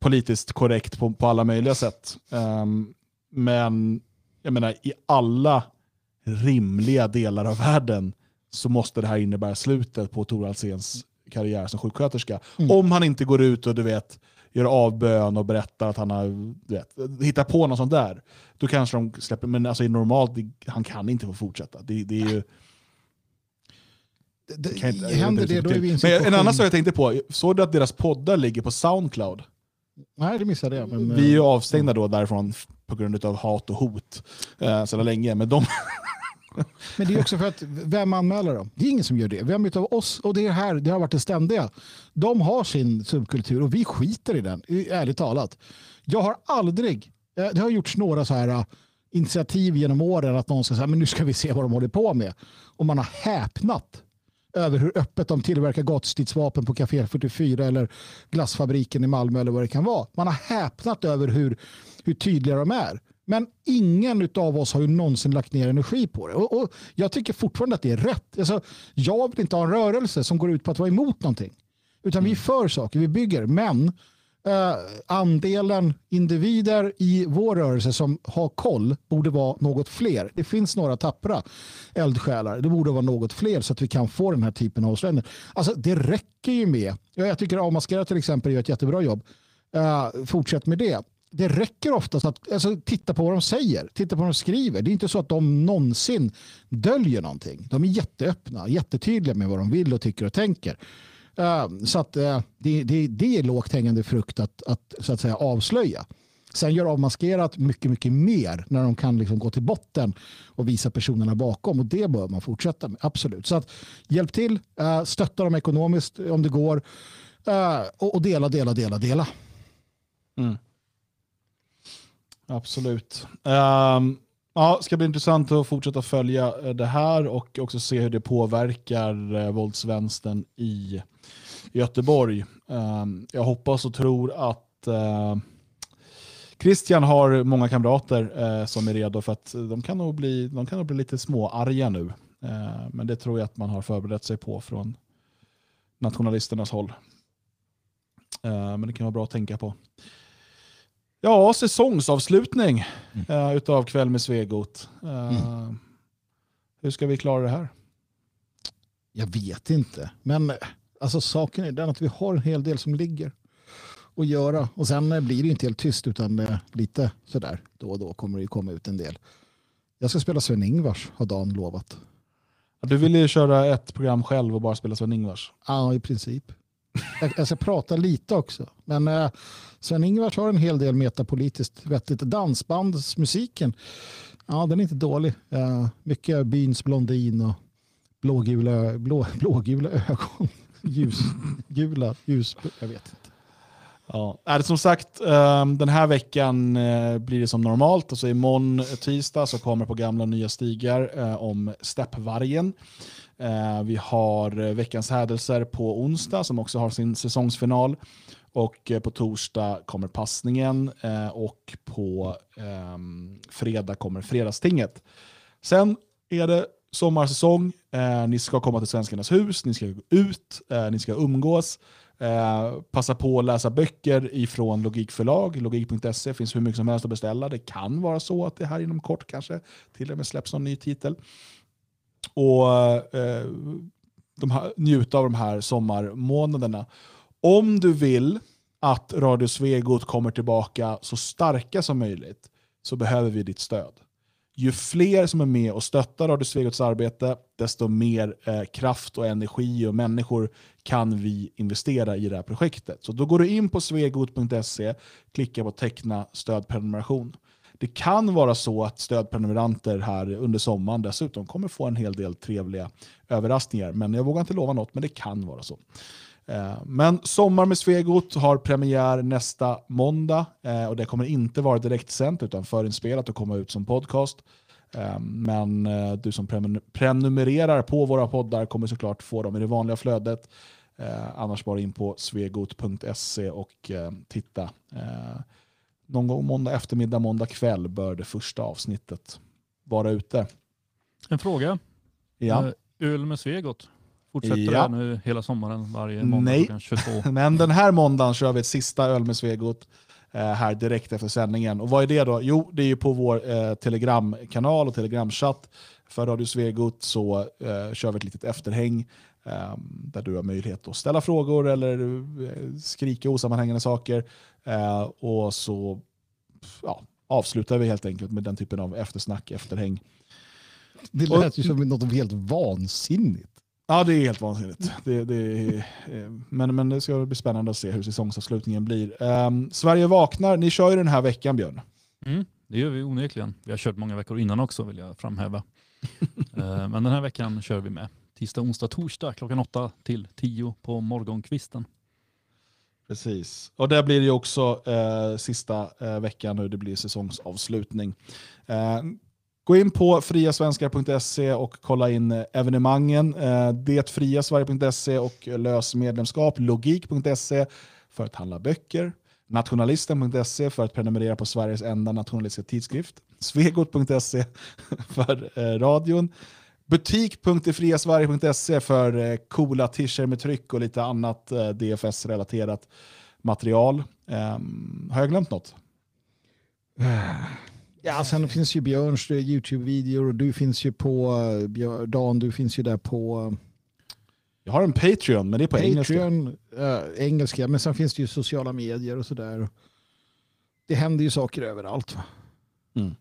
politiskt korrekt på, på alla möjliga sätt. Um, men jag menar i alla rimliga delar av världen så måste det här innebära slutet på Tor Alséns karriär som sjuksköterska. Mm. Om han inte går ut och du vet, gör avbön och berättar att han har du vet, hittar på något sånt där. Då kanske de släpper, men alltså normalt, han kan inte få fortsätta. Det, det är ju... Det, det, inte, händer det, då är vi Men en annan sak jag tänkte på, såg du att deras poddar ligger på Soundcloud? Nej, det missade jag. Men, vi är ju avstängda då därifrån på grund av hat och hot eh, sedan länge. Men de, Men det är också för att vem anmäler dem? Det är ingen som gör det. Vem av oss, och det här det har varit det ständiga. De har sin subkultur och vi skiter i den, ärligt talat. Jag har aldrig, eh, det har gjorts några så här eh, initiativ genom åren att någon ska säga men nu ska vi se vad de håller på med. Och man har häpnat över hur öppet de tillverkar gatstridsvapen på Café 44 eller glassfabriken i Malmö eller vad det kan vara. Man har häpnat över hur, hur tydliga de är. Men ingen av oss har ju någonsin lagt ner energi på det. Och, och jag tycker fortfarande att det är rätt. Alltså, jag vill inte ha en rörelse som går ut på att vara emot någonting. Utan mm. vi är för saker, vi bygger. Men eh, andelen individer i vår rörelse som har koll borde vara något fler. Det finns några tappra eldsjälar. Det borde vara något fler så att vi kan få den här typen av avslöjanden. Alltså, det räcker ju med, jag tycker Avmaskera till exempel gör ett jättebra jobb. Eh, fortsätt med det det räcker oftast att alltså, titta på vad de säger, titta på vad de skriver. Det är inte så att de någonsin döljer någonting. De är jätteöppna, jättetydliga med vad de vill och tycker och tänker. Eh, så att eh, det, det, det är lågt hängande frukt att, att, så att säga, avslöja. Sen gör avmaskerat mycket, mycket mer när de kan liksom gå till botten och visa personerna bakom och det bör man fortsätta med. Absolut. Så att hjälp till, eh, stötta dem ekonomiskt om det går och, dela, dela, dela, dela. Mm. Absolut. Um, ja, ska bli intressant att fortsätta följa det här och också se hur det påverkar våldsvänstern i Göteborg. Um, jag hoppas och tror att uh, Christian har många kamrater uh, som är redo för att de kan nog bli, de kan nog bli lite småarga nu. Uh, men det tror jag att man har förberett sig på från nationalisternas håll. men det kan vara bra att tänka på. Ja, säsongsavslutning mm. utav Kväll med Svegot. Mm. Hur ska vi klara det här? Jag vet inte, men alltså, saken är den att vi har en hel del som ligger att göra. Och sen blir det inte helt tyst utan uh, lite sådär då och då kommer det komma ut en del. Jag ska spela Sven-Ingvars har Dan lovat. Du vill ju köra ett program själv och bara spela Sven-Ingvars. Ja, i princip. Jag, jag ska prata lite också. Men eh, Sven-Ingvars har en hel del metapolitiskt vettigt. Dansbandsmusiken, ja den är inte dålig. Eh, mycket byns blondin och blågula, blå, blågula ögon. Ljusgula, ljus, jag vet inte. Ja, är det som sagt, ehm, den här veckan eh, blir det som normalt. Alltså imorgon eh, tisdag så kommer på gamla nya stigar eh, om steppvargen. Vi har veckans hädelser på onsdag som också har sin säsongsfinal. Och på torsdag kommer passningen och på ehm, fredag kommer fredagstinget. Sen är det sommarsäsong. Eh, ni ska komma till Svenskarnas hus, ni ska gå ut, eh, ni ska umgås. Eh, passa på att läsa böcker ifrån Logikförlag. Logik.se finns hur mycket som helst att beställa. Det kan vara så att det här inom kort kanske till och med släpps någon ny titel. Och eh, de här, njuta av de här sommarmånaderna. Om du vill att Radio Svegot kommer tillbaka så starka som möjligt så behöver vi ditt stöd. Ju fler som är med och stöttar Radio Svegots arbete, desto mer eh, kraft och energi och människor kan vi investera i det här projektet. Så då går du in på svegot.se, klickar på teckna stödprenumeration. Det kan vara så att stödprenumeranter här under sommaren dessutom kommer få en hel del trevliga överraskningar. Men jag vågar inte lova något, men det kan vara så. Eh, Men Sommar med Svegot har premiär nästa måndag eh, och det kommer inte vara direktsänt utan förinspelat och komma ut som podcast. Eh, Men du som prenumer- prenumererar på våra poddar kommer såklart få dem i det vanliga flödet. Annars bara in på svegot.se och titta. Någon gång måndag eftermiddag, måndag kväll bör det första avsnittet vara ute. En fråga. Ja. Öl med Svegot. Fortsätter Ja. det nu hela sommaren varje måndag Nej. klockan 22? Men den här måndagen kör vi ett sista öl med Svegot eh, här direkt efter sändningen. Och vad är det då? Jo, det är ju på vår eh, telegramkanal och telegramchatt för Radio Svegot så eh, kör vi ett litet efterhäng eh, där du har möjlighet att ställa frågor eller eh, skrika osammanhängande saker. Eh, och så ja, avslutar vi helt enkelt med den typen av eftersnack, efterhäng. Det lät ju som något helt vansinnigt. Ja, det är helt vansinnigt. Det, det är, eh, men, men det ska bli spännande att se hur säsongsavslutningen blir. Ehm, Sverige vaknar. Ni kör ju den här veckan, Björn. Mm, det gör vi onekligen. Vi har kört många veckor innan också vill jag framhäva. Eh, Men den här veckan kör vi med. Tisdag, onsdag, torsdag klockan 8 till 10 på morgonkvisten. Precis. Och där blir det ju också eh, sista eh, veckan nu, det blir säsongsavslutning. Eh, gå in på friasvenskar.se och kolla in evenemangen. Eh, Detfriasverige.se och lös medlemskap. Logik.se för att handla böcker. Nationalisten.se för att prenumerera på Sveriges enda nationalistiska tidskrift. Svegot.se för eh, radion. Butik.defriasverige.se för eh, coola t-shirts med tryck och lite annat DFS-relaterat material. Ehm, har jag glömt något? Ja, sen finns ju Björns YouTube-videor och du finns ju på, eh, Björ- Dan, du finns ju där på eh, Jag har en Patreon, men det är på engelska. Patreon, eh, engelska, men sen finns det ju sociala medier och sådär. Det händer ju saker överallt. Va? Mm.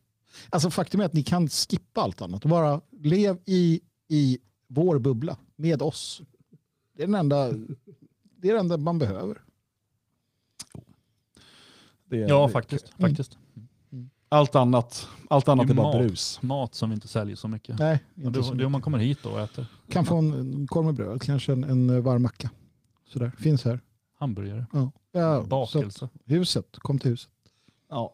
Alltså faktum är att ni kan skippa allt annat och bara lev i, i vår bubbla med oss. Det är den enda, det är det enda man behöver. Det är- Ja, det- faktiskt. Mm. faktiskt. Allt annat, allt annat Det är är bara mat. brus. Mat som vi inte säljer så mycket. Nej, inte så det, det är om man mycket. kommer hit då och äter. Kan få en, en korv med bröd, kanske en, en varm macka. Sådär, finns här. Hamburgare, Ja. Ja, bakelse. huset, kom till huset. Ja.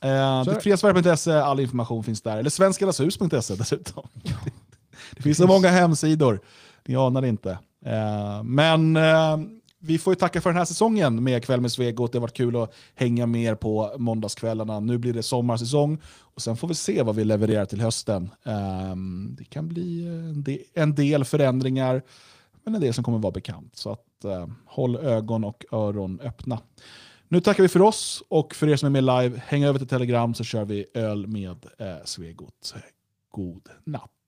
Eh, är det. Detfriasverige.se, all information finns där. Eller svenskarnashus.se dessutom. Det finns så många hemsidor, ni anar inte. Eh, men eh, vi får ju tacka för den här säsongen med Kväll med Svegot. Det har varit kul att hänga med er på måndagskvällarna. Nu blir det sommarsäsong och sen får vi se vad vi levererar till hösten. Um, det kan bli eh, en del, en del förändringar, men en del som kommer vara bekant. Så att, uh, håll ögon och öron öppna. Nu tackar vi för oss och för er som är med live, häng över till Telegram så kör vi öl med eh, Svegot. God natt.